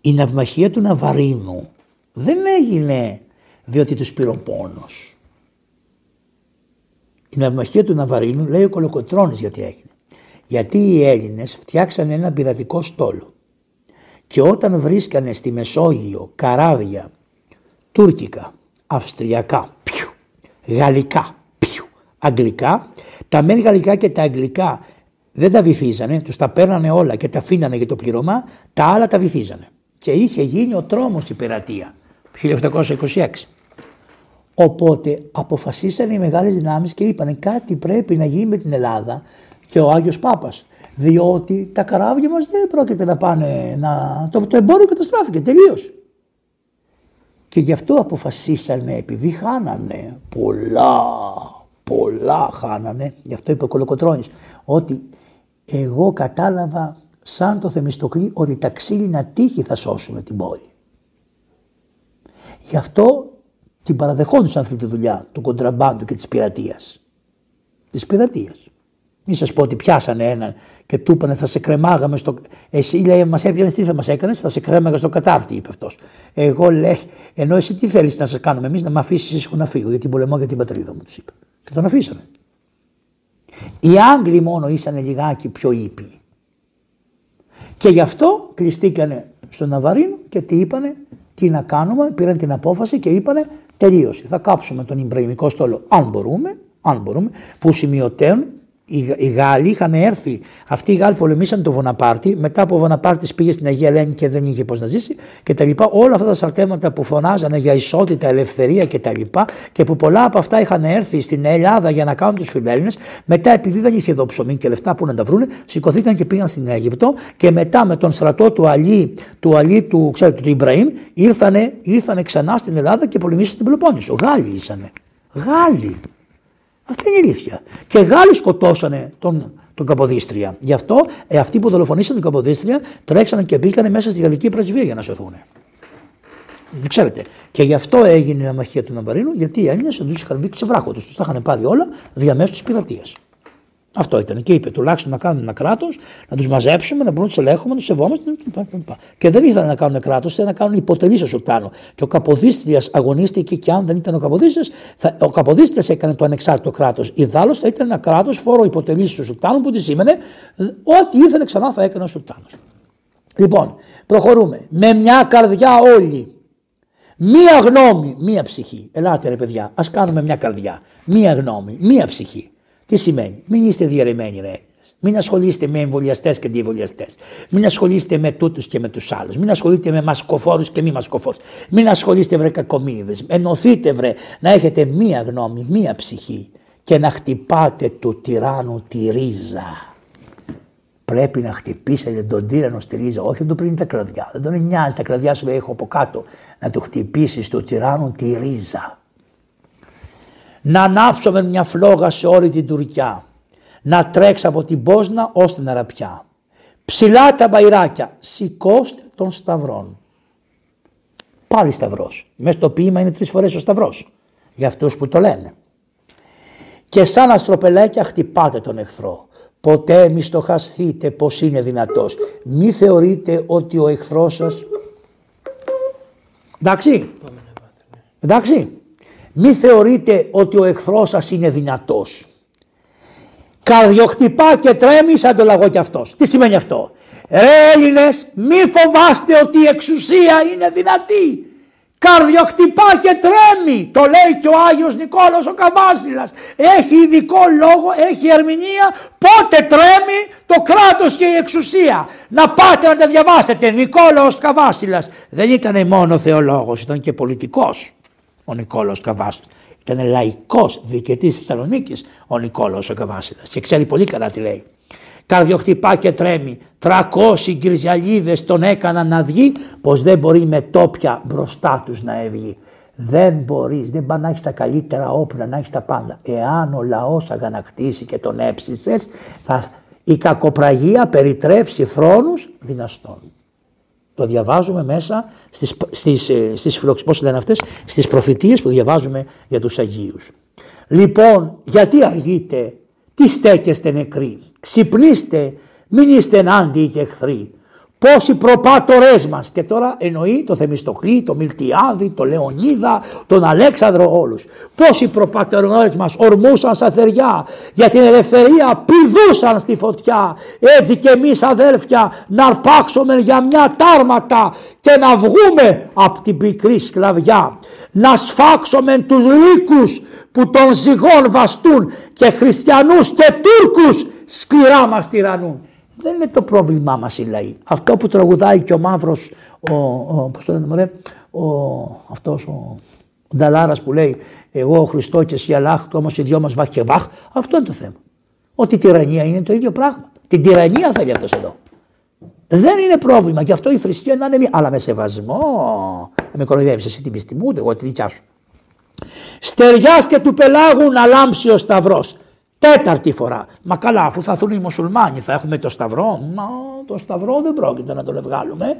Η ναυμαχία του Ναβαρίνου δεν έγινε διότι τους πήρε ο πόνος. Η ναυμαχία του Ναβαρίνου λέει ο Κολοκοτρώνης γιατί έγινε. Γιατί οι Έλληνες φτιάξανε ένα πειρατικό στόλο και όταν βρίσκανε στη Μεσόγειο καράβια τουρκικά, αυστριακά, πιου, γαλλικά, πιου, αγγλικά, τα μεν γαλλικά και τα αγγλικά δεν τα βυθίζανε, τους τα παίρνανε όλα και τα αφήνανε για το πληρωμά, τα άλλα τα βυθίζανε. Και είχε γίνει ο τρόμος η πειρατεία, 1826. Οπότε αποφασίσανε οι μεγάλες δυνάμεις και είπαν κάτι πρέπει να γίνει με την Ελλάδα και ο Άγιος Πάπας. Διότι τα καράβια μας δεν πρόκειται να πάνε, να... το, το εμπόριο καταστράφηκε τελείως. Και γι' αυτό αποφασίσανε, επειδή χάνανε πολλά, πολλά χάνανε, γι' αυτό είπε ο Κολοκοτρώνης, ότι εγώ κατάλαβα σαν το Θεμιστοκλή ότι τα ξύλινα τείχη θα σώσουμε την πόλη. Γι' αυτό την παραδεχόντουσαν αυτή τη δουλειά του κοντραμπάντου και της πειρατείας. Της πειρατείας. Μην σας πω ότι πιάσανε έναν και του είπανε θα σε κρεμάγαμε στο. Εσύ λέει, μας έπιανες τι θα μας έκανες, θα σε κρέμαγα στο κατάρτι, είπε αυτός. Εγώ λέει, ενώ εσύ τι θέλεις να σας κάνουμε εμείς, να με αφήσεις ήσυχο να φύγω, γιατί πολεμώ για την πατρίδα μου, τους είπε. Και τον αφήσανε. Οι Άγγλοι μόνο ήσαν λιγάκι πιο ήπιοι. Και γι' αυτό κλειστήκανε στον Ναβαρίνο και τι είπανε, τι να κάνουμε, πήραν την απόφαση και είπανε τελείωσε. Θα κάψουμε τον Ιμπραημικό στόλο αν μπορούμε, αν μπορούμε, που σημειωτέων οι, Γάλλοι είχαν έρθει. Αυτοί οι Γάλλοι πολεμήσαν τον Βοναπάρτη. Μετά από ο Βοναπάρτης πήγε στην Αγία Ελένη και δεν είχε πώς να ζήσει και τα λοιπά. Όλα αυτά τα σαρτέματα που φωνάζανε για ισότητα, ελευθερία και τα λοιπά και που πολλά από αυτά είχαν έρθει στην Ελλάδα για να κάνουν τους φιλέλληνες. Μετά, επειδή δεν είχε εδώ ψωμί και λεφτά που να τα βρούνε, σηκωθήκαν και πήγαν στην Αίγυπτο και μετά με τον στρατό του Αλή, του Αλή του, ξέρετε, του Ιμπραήμ, ήρθανε, ήρθανε ξανά στην Ελλάδα και πολεμήσαν στην Πελοπόννησο. Γάλλοι ήσανε. Γάλλοι. Αυτή είναι η αλήθεια. Και Γάλλοι σκοτώσανε τον, τον Καποδίστρια. Γι' αυτό ε, αυτοί που δολοφονήσαν τον Καποδίστρια τρέξανε και μπήκαν μέσα στη γαλλική πρεσβεία για να σωθούν. Ξέρετε. Και γι' αυτό έγινε η αμαχία του Ναμπαρίνου, γιατί οι Έλληνες του είχαν βγει ξεβράκο του. Τους τα είχαν πάρει όλα διαμέσου της πειρατείας. Αυτό ήταν. Και είπε τουλάχιστον να κάνουμε ένα κράτος, να τους μαζέψουμε, να μπορούμε να τους ελέγχουμε, να τους σεβόμαστε. Και δεν ήθελαν να κάνουν κράτος, ήθελαν να κάνουν υποτελείς στο Σουλτάνο. Και ο Καποδίστριας αγωνίστηκε και αν δεν ήταν ο Καποδίστριας, ο Καποδίστριας έκανε το ανεξάρτητο κράτος. Ιδάλω θα ήταν ένα κράτος φόρο υποτελείς στο Σουλτάνο που της σήμαινε ό,τι ήθελε ξανά θα έκανε ο Σουλτάνος. Λοιπόν, προχωρούμε. Με μια καρδιά όλοι. Μία γνώμη, μία ψυχή. Ελάτε ρε παιδιά, ας κάνουμε μια καρδιά. Μία γνώμη, μία ψυχή. Τι σημαίνει, μην είστε διαρρεμένοι ρε Μην ασχολείστε με εμβολιαστές και αντιεμβολιαστέ. Μην ασχολείστε με τούτους και με τους άλλους. Μην ασχολείστε με μασκοφόρους και μη μασκοφόρους. Μην ασχολείστε βρε κακομίδε. Ενωθείτε βρε να έχετε μία γνώμη, μία ψυχή και να χτυπάτε του τυράννου τη ρίζα. Πρέπει να χτυπήσετε τον τύρανο στη ρίζα, όχι να του πριν τα κλαδιά. Δεν τον νοιάζει, τα κλαδιά σου έχω από κάτω. Να του χτυπήσεις του τυράννου τη ρίζα να ανάψουμε μια φλόγα σε όλη την Τουρκιά, να τρέξει από την Πόσνα ως την Αραπιά. Ψηλά τα μπαϊράκια, σηκώστε των σταυρών. Πάλι σταυρός. Μέσα στο ποίημα είναι τρεις φορές ο σταυρός. Για αυτούς που το λένε. Και σαν αστροπελέκια χτυπάτε τον εχθρό. Ποτέ μη στοχαστείτε πως είναι δυνατός. Μη θεωρείτε ότι ο εχθρός σας... Εντάξει. Εντάξει. Μη θεωρείτε ότι ο εχθρός σας είναι δυνατός. Καρδιοχτυπά και τρέμει σαν το λαγό κι αυτός. Τι σημαίνει αυτό; Ρε Έλληνες μη φοβάστε ότι η εξουσία είναι δυνατή. Καρδιοχτυπά και τρέμει. Το λέει και ο Άγιος Νικόλαος ο Καβάσιλας. Έχει ειδικό λόγο, έχει ερμηνεία πότε τρέμει το κράτος και η εξουσία. Να πάτε να τα διαβάσετε. Νικόλαος Καβάσιλας δεν ήταν μόνο θεολόγος, ήταν και πολιτικός ο Νικόλαος Καβάσιλας. Ήταν λαϊκός διοικητής της Θεσσαλονίκης ο Νικόλαος ο Καβάσιλας και ξέρει πολύ καλά τι λέει. Καρδιοχτυπά και τρέμει, τρακόσι γκριζιαλίδες τον έκαναν να βγει, πως δεν μπορεί με τόπια μπροστά τους να έβγει. Δεν μπορείς, δεν πάει να έχεις τα καλύτερα όπλα, να έχεις τα πάντα. Εάν ο λαός αγανακτήσει και τον έψησες, θα, η κακοπραγία περιτρέψει θρόνους δυναστών. Το διαβάζουμε μέσα στις, στις, ε, στις, πώς λένε αυτές, στις προφητείες που διαβάζουμε για τους Αγίους. Λοιπόν, γιατί αργείτε, τι στέκεστε νεκροί, ξυπνήστε, μην είστε ενάντιοι και εχθροί. Πόσοι προπάτορές μας και τώρα εννοεί το Θεμιστοκλή, το Μιλτιάδη, το Λεωνίδα, τον Αλέξανδρο όλους. Πόσοι προπάτορές μας ορμούσαν στα θεριά για την ελευθερία πηδούσαν στη φωτιά. Έτσι και εμείς αδέρφια να αρπάξουμε για μια τάρματα και να βγούμε από την πικρή σκλαβιά. Να σφάξουμε τους λύκους που τον ζυγών βαστούν και χριστιανούς και Τούρκους σκληρά μας τυραννούν. Δεν είναι το πρόβλημά μας οι λαοί. Αυτό που τραγουδάει και ο μαύρος, ο, ο, πώς το λένε, μωρέ, ο, αυτός ο, ο Νταλάρας που λέει εγώ ο Χριστό και εσύ Αλλάχ, το όμως οι δυο μας βάχ και βάχ, αυτό είναι το θέμα. Ότι η τυραννία είναι το ίδιο πράγμα. Την τυραννία θέλει αυτός εδώ. Δεν είναι πρόβλημα και αυτό η θρησκεία να είναι μία. Αλλά με σεβασμό. Με κοροϊδεύεις εσύ την πίστη μου, ούτε εγώ τη δικιά σου. Στεριάς και του πελάγου να λάμψει ο σταυρός. Τέταρτη φορά. Μα καλά, αφού θα έρθουν οι μουσουλμάνοι, θα έχουμε το σταυρό. Μα το σταυρό δεν πρόκειται να τον βγάλουμε.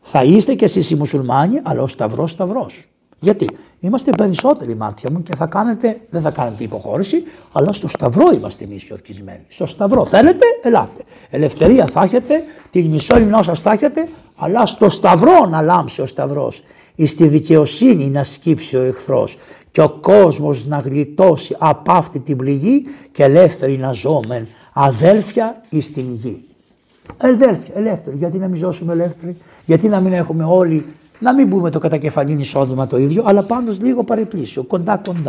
Θα είστε κι εσείς οι μουσουλμάνοι, αλλά ο σταυρός σταυρός. Γιατί; Είμαστε περισσότεροι μάτια μου και θα κάνετε, δεν θα κάνετε υποχώρηση, αλλά στο σταυρό είμαστε εμείς οι ορκισμένοι. Στο σταυρό θέλετε, ελάτε. Ελευθερία θα έχετε, την μισό λιμνό σα θα έχετε, αλλά στο σταυρό να λάμψει ο σταυρός. Στη δικαιοσύνη να σκύψει ο εχθρός και ο κόσμος να γλιτώσει από αυτή την πληγή και ελεύθεροι να ζώμεν αδέλφια εις την γη. Αδέλφια, ελεύθεροι. Γιατί να μην ζώσουμε ελεύθεροι, γιατί να μην έχουμε όλοι, να μην πούμε το κατακεφαλήν εισόδημα το ίδιο, αλλά πάντως λίγο παρεπλήσιο, κοντά κοντά.